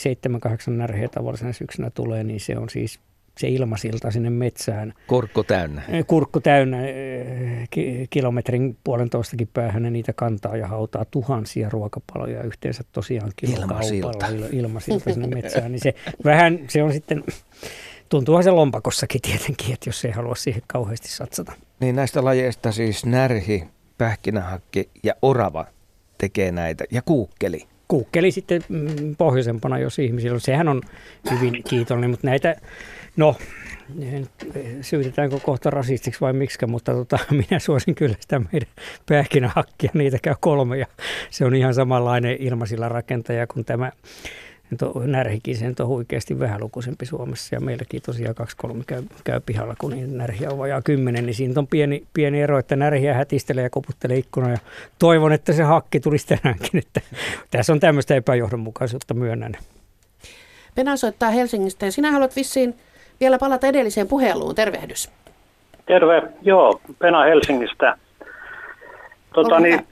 7-8 närheä tavallisena syksynä tulee, niin se on siis se ilmasilta sinne metsään. Kurkku täynnä. Eh, kurkku täynnä, eh, kilometrin puolentoistakin päähän ne niitä kantaa ja hautaa tuhansia ruokapaloja yhteensä tosiaan kilokaupalla ilmasilta, ilmasilta sinne metsään. Niin se vähän, se on sitten, tuntuuhan se lompakossakin tietenkin, että jos ei halua siihen kauheasti satsata. Niin näistä lajeista siis närhi, pähkinähakki ja orava tekee näitä ja kuukkeli. Kuukkeli sitten mm, pohjoisempana, jos ihmisillä Sehän on hyvin kiitollinen, mutta näitä No, syytetäänkö kohta rasistiksi vai miksi, mutta tota, minä suosin kyllä sitä meidän pähkinähakkia, niitä käy kolme ja se on ihan samanlainen ilmasilla rakentaja kuin tämä närhikin, se on huikeasti vähälukuisempi Suomessa ja meilläkin tosiaan kaksi kolme käy, käy pihalla, kun niin närhiä on vajaa kymmenen, niin siinä on pieni, pieni ero, että närhiä hätistelee ja koputtelee ikkuna ja toivon, että se hakki tulisi tänäänkin, että tässä on tämmöistä epäjohdonmukaisuutta myönnän. Pena soittaa Helsingistä ja sinä haluat vissiin vielä palata edelliseen puheluun. Tervehdys. Terve. Joo, Pena Helsingistä. Tota, niin,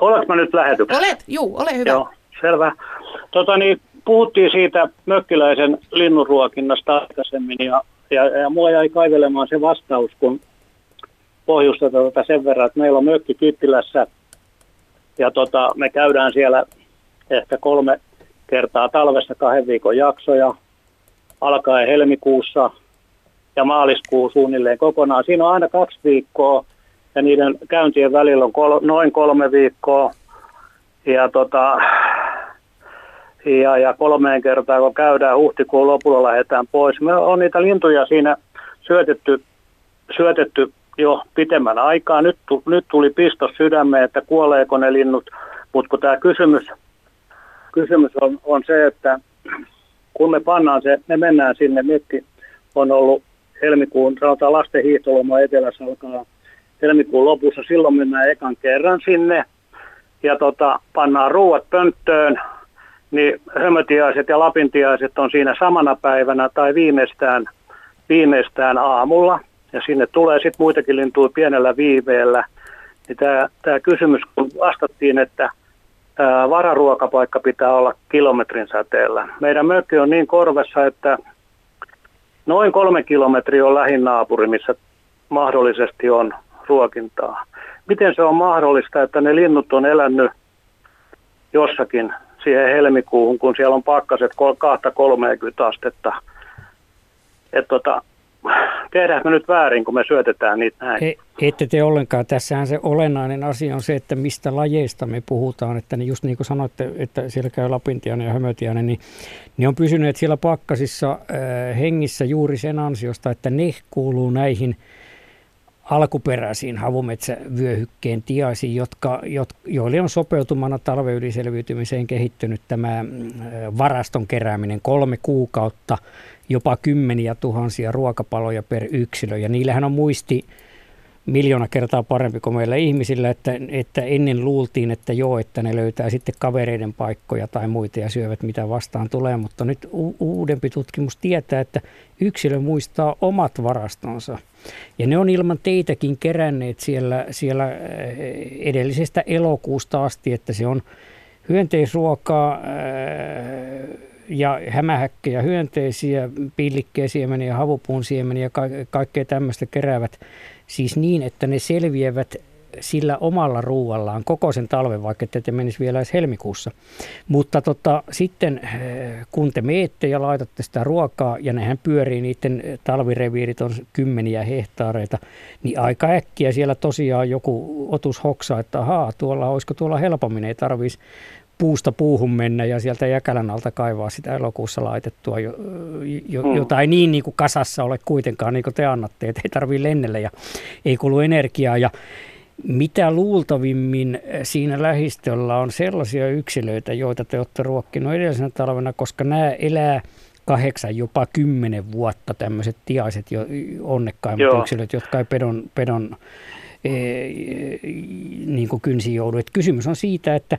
oletko mä nyt lähetyksessä? Olet, juu, ole hyvä. Joo, selvä. Tota, niin, puhuttiin siitä mökkiläisen linnunruokinnasta aikaisemmin ja, ja, ja mua jäi kaivelemaan se vastaus, kun pohjusteta tätä sen verran, että meillä on mökki Kittilässä ja tota, me käydään siellä ehkä kolme kertaa talvessa kahden viikon jaksoja, alkaen helmikuussa ja maaliskuu suunnilleen kokonaan. Siinä on aina kaksi viikkoa ja niiden käyntien välillä on kol- noin kolme viikkoa. Ja, tota, ja, ja kolmeen kertaan, kun käydään huhtikuun lopulla lähdetään pois. Me on niitä lintuja siinä syötetty, syötetty jo pitemmän aikaa. Nyt, nyt tuli pistos sydämeen, että kuoleeko ne linnut. Mutta kun tämä kysymys, kysymys on, on se, että kun me pannaan se, me mennään sinne, mietki on ollut helmikuun, sanotaan lasten hiihtoloma etelässä alkaa helmikuun lopussa, silloin mennään ekan kerran sinne ja tota, pannaan ruuat pönttöön, niin hömötiaiset ja lapintiaiset on siinä samana päivänä tai viimeistään, viimeistään aamulla. Ja sinne tulee sitten muitakin lintuja pienellä viiveellä. Niin tämä kysymys, kun vastattiin, että vararuokapaikka pitää olla kilometrin säteellä. Meidän mökki on niin korvessa, että noin kolme kilometriä on lähin naapuri, missä mahdollisesti on ruokintaa. Miten se on mahdollista, että ne linnut on elänyt jossakin siihen helmikuuhun, kun siellä on pakkaset 2-30 astetta. Tota, tehdäänkö nyt väärin, kun me syötetään niitä näin? E, ette te ollenkaan. Tässähän se olennainen asia on se, että mistä lajeista me puhutaan. Että just niin kuin sanoitte, että siellä käy lapintiainen ja hömötiainen, niin ne on pysyneet siellä pakkasissa äh, hengissä juuri sen ansiosta, että ne kuuluu näihin – alkuperäisiin havumetsävyöhykkeen tiaisiin, jotka, joille on sopeutumana talven yliselviytymiseen kehittynyt tämä mm, varaston kerääminen kolme kuukautta, jopa kymmeniä tuhansia ruokapaloja per yksilö. Ja niillähän on muisti miljoona kertaa parempi kuin meillä ihmisillä, että, että ennen luultiin, että joo, että ne löytää sitten kavereiden paikkoja tai muita ja syövät mitä vastaan tulee, mutta nyt u- uudempi tutkimus tietää, että yksilö muistaa omat varastonsa. Ja ne on ilman teitäkin keränneet siellä, siellä edellisestä elokuusta asti, että se on hyönteisruokaa eh, ja hämähäkkejä hyönteisiä, pillikkeen siemeniä, havupuun siemeniä, ka- kaikkea tämmöistä keräävät Siis niin, että ne selviävät sillä omalla ruuallaan koko sen talven, vaikka te menisi vielä edes helmikuussa. Mutta tota, sitten eh, kun te meette ja laitatte sitä ruokaa, ja nehän pyörii, niiden talvireviirit on kymmeniä hehtaareita, niin aika äkkiä siellä tosiaan joku otus hoksaa, että ahaa, tuolla olisiko tuolla helpommin, ei tarvitsisi puusta puuhun mennä ja sieltä jäkälän alta kaivaa sitä elokuussa laitettua, jo, jo, mm. jota ei niin, niin kuin kasassa ole kuitenkaan, niin kuin te annatte, että ei tarvitse lennellä ja ei kulu energiaa. Ja mitä luultavimmin siinä lähistöllä on sellaisia yksilöitä, joita te olette ruokkinut edellisenä talvena, koska nämä elää kahdeksan, jopa kymmenen vuotta tämmöiset tiaiset jo, onnekkaimmat Joo. yksilöt, jotka ei pedon, pedon e, niin kuin kynsi joudu. Et kysymys on siitä, että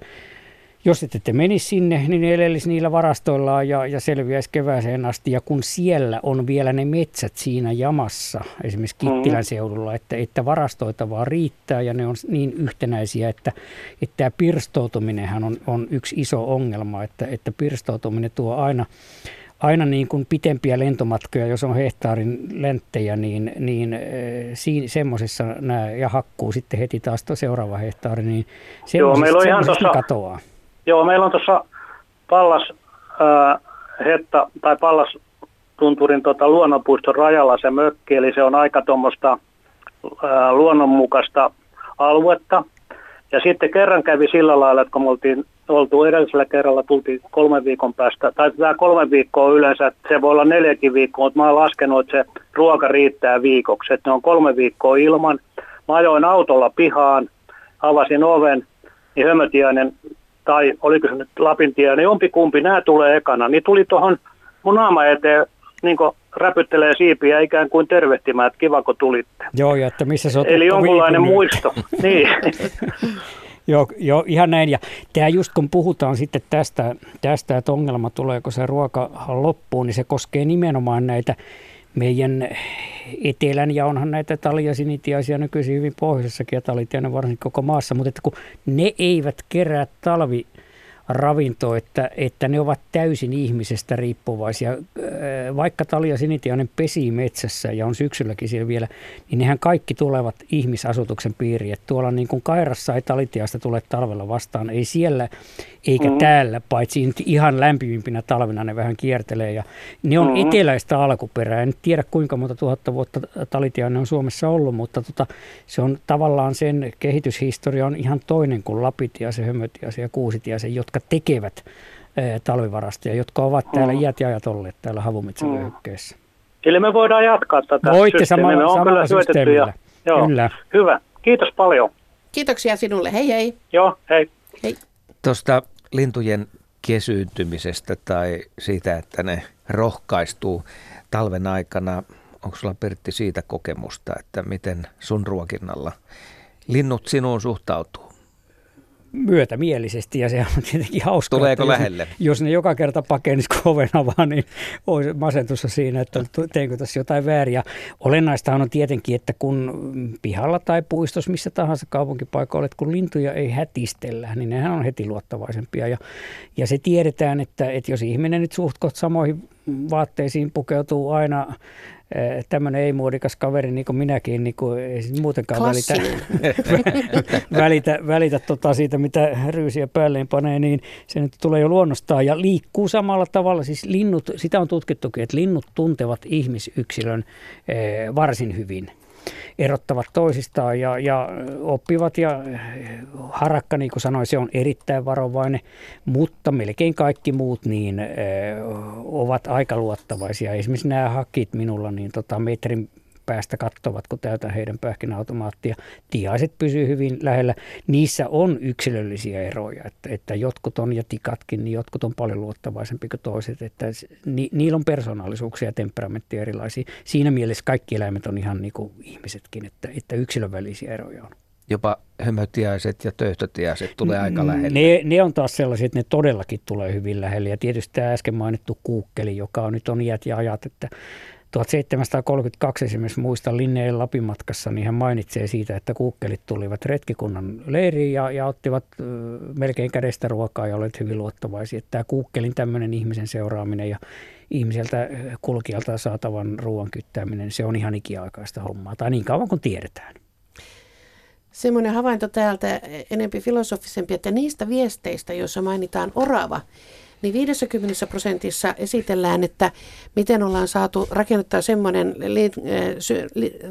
jos ette te menisi sinne, niin ne elelisi niillä varastoillaan ja, ja selviäisi kevääseen asti. Ja kun siellä on vielä ne metsät siinä jamassa, esimerkiksi mm-hmm. Kittilän seudulla, että, että varastoita vaan riittää ja ne on niin yhtenäisiä, että, että tämä pirstoutuminenhan on, on yksi iso ongelma, että, että pirstoutuminen tuo aina aina niin kuin pitempiä lentomatkoja, jos on hehtaarin lenttejä, niin, niin äh, siinä, semmoisessa nämä, ja hakkuu sitten heti taas seuraava hehtaari, niin Joo, meillä on ihan tuossa, katoaa. Joo, meillä on tuossa Pallas äh, Hetta tai Pallas Tunturin tota, luonnonpuiston rajalla se mökki, eli se on aika tuommoista äh, luonnonmukaista aluetta. Ja sitten kerran kävi sillä lailla, että kun me oltiin oltu edellisellä kerralla, tultiin kolmen viikon päästä, tai tämä kolme viikkoa yleensä, se voi olla neljäkin viikkoa, mutta mä oon laskenut, että se ruoka riittää viikoksi, että ne on kolme viikkoa ilman. Mä ajoin autolla pihaan, avasin oven, niin hömötiainen tai oliko se nyt Lapintie, niin jompikumpi, nämä tulee ekana, niin tuli tuohon mun naama eteen niin räpyttelee siipiä ikään kuin tervehtimään, että kiva kun tulitte. Joo, ja että missä se on Eli jonkunlainen muisto, niin. joo, joo, ihan näin. Ja tämä just kun puhutaan sitten tästä, tästä, että ongelma tulee, kun se ruoka loppuu, niin se koskee nimenomaan näitä meidän etelän ja onhan näitä taljasinitiaisia nykyisin hyvin pohjoisessakin ja talitiainen varsinkin koko maassa, mutta että kun ne eivät kerää talvi ravinto, että, että ne ovat täysin ihmisestä riippuvaisia. Vaikka talia sinitiainen pesii metsässä ja on syksylläkin siellä vielä, niin nehän kaikki tulevat ihmisasutuksen piiriin. Että tuolla niin kuin Kairassa ei talitiasta tule talvella vastaan, ei siellä eikä mm-hmm. täällä, paitsi ihan lämpimimpinä talvina ne vähän kiertelee. Ja ne on mm-hmm. eteläistä alkuperää. En tiedä kuinka monta tuhatta vuotta talitiainen on Suomessa ollut, mutta tota, se on tavallaan sen kehityshistoria on ihan toinen kuin lapitiase, hömötiase ja kuusitiase, jotka tekevät talvivarastoja, jotka ovat täällä mm. iät ja ajat olleet täällä havumetsävyöhykkeessä. Mm. Eli me voidaan jatkaa tätä Voitte samalla, on samalla kyllä syötetty. joo, kyllä. Hyvä. Kiitos paljon. Kiitoksia sinulle. Hei hei. Joo, hei. Hei. Tuosta lintujen kesyyntymisestä tai siitä, että ne rohkaistuu talven aikana. Onko sulla Pertti siitä kokemusta, että miten sun ruokinnalla linnut sinuun suhtautuu? Myötämielisesti ja se on tietenkin hauskaa. Tuleeko jos lähelle? Ne, jos ne joka kerta pakenisi oven avaan, niin olisi masentussa siinä, että teinkö tässä jotain väärin. Ja olennaistahan on tietenkin, että kun pihalla tai puistossa, missä tahansa kaupunkipaikalla olet, kun lintuja ei hätistellä, niin nehän on heti luottavaisempia. Ja, ja se tiedetään, että, että jos ihminen nyt suht samoihin vaatteisiin pukeutuu aina tämmöinen ei-muodikas kaveri niin kuin minäkin, niin kuin ei muutenkaan välitä, välitä, välitä tota siitä, mitä ryysiä päälleen panee, niin se nyt tulee jo luonnostaan ja liikkuu samalla tavalla. Siis linnut, sitä on tutkittukin, että linnut tuntevat ihmisyksilön varsin hyvin erottavat toisistaan ja, ja oppivat. Ja harakka, niin kuin sanoin, se on erittäin varovainen, mutta melkein kaikki muut niin, ö, ovat aika luottavaisia. Esimerkiksi nämä hakit minulla, niin tota, metrin päästä katsovat, kun täytän heidän pähkinäautomaattia. Tiaiset pysyy hyvin lähellä. Niissä on yksilöllisiä eroja, että, että jotkut on ja tikatkin, niin jotkut on paljon luottavaisempi kuin toiset. Että ni, niillä on persoonallisuuksia ja temperamenttia erilaisia. Siinä mielessä kaikki eläimet on ihan niin kuin ihmisetkin, että, että yksilön välisiä eroja on jopa hömötiaiset ja töyhtötiaiset tulee aika mm, lähelle. Ne, ne on taas sellaisia, että ne todellakin tulee hyvin lähelle. Ja tietysti tämä äsken mainittu kuukkeli, joka on nyt on iät ja ajat, että 1732 esimerkiksi muista Linneen Lapimatkassa, niin hän mainitsee siitä, että kuukkelit tulivat retkikunnan leiriin ja, ja ottivat ö, melkein kädestä ruokaa ja olivat hyvin luottavaisia. Tämä kuukkelin tämmöinen ihmisen seuraaminen ja ihmiseltä kulkijalta saatavan ruoan kyttääminen, se on ihan ikiaikaista hommaa, tai niin kauan kuin tiedetään. Semmoinen havainto täältä enempi filosofisempi, että niistä viesteistä, joissa mainitaan orava, niin 50 prosentissa esitellään, että miten ollaan saatu rakennettaa semmoinen li, äh, sy, li, äh,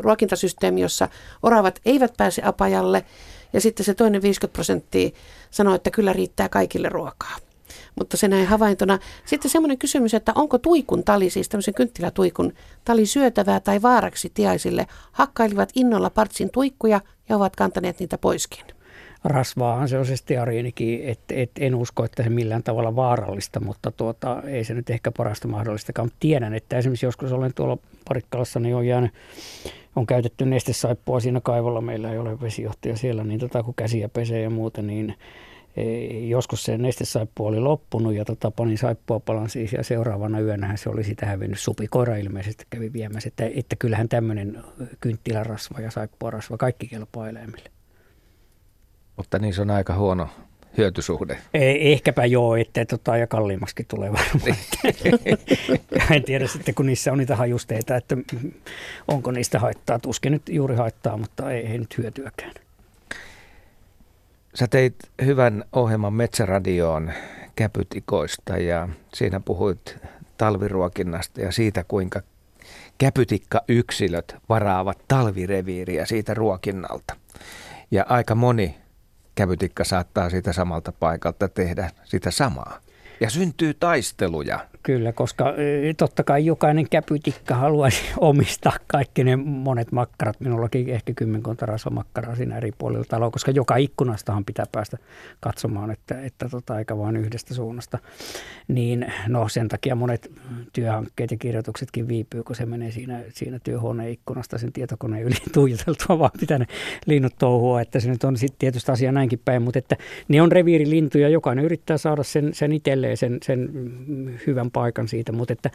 ruokintasysteemi, jossa oravat eivät pääse apajalle, ja sitten se toinen 50 prosenttia sanoo, että kyllä riittää kaikille ruokaa. Mutta se näin havaintona. Sitten semmoinen kysymys, että onko tuikun tali, siis tämmöisen kynttilätuikun tali syötävää tai vaaraksi tiaisille, hakkailivat innolla partsin tuikkuja ja ovat kantaneet niitä poiskin rasvaahan se on se steariinikin, että et en usko, että se millään tavalla vaarallista, mutta tuota, ei se nyt ehkä parasta mahdollistakaan. Tiedän, että esimerkiksi joskus olen tuolla Parikkalassa, niin on jäänyt on käytetty nestesaippua siinä kaivolla, meillä ei ole vesijohtaja siellä, niin tota, kun käsiä pesee ja muuta, niin joskus se nestesaippua oli loppunut ja tota, panin saippua palan siis ja seuraavana yönä se oli sitä hävinnyt. Supikoira ilmeisesti kävi viemässä, että, että kyllähän tämmöinen kynttilärasva ja saippua rasva kaikki kelpaa eläimille. Mutta niin se on aika huono hyötysuhde. Ei, ehkäpä joo, että tota, ja kalliimmaksi tulee varmaan. en tiedä sitten, kun niissä on niitä hajusteita, että onko niistä haittaa. Tuskin nyt juuri haittaa, mutta ei, ei nyt hyötyäkään. Sä teit hyvän ohjelman Metsäradioon käpytikoista ja siinä puhuit talviruokinnasta ja siitä, kuinka käpytikka-yksilöt varaavat talvireviiriä siitä ruokinnalta. Ja aika moni kävytikka saattaa siitä samalta paikalta tehdä sitä samaa. Ja syntyy taisteluja. Kyllä, koska totta kai jokainen käpytikka haluaisi omistaa kaikki ne monet makkarat. Minullakin ehkä kymmenkunta rasvamakkaraa siinä eri puolilla taloa, koska joka ikkunastahan pitää päästä katsomaan, että, että tota, eikä vain yhdestä suunnasta. Niin no sen takia monet työhankkeet ja kirjoituksetkin viipyy, kun se menee siinä, siinä työhuoneen ikkunasta sen tietokoneen yli tuijoteltua, vaan pitää ne linnut touhua, että se nyt on sitten tietysti asia näinkin päin, mutta että ne on reviirilintuja, jokainen yrittää saada sen, sen itselleen sen, sen hyvän paikan siitä, mutta että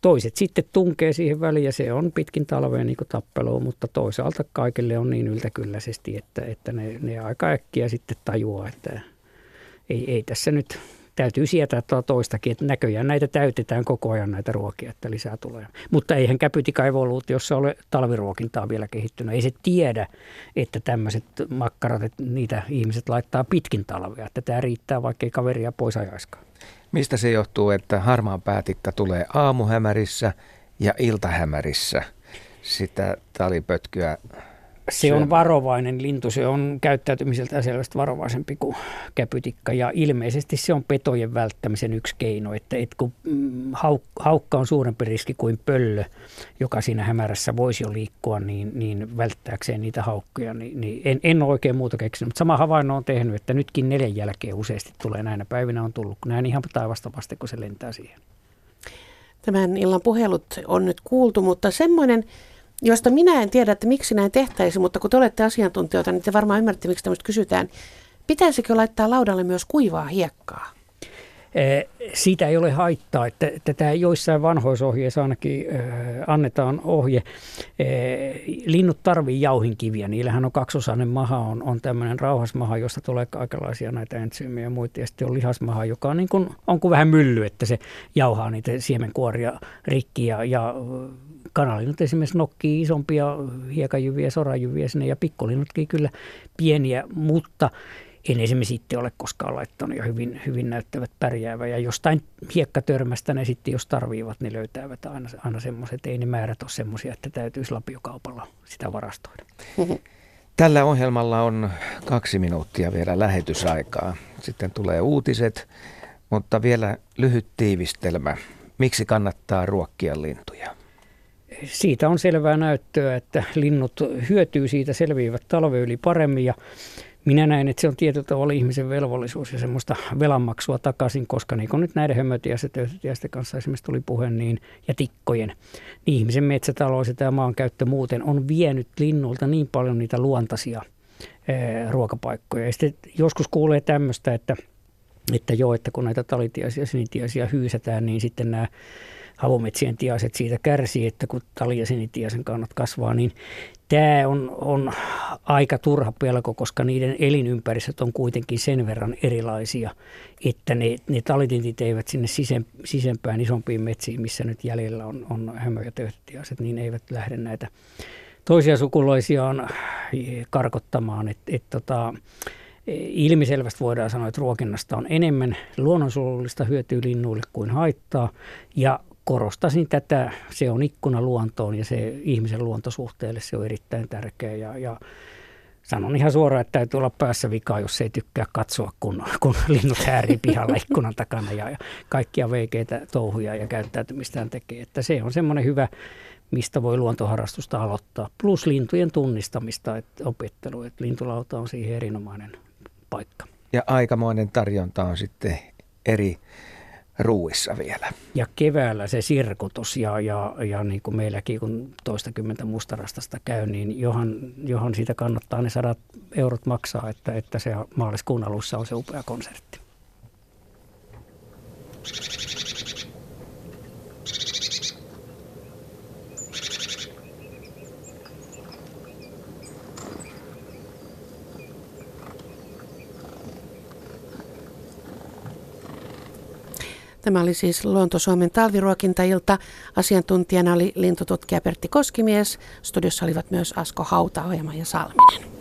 toiset sitten tunkee siihen väliin ja se on pitkin talvea niin tappelu, mutta toisaalta kaikille on niin yltäkylläisesti, että, että ne, ne aika äkkiä sitten tajuaa, että ei, ei tässä nyt täytyy sietää tuo toistakin, että näköjään näitä täytetään koko ajan näitä ruokia, että lisää tulee. Mutta eihän käpytikaivoluutiossa ole talviruokintaa vielä kehittynyt. Ei se tiedä, että tämmöiset makkarat, että niitä ihmiset laittaa pitkin talvea, että tämä riittää vaikka kaveria pois ajaiskaan. Mistä se johtuu, että harmaan päätikka tulee aamuhämärissä ja iltahämärissä? Sitä talipötkyä se on varovainen lintu, se on käyttäytymiseltä selvästi varovaisempi kuin käpytikka ja ilmeisesti se on petojen välttämisen yksi keino, että, että kun mm, haukka on suurempi riski kuin pöllö, joka siinä hämärässä voisi jo liikkua, niin, niin välttääkseen niitä haukkoja, niin, niin en, en ole oikein muuta keksinyt, mutta sama havainno on tehnyt, että nytkin neljän jälkeen useasti tulee näinä päivinä on tullut, näin ihan taivasta vasten, kun se lentää siihen. Tämän illan puhelut on nyt kuultu, mutta semmoinen josta minä en tiedä, että miksi näin tehtäisiin, mutta kun te olette asiantuntijoita, niin te varmaan ymmärrätte, miksi tämmöistä kysytään. Pitäisikö laittaa laudalle myös kuivaa hiekkaa? Siitä ei ole haittaa, että tätä joissain vanhoisohjeissa ainakin annetaan ohje. Linnut tarvii jauhinkiviä, niillähän on kaksosainen maha, on, on tämmöinen rauhasmaha, josta tulee kaikenlaisia näitä entsyymejä ja muita. Ja sitten on lihasmaha, joka on, niin kuin, on kuin vähän mylly, että se jauhaa niitä siemenkuoria rikki ja, ja kanalinnut esimerkiksi nokkii isompia hiekajyviä, sorajyviä sinne ja pikkulinnutkin kyllä pieniä, mutta en esimerkiksi itse ole koskaan laittanut ja hyvin, hyvin näyttävät pärjäävä. Ja jostain hiekkatörmästä ne sitten, jos tarviivat, ne löytävät aina, aina semmoiset. Ei ne määrät ole semmoisia, että täytyisi lapiokaupalla sitä varastoida. Tällä ohjelmalla on kaksi minuuttia vielä lähetysaikaa. Sitten tulee uutiset, mutta vielä lyhyt tiivistelmä. Miksi kannattaa ruokkia lintuja? Siitä on selvää näyttöä, että linnut hyötyy siitä, selviävät talve yli paremmin ja minä näen, että se on tietyllä tavalla ihmisen velvollisuus ja semmoista velanmaksua takaisin, koska niin kuin nyt näiden hömötiäisten kanssa esimerkiksi tuli puhe, niin, ja tikkojen, niin ihmisen metsätalous ja tämä maankäyttö muuten on vienyt linnulta niin paljon niitä luontaisia ää, ruokapaikkoja. Ja sitten joskus kuulee tämmöistä, että, että joo, että kun näitä talitiaisia sinitiaisia hyysätään, niin sitten nämä havumetsien tiaiset siitä kärsii, että kun tali- ja kannat kasvaa, niin tämä on, on aika turha pelko, koska niiden elinympäristöt on kuitenkin sen verran erilaisia, että ne, ne talitintit eivät sinne sisem, sisempään isompiin metsiin, missä nyt jäljellä on, on hämö- ja töyhtötiaiset, niin eivät lähde näitä toisia sukulaisiaan karkottamaan. Et, et tota, ilmiselvästi voidaan sanoa, että ruokinnasta on enemmän luonnonsuojelullista hyötyä linnuille kuin haittaa. Ja korostasin tätä, se on ikkuna luontoon ja se ihmisen luontosuhteelle se on erittäin tärkeä ja, ja sanon ihan suoraan, että täytyy olla päässä vikaa, jos ei tykkää katsoa, kun, kun linnut häärii pihalla ikkunan takana ja, ja kaikkia veikeitä touhuja ja käyttäytymistään tekee. Että se on semmoinen hyvä, mistä voi luontoharrastusta aloittaa. Plus lintujen tunnistamista, että opettelu, että lintulauta on siihen erinomainen paikka. Ja aikamoinen tarjonta on sitten eri ruuissa vielä. Ja keväällä se sirkutus ja, ja, ja niin kuin meilläkin kun toistakymmentä mustarastasta käy, niin johan, johan siitä kannattaa ne sadat eurot maksaa, että, että se maaliskuun alussa on se upea konsertti. Tämä oli siis Luonto-Suomen talviruokintailta. Asiantuntijana oli lintututkija Pertti Koskimies. Studiossa olivat myös Asko Hautaohjelma ja Salminen.